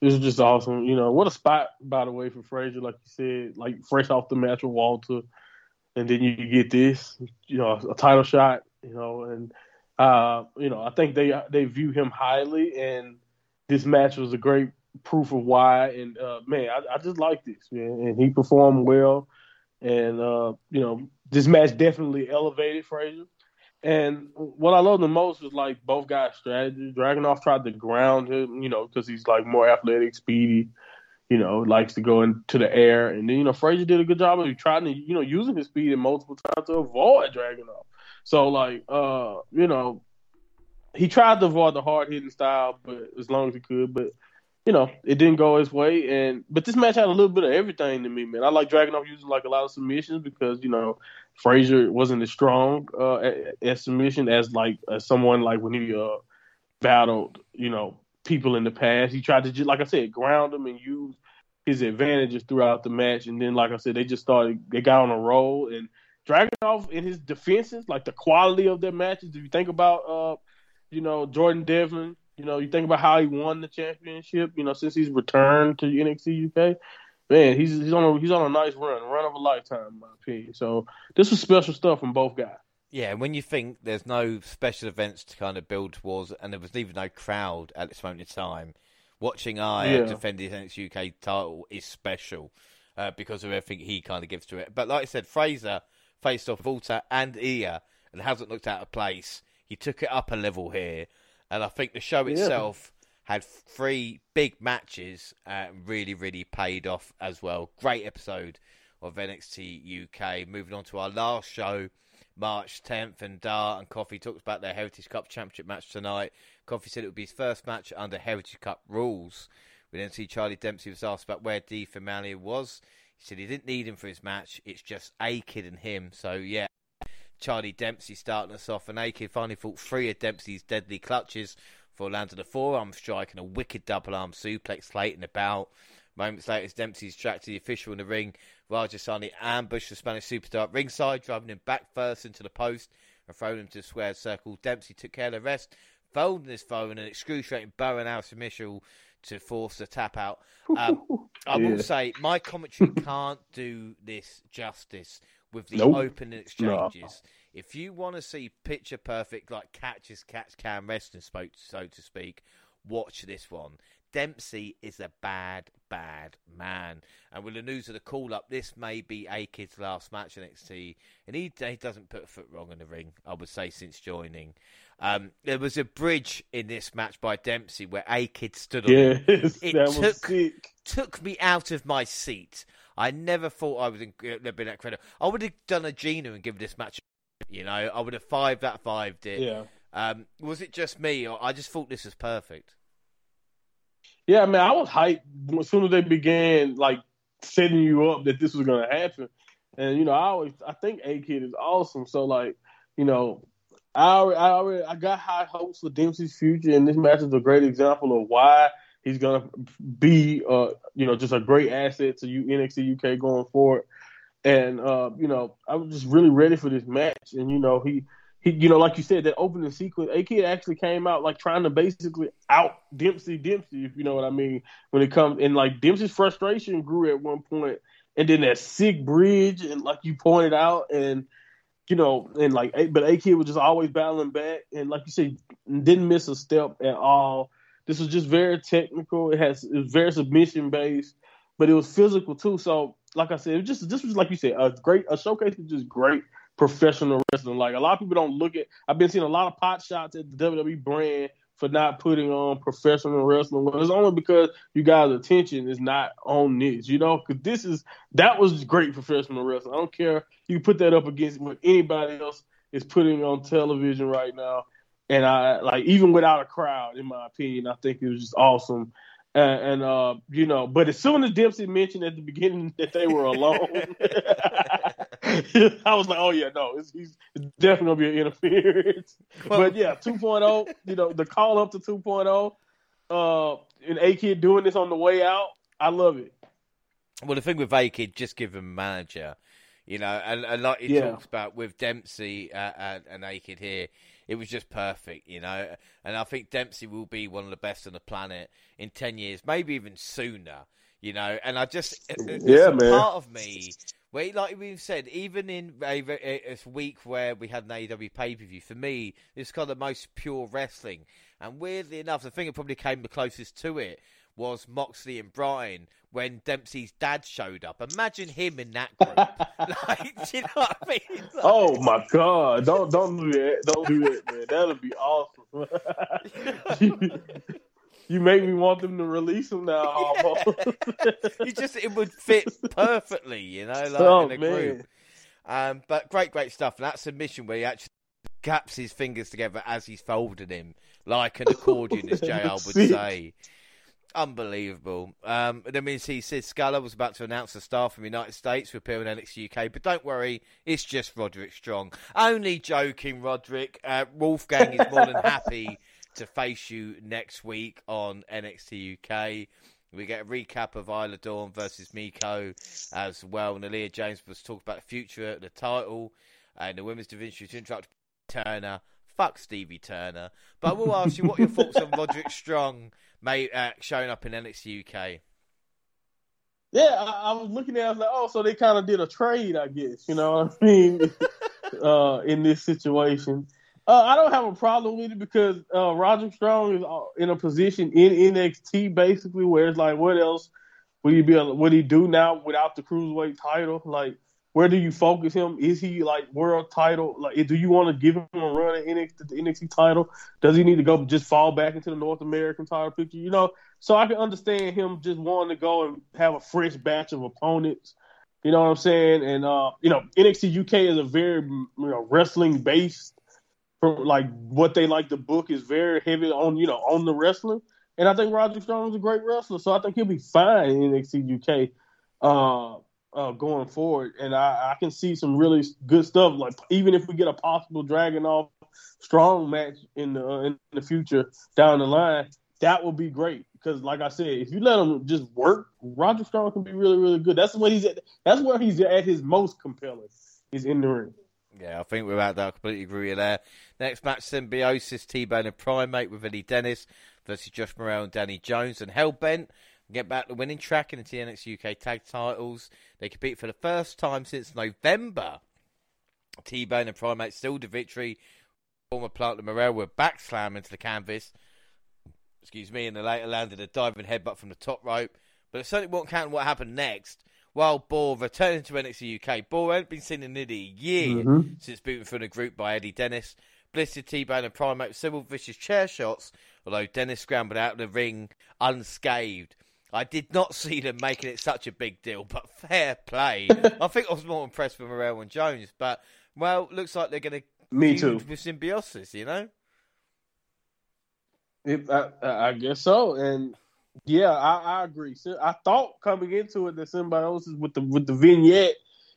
This is just awesome. You know, what a spot, by the way, for Frazer, like you said, like fresh off the match with Walter. And then you get this, you know, a title shot, you know, and, uh, you know, I think they they view him highly. And this match was a great proof of why. And, uh, man, I, I just like this, man. And he performed well. And, uh, you know, this match definitely elevated Frazer. And what I love the most was like both guys' strategy. Dragunov tried to ground him, you know, because he's like more athletic, speedy, you know, likes to go into the air. And then, you know, Frazer did a good job of trying to, you know, using his speed multiple times to avoid Dragunov. So, like, uh, you know, he tried to avoid the hard hitting style, but as long as he could. But you know, it didn't go his way. And but this match had a little bit of everything to me, man. I like Dragunov using like a lot of submissions because you know Frazer wasn't as strong uh, at, submission as like as someone like when he uh, battled, you know, people in the past. He tried to just like I said, ground them and use his advantages throughout the match. And then, like I said, they just started. They got on a roll and. Dragunov in his defenses, like the quality of their matches. If you think about, uh, you know, Jordan Devlin, you know, you think about how he won the championship. You know, since he's returned to NXT UK, man, he's he's on a he's on a nice run, run of a lifetime, in my opinion. So this was special stuff from both guys. Yeah, when you think there's no special events to kind of build towards, and there was even no crowd at this moment in time, watching I yeah. defend his NXT UK title is special uh, because of everything he kind of gives to it. But like I said, Frazer faced off Walter and Ilja and hasn't looked out of place. He took it up a level here and I think the show itself yeah. had three big matches, uh, really, really paid off as well. Great episode of NXT UK. Moving on to our last show, March 10th, and Dar and Coffey talked about their Heritage Cup Championship match tonight. Coffey said it would be his first match under Heritage Cup rules. We then see Charlie Dempsey was asked about where D. Finale was. He said he didn't need him for his match. It's just a kid and him. So yeah, Charlie Dempsey starting us off, and AK finally fought three of Dempsey's deadly clutches for landing a forearm strike and a wicked double arm suplex late in the bout. Moments later, as Dempsey's tracked to the official in the ring. Rajasani ambushed the Spanish superstar at ringside, driving him back first into the post and throwing him to the square circle. Dempsey took care of the rest, folding his phone and excruciating bow and arrow submission to force the tap out. Um, I will say, my commentary can't do this justice with the nope. opening exchanges. No. If you want to see picture perfect, like catch as catch can wrestling, so to speak, watch this one. Dempsey is a bad, bad man. And with the news of the call up, this may be A Kid's last match in NXT. And he, he doesn't put a foot wrong in the ring, I would say, since joining. Um, there was a bridge in this match by Dempsey where A Kid stood on yes, it. It took, took me out of my seat. I never thought I would have been that credible. I would have done a Gina and given this match, you know, I would have five that five did. Yeah. Um, was it just me, or I just thought this was perfect? Yeah, I mean, I was hyped as soon as they began like setting you up that this was going to happen, and you know, I always I think A Kid is awesome. So like, you know, I already, I already I got high hopes for Dempsey's future, and this match is a great example of why He's gonna be, uh, you know, just a great asset to you NXT UK going forward. And uh, you know, I was just really ready for this match. And you know, he he, you know, like you said, that opening sequence, A Kid actually came out like trying to basically out Dempsey Dempsey, if you know what I mean. When it comes and like Dempsey's frustration grew at one point, and then that sick bridge, and like you pointed out, and you know, and like, but A Kid was just always battling back, and like you said, didn't miss a step at all. This was just very technical. It has it was very submission based, but it was physical too. So, like I said, it just this was like you said, a great a showcase of just great professional wrestling. Like a lot of people don't look at. I've been seeing a lot of pot shots at the WWE brand for not putting on professional wrestling. Well, it's only because you guys' attention is not on this, you know. Because this is that was great professional wrestling. I don't care. You put that up against what anybody else is putting on television right now and I like even without a crowd, in my opinion, I think it was just awesome. And, and uh, you know, but as soon as Dempsey mentioned at the beginning that they were alone, I was like, oh yeah, no, it's, he's definitely gonna be an interference. Well, but yeah, 2.0, you know, the call up to 2.0, uh, and A Kid doing this on the way out, I love it. Well, the thing with A Kid, just give him manager, you know, and, and like he yeah. talks about with Dempsey uh, and, and A Kid here, it was just perfect, you know. And I think Dempsey will be one of the best on the planet in ten years, maybe even sooner, you know. And I just, yeah, man. Part of me, where like we've said, even in a, a, a week where we had an AEW pay per view, for me, it's kind of the most pure wrestling. And weirdly enough, the thing that probably came the closest to it was Moxley and Bryan when Dempsey's dad showed up. Imagine him in that group. like, do you know what I mean? Like, oh my god! Don't don't do that! Don't do that, man. That'll be awesome. you, you make me want them to release him now. Yeah. you just it would fit perfectly, you know, like oh, in a man. group. Um, but great, great stuff. And that submission where he actually gaps his fingers together as he's folding him like an accordion, as JR would say. Unbelievable. Um, that means he says Scala was about to announce a star from the United States to appear in NXT UK, but don't worry, it's just Roderick Strong. Only joking, Roderick. Uh, Wolfgang is more than happy to face you next week on NXT UK. We get a recap of Isla Dawn versus Meiko as well. And Aleah James was talking about the future of the title and the women's division to interrupt Turner. Fuck Stevie Turner. But I will ask you what your thoughts on Roderick Strong may uh, showing up in NXT UK. Yeah, I, I was looking at. it, I was like, oh, so they kind of did a trade, I guess. You know what I mean? uh, in this situation, uh, I don't have a problem with it because uh, Roger Strong is uh, in a position in NXT basically where it's like, what else would he be? What he do now without the cruiserweight title? Like, where do you focus him? Is he like world title? Like, do you want to give him a run at NXT, the NXT title? Does he need to go just fall back into the North American title picture? You know, so I can understand him just wanting to go and have a fresh batch of opponents. You know what I'm saying? And uh, you know, NXT UK is a very you know wrestling based. Like what they like the book is very heavy on you know on the wrestling, and I think Roger Strong is a great wrestler, so I think he'll be fine in NXT UK. Uh, uh, going forward, and I, I, can see some really good stuff. Like even if we get a possible Dragunov strong match in the uh, in the future down the line, that would be great. Because like I said, if you let him just work, Roger Strong can be really really good. That's what he's at. That's where he's at his most compelling. Is in the ring. Yeah, I think at that. I completely agree with there. Next match, Symbiosis, T-Bone and Primate with Eddie Dennis versus Josh Morrell and Danny Jones and Hellbent get back the winning track in the TNX UK tag titles. They compete for the first time since November. T Bone and Primate still the victory. Former Plant and Morrell were back slam into the canvas. Excuse me, and they later landed a diving headbutt from the top rope. But it certainly won't count what happened next. While Boar returned to NXT UK, Boar hadn't been seen in nearly a year mm-hmm. since booting from the group by Eddie Dennis. Blistered T-Bone and Primate several vicious chair shots, although Dennis scrambled out of the ring unscathed. I did not see them making it such a big deal, but fair play. I think I was more impressed with Morrell and Jones, but well, looks like they're going to me too with symbiosis. You know, it, I, I, guess so, and yeah, I, I, agree. I thought coming into it that symbiosis with the with the vignette,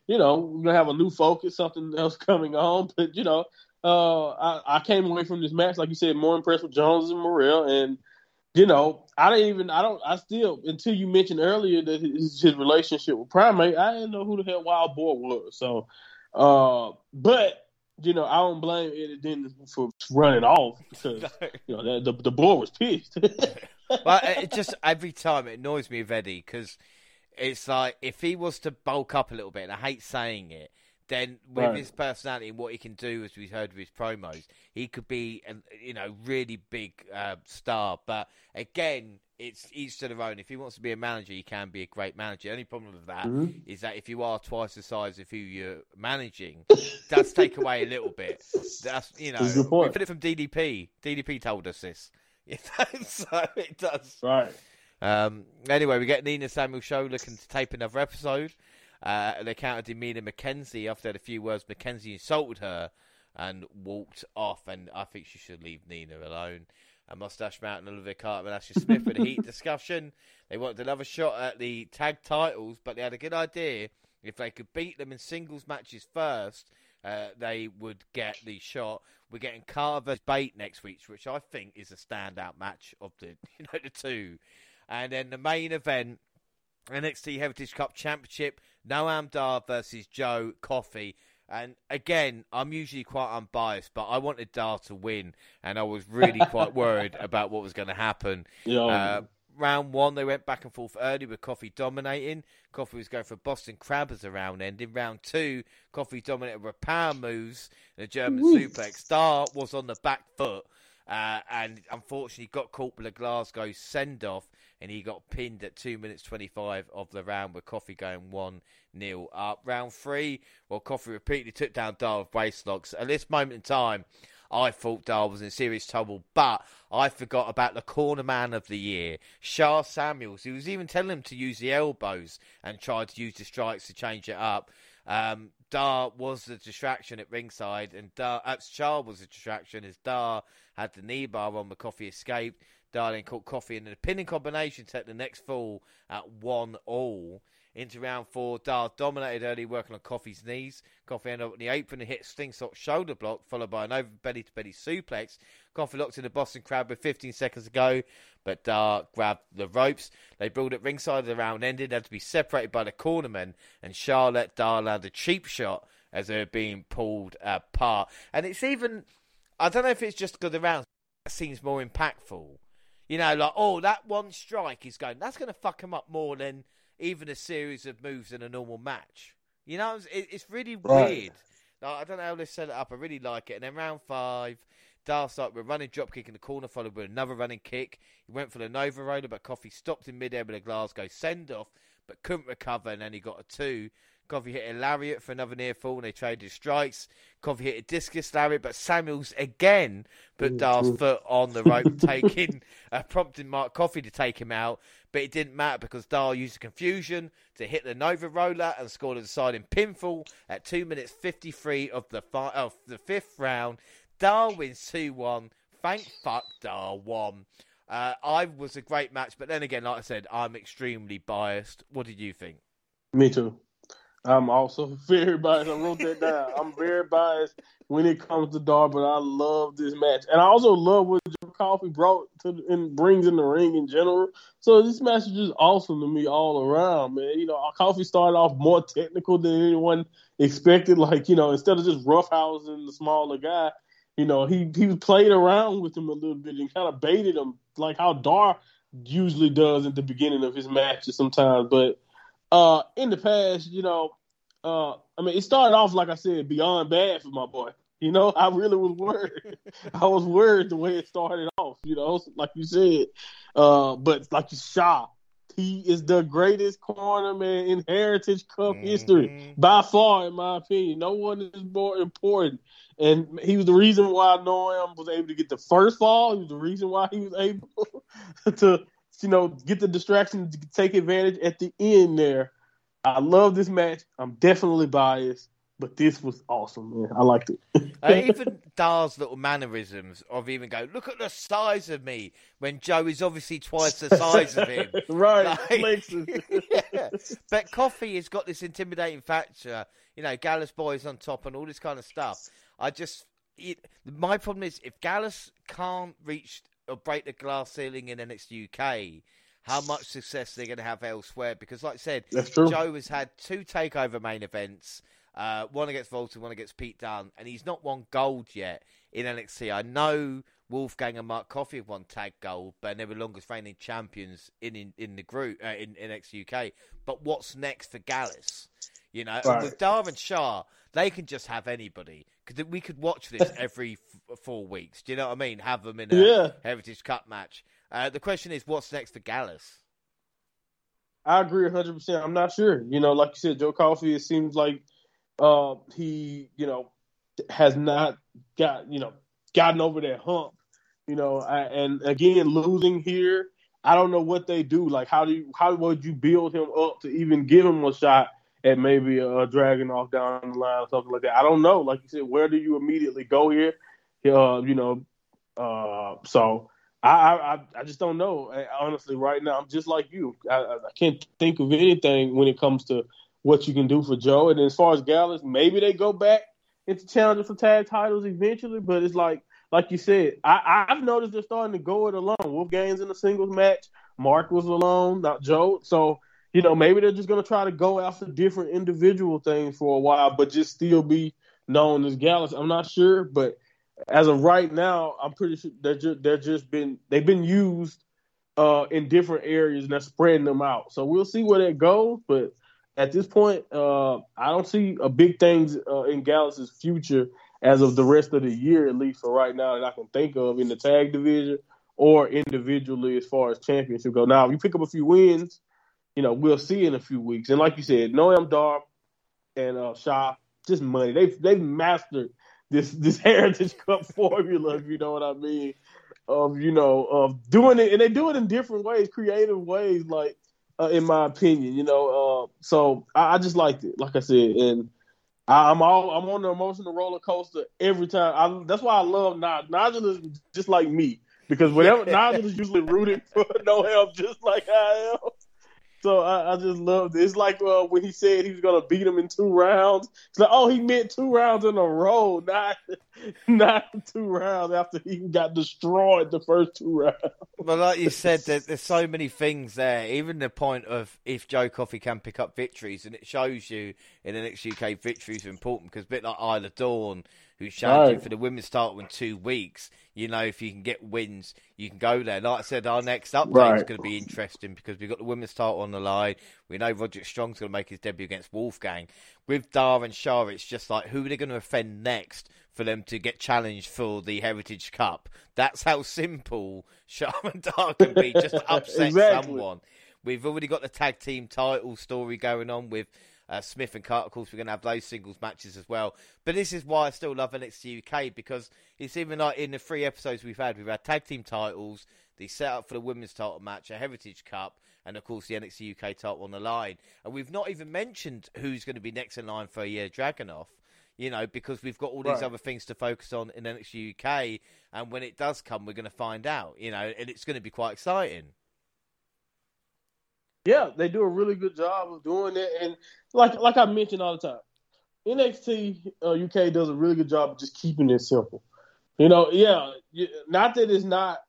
you know, we're gonna have a new focus, something else coming on, but you know. Uh, I, I came away from this match, like you said, more impressed with Jones and Morrell, and you know, I didn't even, I don't, I still, until you mentioned earlier that his, his relationship with Primate, I didn't know who the hell Wild Boar was. So, uh, but, you know, I don't blame Eddie Dennis for running off because, you know, the, the, the boy was pissed. well, it just, every time it annoys me with Eddie because it's like, if he was to bulk up a little bit, and I hate saying it, then with right. his personality and what he can do, as we've heard with his promos, he could be, a, you know, really big uh, star. But again, it's each to their own. If he wants to be a manager, he can be a great manager. The only problem with that mm-hmm. is that if you are twice the size of who you're managing, does take away a little bit. That's you know, we put it from DDP. DDP told us this. so it does. Right. Um, anyway, we get Nina Samuel show looking to tape another episode. Uh, they countered Emilia McKenzie after a few words. McKenzie insulted her and walked off. And I think she should leave Nina alone. And Mustache Mountain, Oliver Carter, and Ashton Smith with a heat discussion. They wanted another shot at the tag titles, but they had a good idea. If they could beat them in singles matches first, uh, they would get the shot. We're getting Carter Bate next week, which I think is a standout match of the you know the two. And then the main event, NXT Heritage Cup Championship, Noam Dar versus Joe Coffey. And again, I'm usually quite unbiased, but I wanted Dar to win, and I was really quite worried about what was going to happen. Yeah. Uh, round one, they went back and forth early with Coffey dominating. Coffey was going for Boston Crab as a round end. In round two, Coffey dominated with power moves and a German suplex. Dar was on the back foot. Uh, and unfortunately got caught with a Glasgow send off and he got pinned at 2 minutes 25 of the round with Coffey going 1 0 up. Round 3, well, Coffey repeatedly took down Dar with waist locks. At this moment in time, I thought Dar was in serious trouble, but I forgot about the corner man of the year, Sha Samuels. He was even telling him to use the elbows and tried to use the strikes to change it up. Um, Dar was the distraction at ringside, and Dar, uh, Sha was the distraction as Dar had the knee bar on, but Coffey escaped. Darling caught Coffey in a pinning combination take the next fall at one all. Into round four, Dar dominated early, working on Coffey's knees. Coffey ended up in the apron and hit Slingshot shoulder block, followed by an over belly to belly suplex. Coffey locked in the Boston Crab with 15 seconds to go, but Dar grabbed the ropes. They brawled at ringside. The round ended, had to be separated by the cornermen, and Charlotte Dar land a cheap shot as they were being pulled apart. And it's even, I don't know if it's just because the round seems more impactful. You know, like, oh, that one strike is going, that's going to fuck him up more than even a series of moves in a normal match. You know, it's, it's really right. weird. Like, I don't know how they set it up. I really like it. And then round five, Dar started with a running drop kick in the corner, followed with another running kick. He went for the Nova Roller, but Coffey stopped in midair with a Glasgow send off, but couldn't recover, and then he got a two. Coffey hit a lariat for another near fall, and they traded strikes. Coffey hit a discus lariat, but Samuels again put Dar's foot on the rope, taking, uh, prompting Mark Coffey to take him out. But it didn't matter because Dar used the confusion to hit the Nova Roller and scored a deciding pinfall at two minutes fifty three of the fi- of the fifth round. Dar wins two one. Thank fuck Dar won. Uh, I was a great match, but then again, like I said, I'm extremely biased. What did you think? Me too. I'm also very biased. I wrote that down. I'm very biased when it comes to Dar, but I love this match, and I also love what Joe Coffey brought to and brings in the ring in general. So this match is just awesome to me all around, man. You know, Coffey started off more technical than anyone expected. Like you know, instead of just roughhousing the smaller guy, you know, he he played around with him a little bit and kind of baited him, like how Dar usually does at the beginning of his matches sometimes, but uh, in the past, you know, uh, I mean, it started off like I said, beyond bad for my boy. You know, I really was worried. I was worried the way it started off. You know, like you said, uh, but like you shot, he is the greatest cornerman in Heritage Cup mm-hmm. history by far, in my opinion. No one is more important. And he was the reason why Noam was able to get the first fall. He was the reason why he was able to you know, get the distraction to take advantage at the end there. I love this match. I'm definitely biased, but this was awesome, man. I liked it. uh, even Dar's little mannerisms of even go, look at the size of me, when Joe is obviously twice the size of him. right. Like, yeah. But Coffey has got this intimidating factor, you know, Gallus boys on top and all this kind of stuff. I just, it, my problem is if Gallus can't reach or break the glass ceiling in NXT UK, how much success they're going to have elsewhere. Because, like I said, Joe has had two takeover main events, uh, one against Walter, one against Pete Dunne, and he's not won gold yet in NXT. I know Wolfgang and Mark Coffey have won tag gold, but they're the longest reigning champions in in, in the group uh, in, in NXT UK. But what's next for Gallus? You know, right. with Dar and Sha, they can just have anybody. Because we could watch this every f- four weeks. Do you know what I mean? Have them in a yeah. Heritage Cup match. Uh, the question is, what's next for Gallus? I agree 100%. I'm not sure. You know, like you said, Joe Coffey, it seems like uh, he, you know, has not got, you know, gotten over that hump. You know, I, and again, losing here, I don't know what they do. Like, how do you, how would you build him up to even give him a shot at maybe a uh, off down the line or something like that. I don't know. Like you said, where do you immediately go here? Uh, you know, uh, so I, I I just don't know. Honestly, right now, I'm just like you. I, I can't think of anything when it comes to what you can do for Joe. And as far as Gallus, maybe they go back into challenging for tag titles eventually. But it's like like you said, I, I've noticed they're starting to go it alone. Wolfgang's in a singles match. Mark was alone, not Joe. So you know, maybe they're just going to try to go after different individual things for a while, but just still be known as Gallus. I'm not sure, but as of right now, I'm pretty sure they're just, they're just been they've been used uh, in different areas and they're spreading them out. So we'll see where that goes. But at this point, uh, I don't see a big things uh, in Gallus's future as of the rest of the year, at least for right now that I can think of in the tag division or individually as far as championship go. Now, if you pick up a few wins you know, we'll see in a few weeks. And like you said, Noam Dar and uh, Sha, just money. They've they've mastered this this Heritage Cup formula, if you know what I mean. Of you know of doing it, and they do it in different ways, creative ways. Like uh, in my opinion, you know. Uh, so I, I, just liked it, like I said, and I, am all I'm on the emotional roller coaster every time. I, that's why I love Nigel. Nigel is just like me because whatever Nigel is usually rooting for no help, just like I am. So I, I just love it. It's like uh, when he said he was gonna beat him in two rounds. It's like, oh, he meant two rounds in a row, not not two rounds after he got destroyed the first two rounds. But like you said, there's, there's so many things there. Even the point of if Joe Coffey can pick up victories, and it shows you in the next UK victories are important because a bit like Isla Dawn who's challenging right. for the women's title in two weeks. You know, if you can get wins, you can go there. Like I said, our next update right. is going to be interesting because we've got the women's title on the line. We know Roderick Strong's going to make his debut against Wolfgang. With Dar and Sha, it's just like who are they going to offend next for them to get challenged for the Heritage Cup? That's how simple Sha Dar can be, just upset exactly. someone. We've already got the tag team title story going on with uh, Smith and Carter. Of course, we're going to have those singles matches as well. But this is why I still love NXT UK because it's even like in the three episodes we've had, we've had tag team titles, the setup for the women's title match, a Heritage Cup, and of course the NXT UK title on the line. And we've not even mentioned who's going to be next in line for Ilja Dragunov. You know, because we've got all these right. other things to focus on in NXT UK, and when it does come, we're going to find out. You know, and it's going to be quite exciting. Yeah, they do a really good job of doing it, and like like I mentioned all the time, NXT uh, UK does a really good job of just keeping it simple. You know, yeah, not that it's not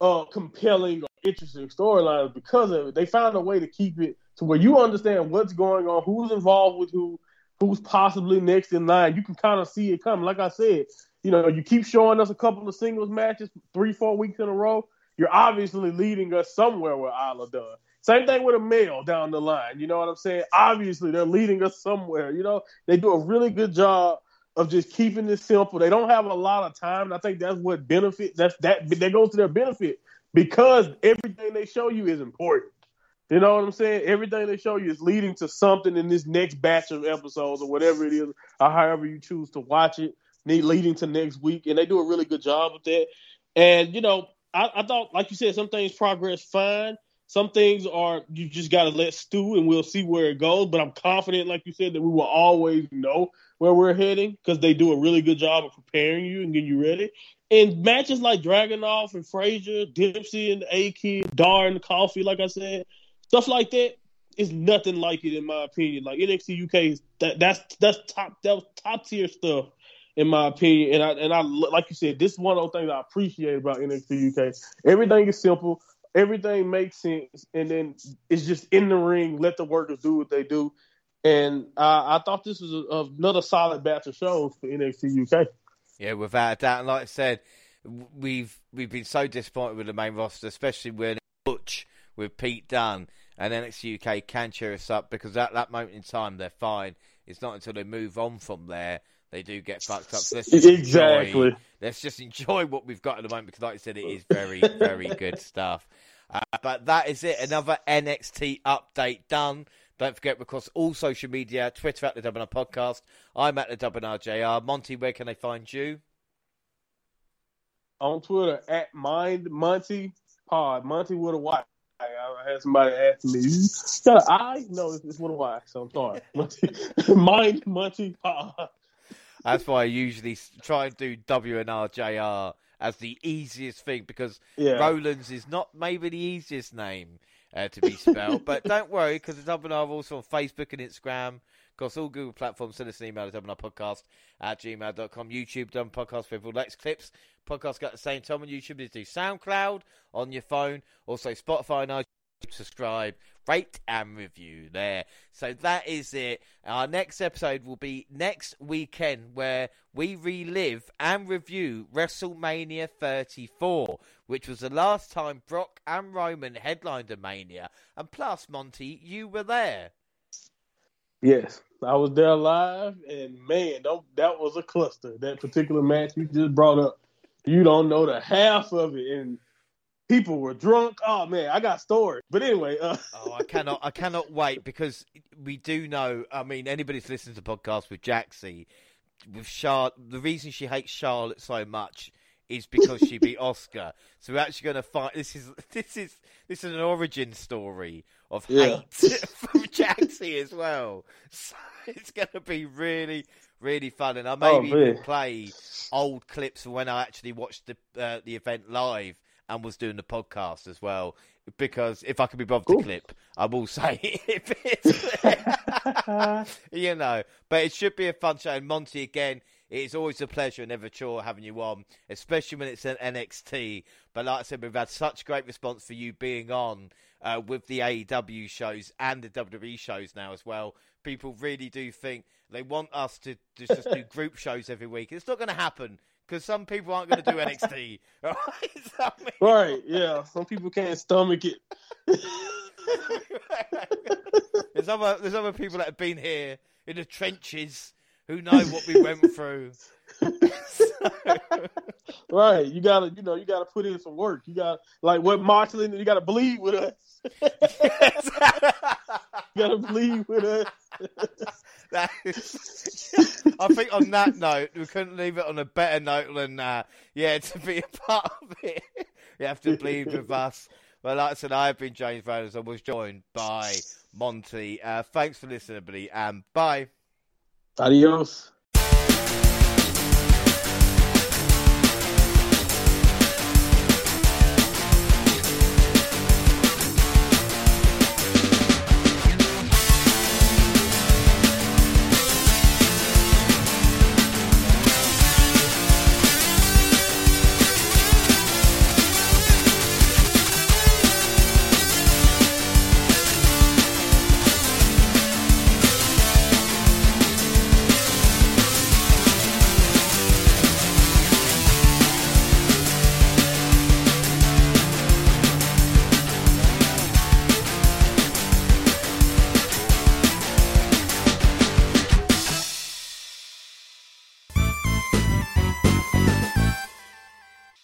uh, compelling or interesting storylines because of it. They found a way to keep it to where you understand what's going on, who's involved with who, who's possibly next in line. You can kind of see it coming. Like I said, you know, you keep showing us a couple of singles matches three, four weeks in a row. You're obviously leading us somewhere with Isla Dawn. Same thing with a male down the line. You know what I'm saying? Obviously, they're leading us somewhere. You know, they do a really good job of just keeping this simple. They don't have a lot of time, and I think that's what benefit. That's that that goes to their benefit because everything they show you is important. You know what I'm saying? Everything they show you is leading to something in this next batch of episodes or whatever it is, or however you choose to watch it, leading to next week. And they do a really good job with that. And, you know, I, I thought, like you said, some things progress fine. Some things are you just got to let stew, and we'll see where it goes. But I'm confident, like you said, that we will always know where we're heading because they do a really good job of preparing you and getting you ready. And matches like Dragunov and Frazer, Dempsey and A Kid, Darn Coffey, like I said, stuff like that is nothing like it in my opinion. Like NXT UK is that that's that's top that was top tier stuff in my opinion. And I and I like you said, this is one of those things I appreciate about NXT UK. Everything is simple everything makes sense, and then it's just in the ring. Let the workers do what they do. And uh, I thought this was a, another solid batch of shows for NXT UK. Yeah, without a doubt. And like I said, we've we've been so disappointed with the main roster, especially when Butch with Pete Dunne and NXT UK can cheer us up because at that moment in time they're fine. It's not until they move on from there they do get fucked up. So let's exactly. Enjoy, let's just enjoy what we've got at the moment because, like I said, it is very, very good stuff. Uh, but that is it. Another NXT update done. Don't forget, across all social media, Twitter at the WNR Podcast. I'm at the WNRJR. Monty, where can they find you? On Twitter at Mind Monty Pod. Monty with a Y. I had somebody ask me, "You got an I?" No, it's, it's one of Y. So I'm sorry. Mind Monty That's why I usually try and do WNRJR as the easiest thing because yeah. Roland's is not maybe the easiest name uh, to be spelled. but don't worry because the WNR also on Facebook and Instagram. Across all Google platforms, send us an email at podcast at gmail.com. YouTube, done podcast for. Lex Clips, podcast got the same time on YouTube. You do SoundCloud on your phone, also Spotify and iTunes. Subscribe, rate, and review there. So that is it. Our next episode will be next weekend where we relive and review WrestleMania 34, which was the last time Brock and Roman headlined a Mania. And plus, Monty, you were there. Yes, I was there live, and man, that was a cluster. That particular match you just brought up, you don't know the half of it, and people were drunk. Oh man, I got stories. But anyway, uh... oh, I cannot, I cannot wait because we do know. I mean, anybody's listening to podcasts with Jaxie, with Charlotte. The reason she hates Charlotte so much is because she beat Asuka. So we're actually going to find this is this is this is an origin story of yeah. hate from Jaxie as well. So it's going to be really really fun, and I maybe oh, even play old clips from when I actually watched the uh, the event live and was doing the podcast as well. Because if I could be bothered cool. to clip, I will say if it's you know. But it should be a fun show. And Monty again it's always a pleasure and never chore having you on, especially when it's an NXT. But like I said, we've had such great response for you being on uh, with the AEW shows and the WWE shows now as well. People really do think they want us to, to just do group shows every week. It's not going to happen because some people aren't going to do NXT. Right? right? Yeah. Some people can't stomach it. there's other there's other people that have been here in the trenches who know what we went through. right, you gotta, you know, you gotta put in some work. You got like what Martin, you gotta bleed with us. you gotta bleed with us. I think on that note, we couldn't leave it on a better note than that. Uh, yeah, to be a part of it, you have to bleed with us. Well, like I said, I have been James Reynolds. I was joined by Monty. Uh, thanks for listening, everybody, and bye. Adios.